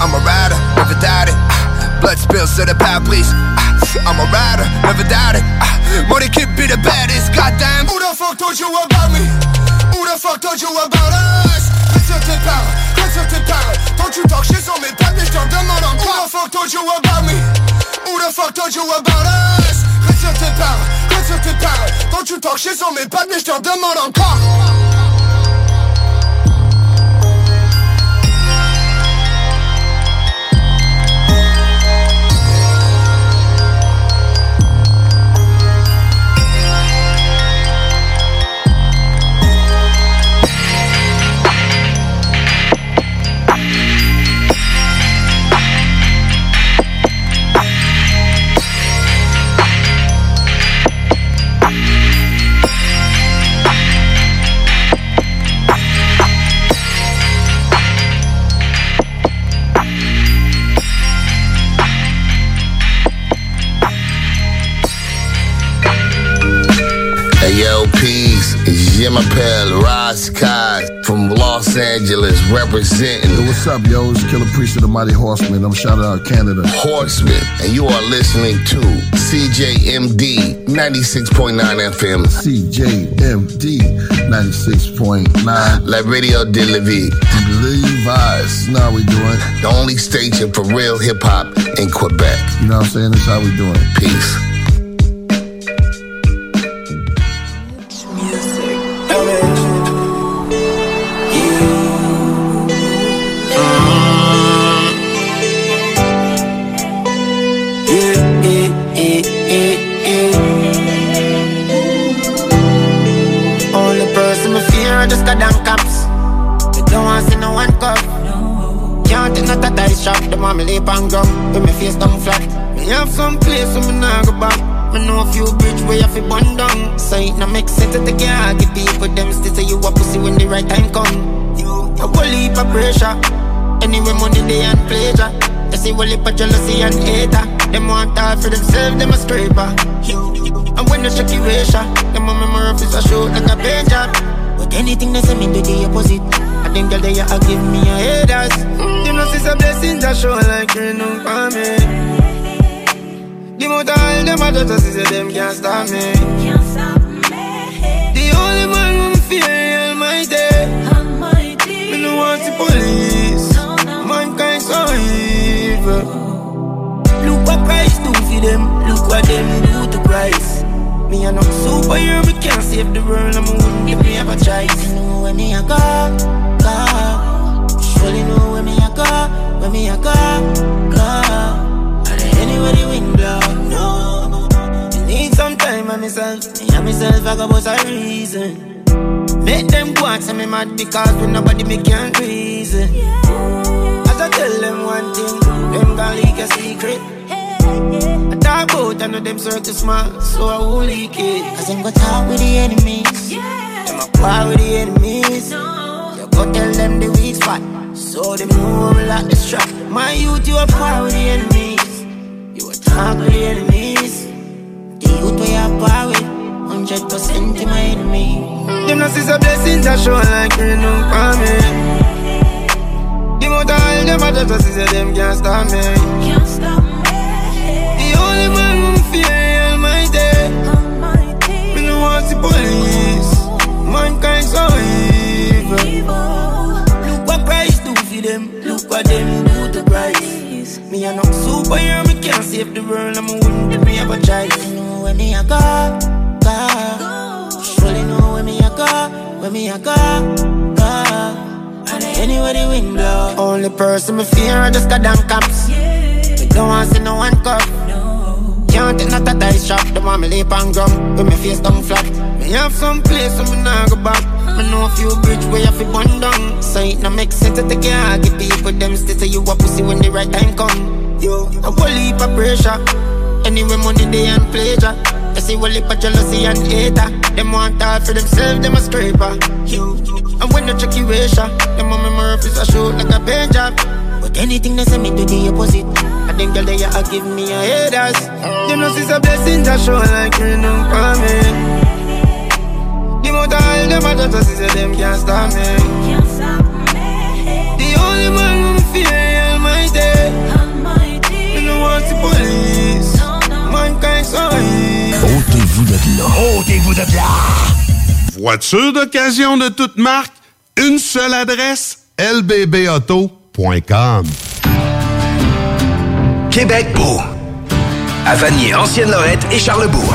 I'm a rider, never doubt it. Blood spills to the pare-brise. Uh, I'm a rider, never doubt it. Uh, money could be the baddest. Goddamn, who the fuck told you about me? Who the fuck told you about us? Retire tes paroles, retire tes paroles. Don't you talk shit sur mes pattes, je t'en demande encore. Who the fuck told you about me? Who the fuck told you about us? Retire tes paroles, retire tes paroles. Don't you talk shit sur mes pattes, mais je t'en demande encore. Appel, Ross Kai from Los Angeles representing. Yo, what's up, yo? It's Killer Priest of the Mighty Horseman. I'm shouting out Canada. Horseman, and you are listening to CJMD 96.9 FM. CJMD 96.9. La Radio de la Vie. Levi's. Now we doing. The only station for real hip hop in Quebec. You know what I'm saying? That's how we doing. Peace. Shop. The me leap and gum. With me face down flat. Me have some place where me nah go back. Me know a few bridge where you fi burn down. So it no make sense your heart. Give people them still say you a pussy when the right time come. You a whole heap of pressure. Anyway money they and pleasure. They see whole heap of jealousy and hater. Them want all for themselves, them a scraper. And when they check your ratio, them a memory of is a show like a paint job. But anything they say me do the opposite. I think girl they a give me a haters. Mm, them no see some blessings that show like rain on me. The more all them a just say them can't stop me. The only man who me fear is Almighty. Me no want the police. Mankind so evil. Look what Christ do for them. Look what them do to Christ. Me a not superhero, me can't save the world. I'm a wouldn't give me have a choice. You know where me a go, go. Surely know where me a go, where me a go, go. Are anywhere the wind blow? No. You need some time on myself. Me and myself, I go bust a reason. Make them go and me mad because when nobody me can't reason. As I tell them one thing, them gon' leak a secret. I talk about I know them circle smart, so I won't leak it. Cause them go talk with the enemies. Them a par with the enemies. You go tell them the weak spot, so them move like the strap. My youth, you are par with the enemies. You are talk with the enemies. The youth we are par with, hundred percent in my enemy. Them not see some blessings that show like rain on for me. The more all them a just see them can't stop me. Can't stop me. The only man who fear what them do to Christ. Me a no superhero, me can't save the world. I'm a give me have a choice. You know where me a go, go. Surely know where me a go, where me I go, go. Anywhere the wind blow. Only person me fear just got down cops. Me don't want see no one cup. Can't take not a dice shop. The want me leap and gum. With me face down flat. Me have some place me nah go back. Me know a few bridge where you fi burn down. So it no make sense to take your give people them still say you a pussy when the right time come. Yo, a whole heap of pressure. Anyway, money they and pleasure. You see whole heap of jealousy and hater. Them want all for themselves, them a scraper. Yo, and when the tricky ratio, them on me Murphys a shoot like a paint job. But anything they say me do the opposite. And them girl they a give me a haters. You know see a blessing that show like rain on coming. The more all them a just see say them can't stop me. The only man who fear Almighty. Me no want the police. Mankind so evil. Ôtez-vous de là. Ôtez-vous de là. Voiture d'occasion de toute marque, une seule adresse, lbbauto.com. Québec beau. À Vanier, Ancienne-Lorette et Charlebourg.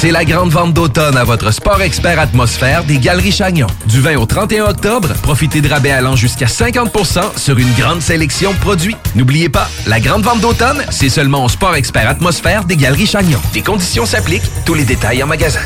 C'est la grande vente d'automne à votre Sport Expert Atmosphère des Galeries Chagnon. Du 20 au 31 octobre, profitez de rabais allant jusqu'à 50% sur une grande sélection de produits. N'oubliez pas, la grande vente d'automne, c'est seulement au Sport Expert Atmosphère des Galeries Chagnon. Les conditions s'appliquent, tous les détails en magasin.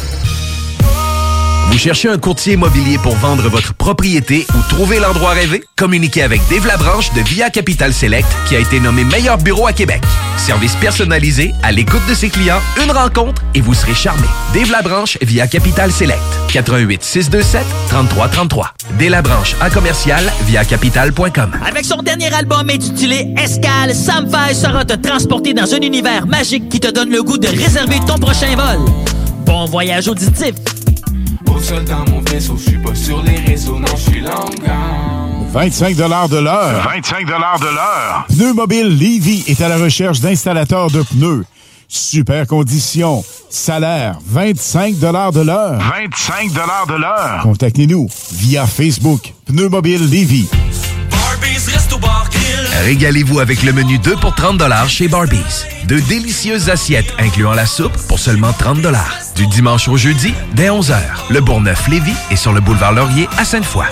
Vous cherchez un courtier immobilier pour vendre votre propriété ou trouver l'endroit rêvé? Communiquez avec Dave Labranche de Via Capital Select qui a été nommé meilleur bureau à Québec. Service personnalisé, à l'écoute de ses clients, une rencontre et vous serez charmé. Dave Labranche via Capital Select. 88 627 3333. Dave Labranche à commercial via capital.com. Avec son dernier album intitulé Escale, Sam Fay sera te transporter dans un univers magique qui te donne le goût de réserver ton prochain vol. Bon voyage auditif! Sol dans mon vaisseau, je suis pas sur les réseaux, non, je suis longueur. 25 de l'heure. 25 de l'heure. Pneu Mobile Levy est à la recherche d'installateurs de pneus. Super conditions. Salaire, 25 de l'heure. 25 de l'heure. Contactez-nous via Facebook. Pneu Mobile Levy. Régalez-vous avec le menu 2 pour 30 chez Barbies. De délicieuses assiettes incluant la soupe pour seulement 30 Du dimanche au jeudi, dès 11h. Le Bourgneuf-Lévis est sur le boulevard Laurier à Sainte-Foy.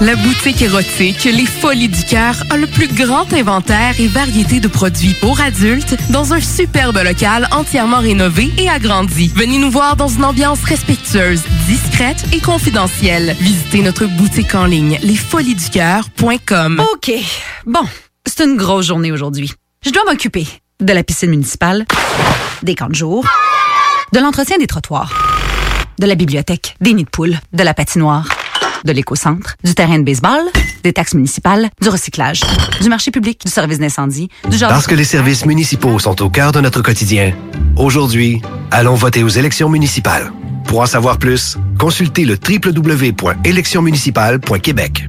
La boutique érotique Les Folies du Cœur a le plus grand inventaire et variété de produits pour adultes dans un superbe local entièrement rénové et agrandi. Venez nous voir dans une ambiance respectueuse, discrète et confidentielle. Visitez notre boutique en ligne lesfoliesducoeur.com. OK. Bon, c'est une grosse journée aujourd'hui. Je dois m'occuper de la piscine municipale, des camps de jour, de l'entretien des trottoirs, de la bibliothèque, des nids de poules, de la patinoire, de l'éco-centre, du terrain de baseball, des taxes municipales, du recyclage, du marché public, du service d'incendie, du genre... Parce que les services municipaux sont au cœur de notre quotidien, aujourd'hui, allons voter aux élections municipales. Pour en savoir plus, consultez le www.électionsmunicipales.québec.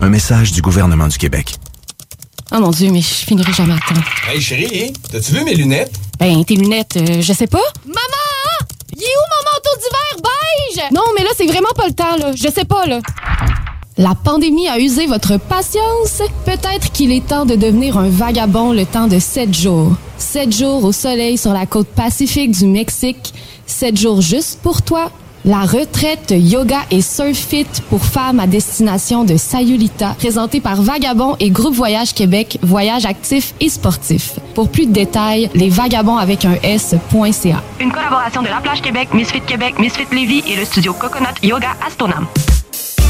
Un message du gouvernement du Québec. Oh mon Dieu, mais je finirai jamais à temps. Hey chérie, t'as-tu vu mes lunettes? Ben, tes lunettes, euh, je sais pas. Maman! Il est où mon manteau d'hiver? Beige? Non, mais là, c'est vraiment pas le temps, là. Je sais pas, là. La pandémie a usé votre patience. Peut-être qu'il est temps de devenir un vagabond le temps de sept jours. Sept jours au soleil sur la côte pacifique du Mexique. Sept jours juste pour toi. La retraite yoga et surf fit pour femmes à destination de Sayulita, présentée par Vagabond et Groupe Voyage Québec, voyage actif et sportif. Pour plus de détails, lesvagabonds avec un S.ca. Une collaboration de La Plage Québec, Misfit Québec, Misfit Lévis et le studio Coconut Yoga Astonam.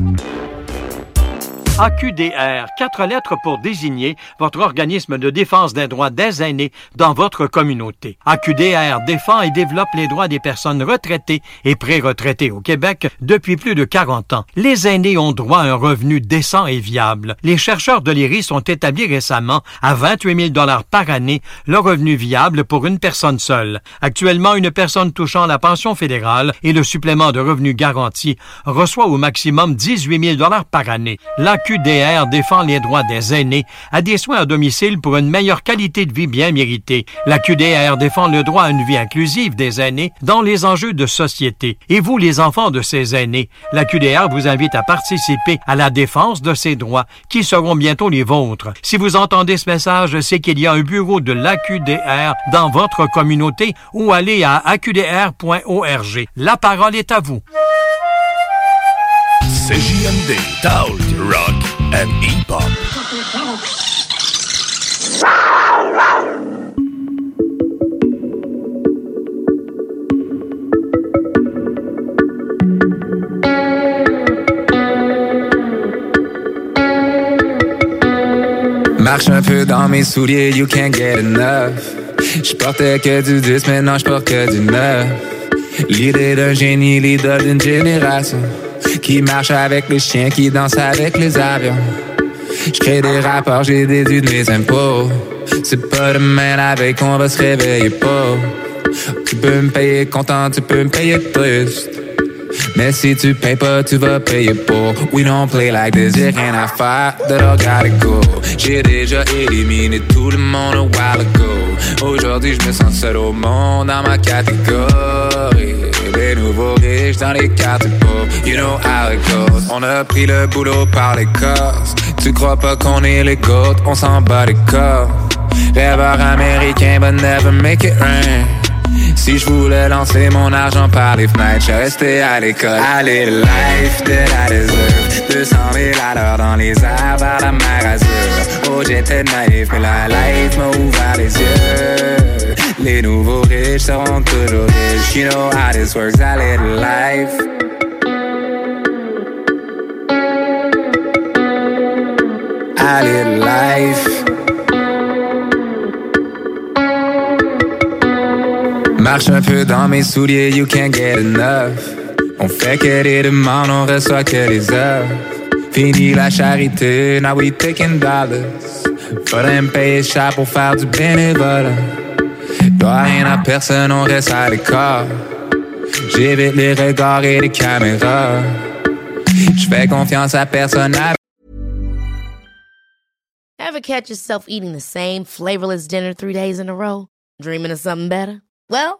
Thank you. AQDR, quatre lettres pour désigner votre organisme de défense des droits des aînés dans votre communauté. AQDR défend et développe les droits des personnes retraitées et pré-retraitées au Québec depuis plus de 40 ans. Les aînés ont droit à un revenu décent et viable. Les chercheurs de l'IRIS ont établi récemment à 28 000 dollars par année le revenu viable pour une personne seule. Actuellement, une personne touchant la pension fédérale et le supplément de revenu garanti reçoit au maximum 18 000 dollars par année. QDR défend les droits des aînés à des soins à domicile pour une meilleure qualité de vie bien méritée. La QDR défend le droit à une vie inclusive des aînés dans les enjeux de société. Et vous, les enfants de ces aînés, la QDR vous invite à participer à la défense de ces droits qui seront bientôt les vôtres. Si vous entendez ce message, c'est qu'il y a un bureau de l'AQDR dans votre communauté ou allez à aqdr.org. La parole est à vous. CJMD, Talk, Rock and Hip-Hop. Marche un peu dans mes souliers, you can't get enough. J'portais que du 10, maintenant j'porte que du 9. L'idée d'un génie, l'idole d'une génération. Qui marche avec les chiens, qui danse avec les avions. J'crée des rapports, j'ai déduit de mes impôts. C'est pas demain la veille qu'on va se réveiller pas. Tu peux me payer content, tu peux me payer triste. Mais si tu payes pas, tu vas payer pour. We don't play like this, y'a rien à faire, that I gotta go. J'ai déjà éliminé tout le monde a while ago. Aujourd'hui, je me sens seul au monde dans ma catégorie. Les nouveaux riches dans les quartiers pauvres, you know how it goes. On a pris le boulot par les cosses. Tu crois pas qu'on est les gouttes, on s'en bat les corps. Rêveur américain, but never make it rain. Si je voulais lancer mon argent par les fenêtres, je restais à l'école. Allez, le life that I deserve. 200 000 à l'heure dans les airs vers la mer Azur. Oh, j'étais naïf, mais la life m'a ouvert les yeux. Les nouveaux riches seront toujours riches. You know how this works, allez, le life. Allez, le life. Marche un peu dans mes souliers, you can't get enough. On fait que des demandes, on reçoit que des offres. Fini la charité, now we taking dollars. Faudrait me payer cher pour faire du bénévolat. Dois rien à personne, on reste à l'écart. J'évite les regards et les caméras. J'fais confiance à personne. Ever catch yourself eating the same flavorless dinner three days in a row? Dreaming of something better? Well,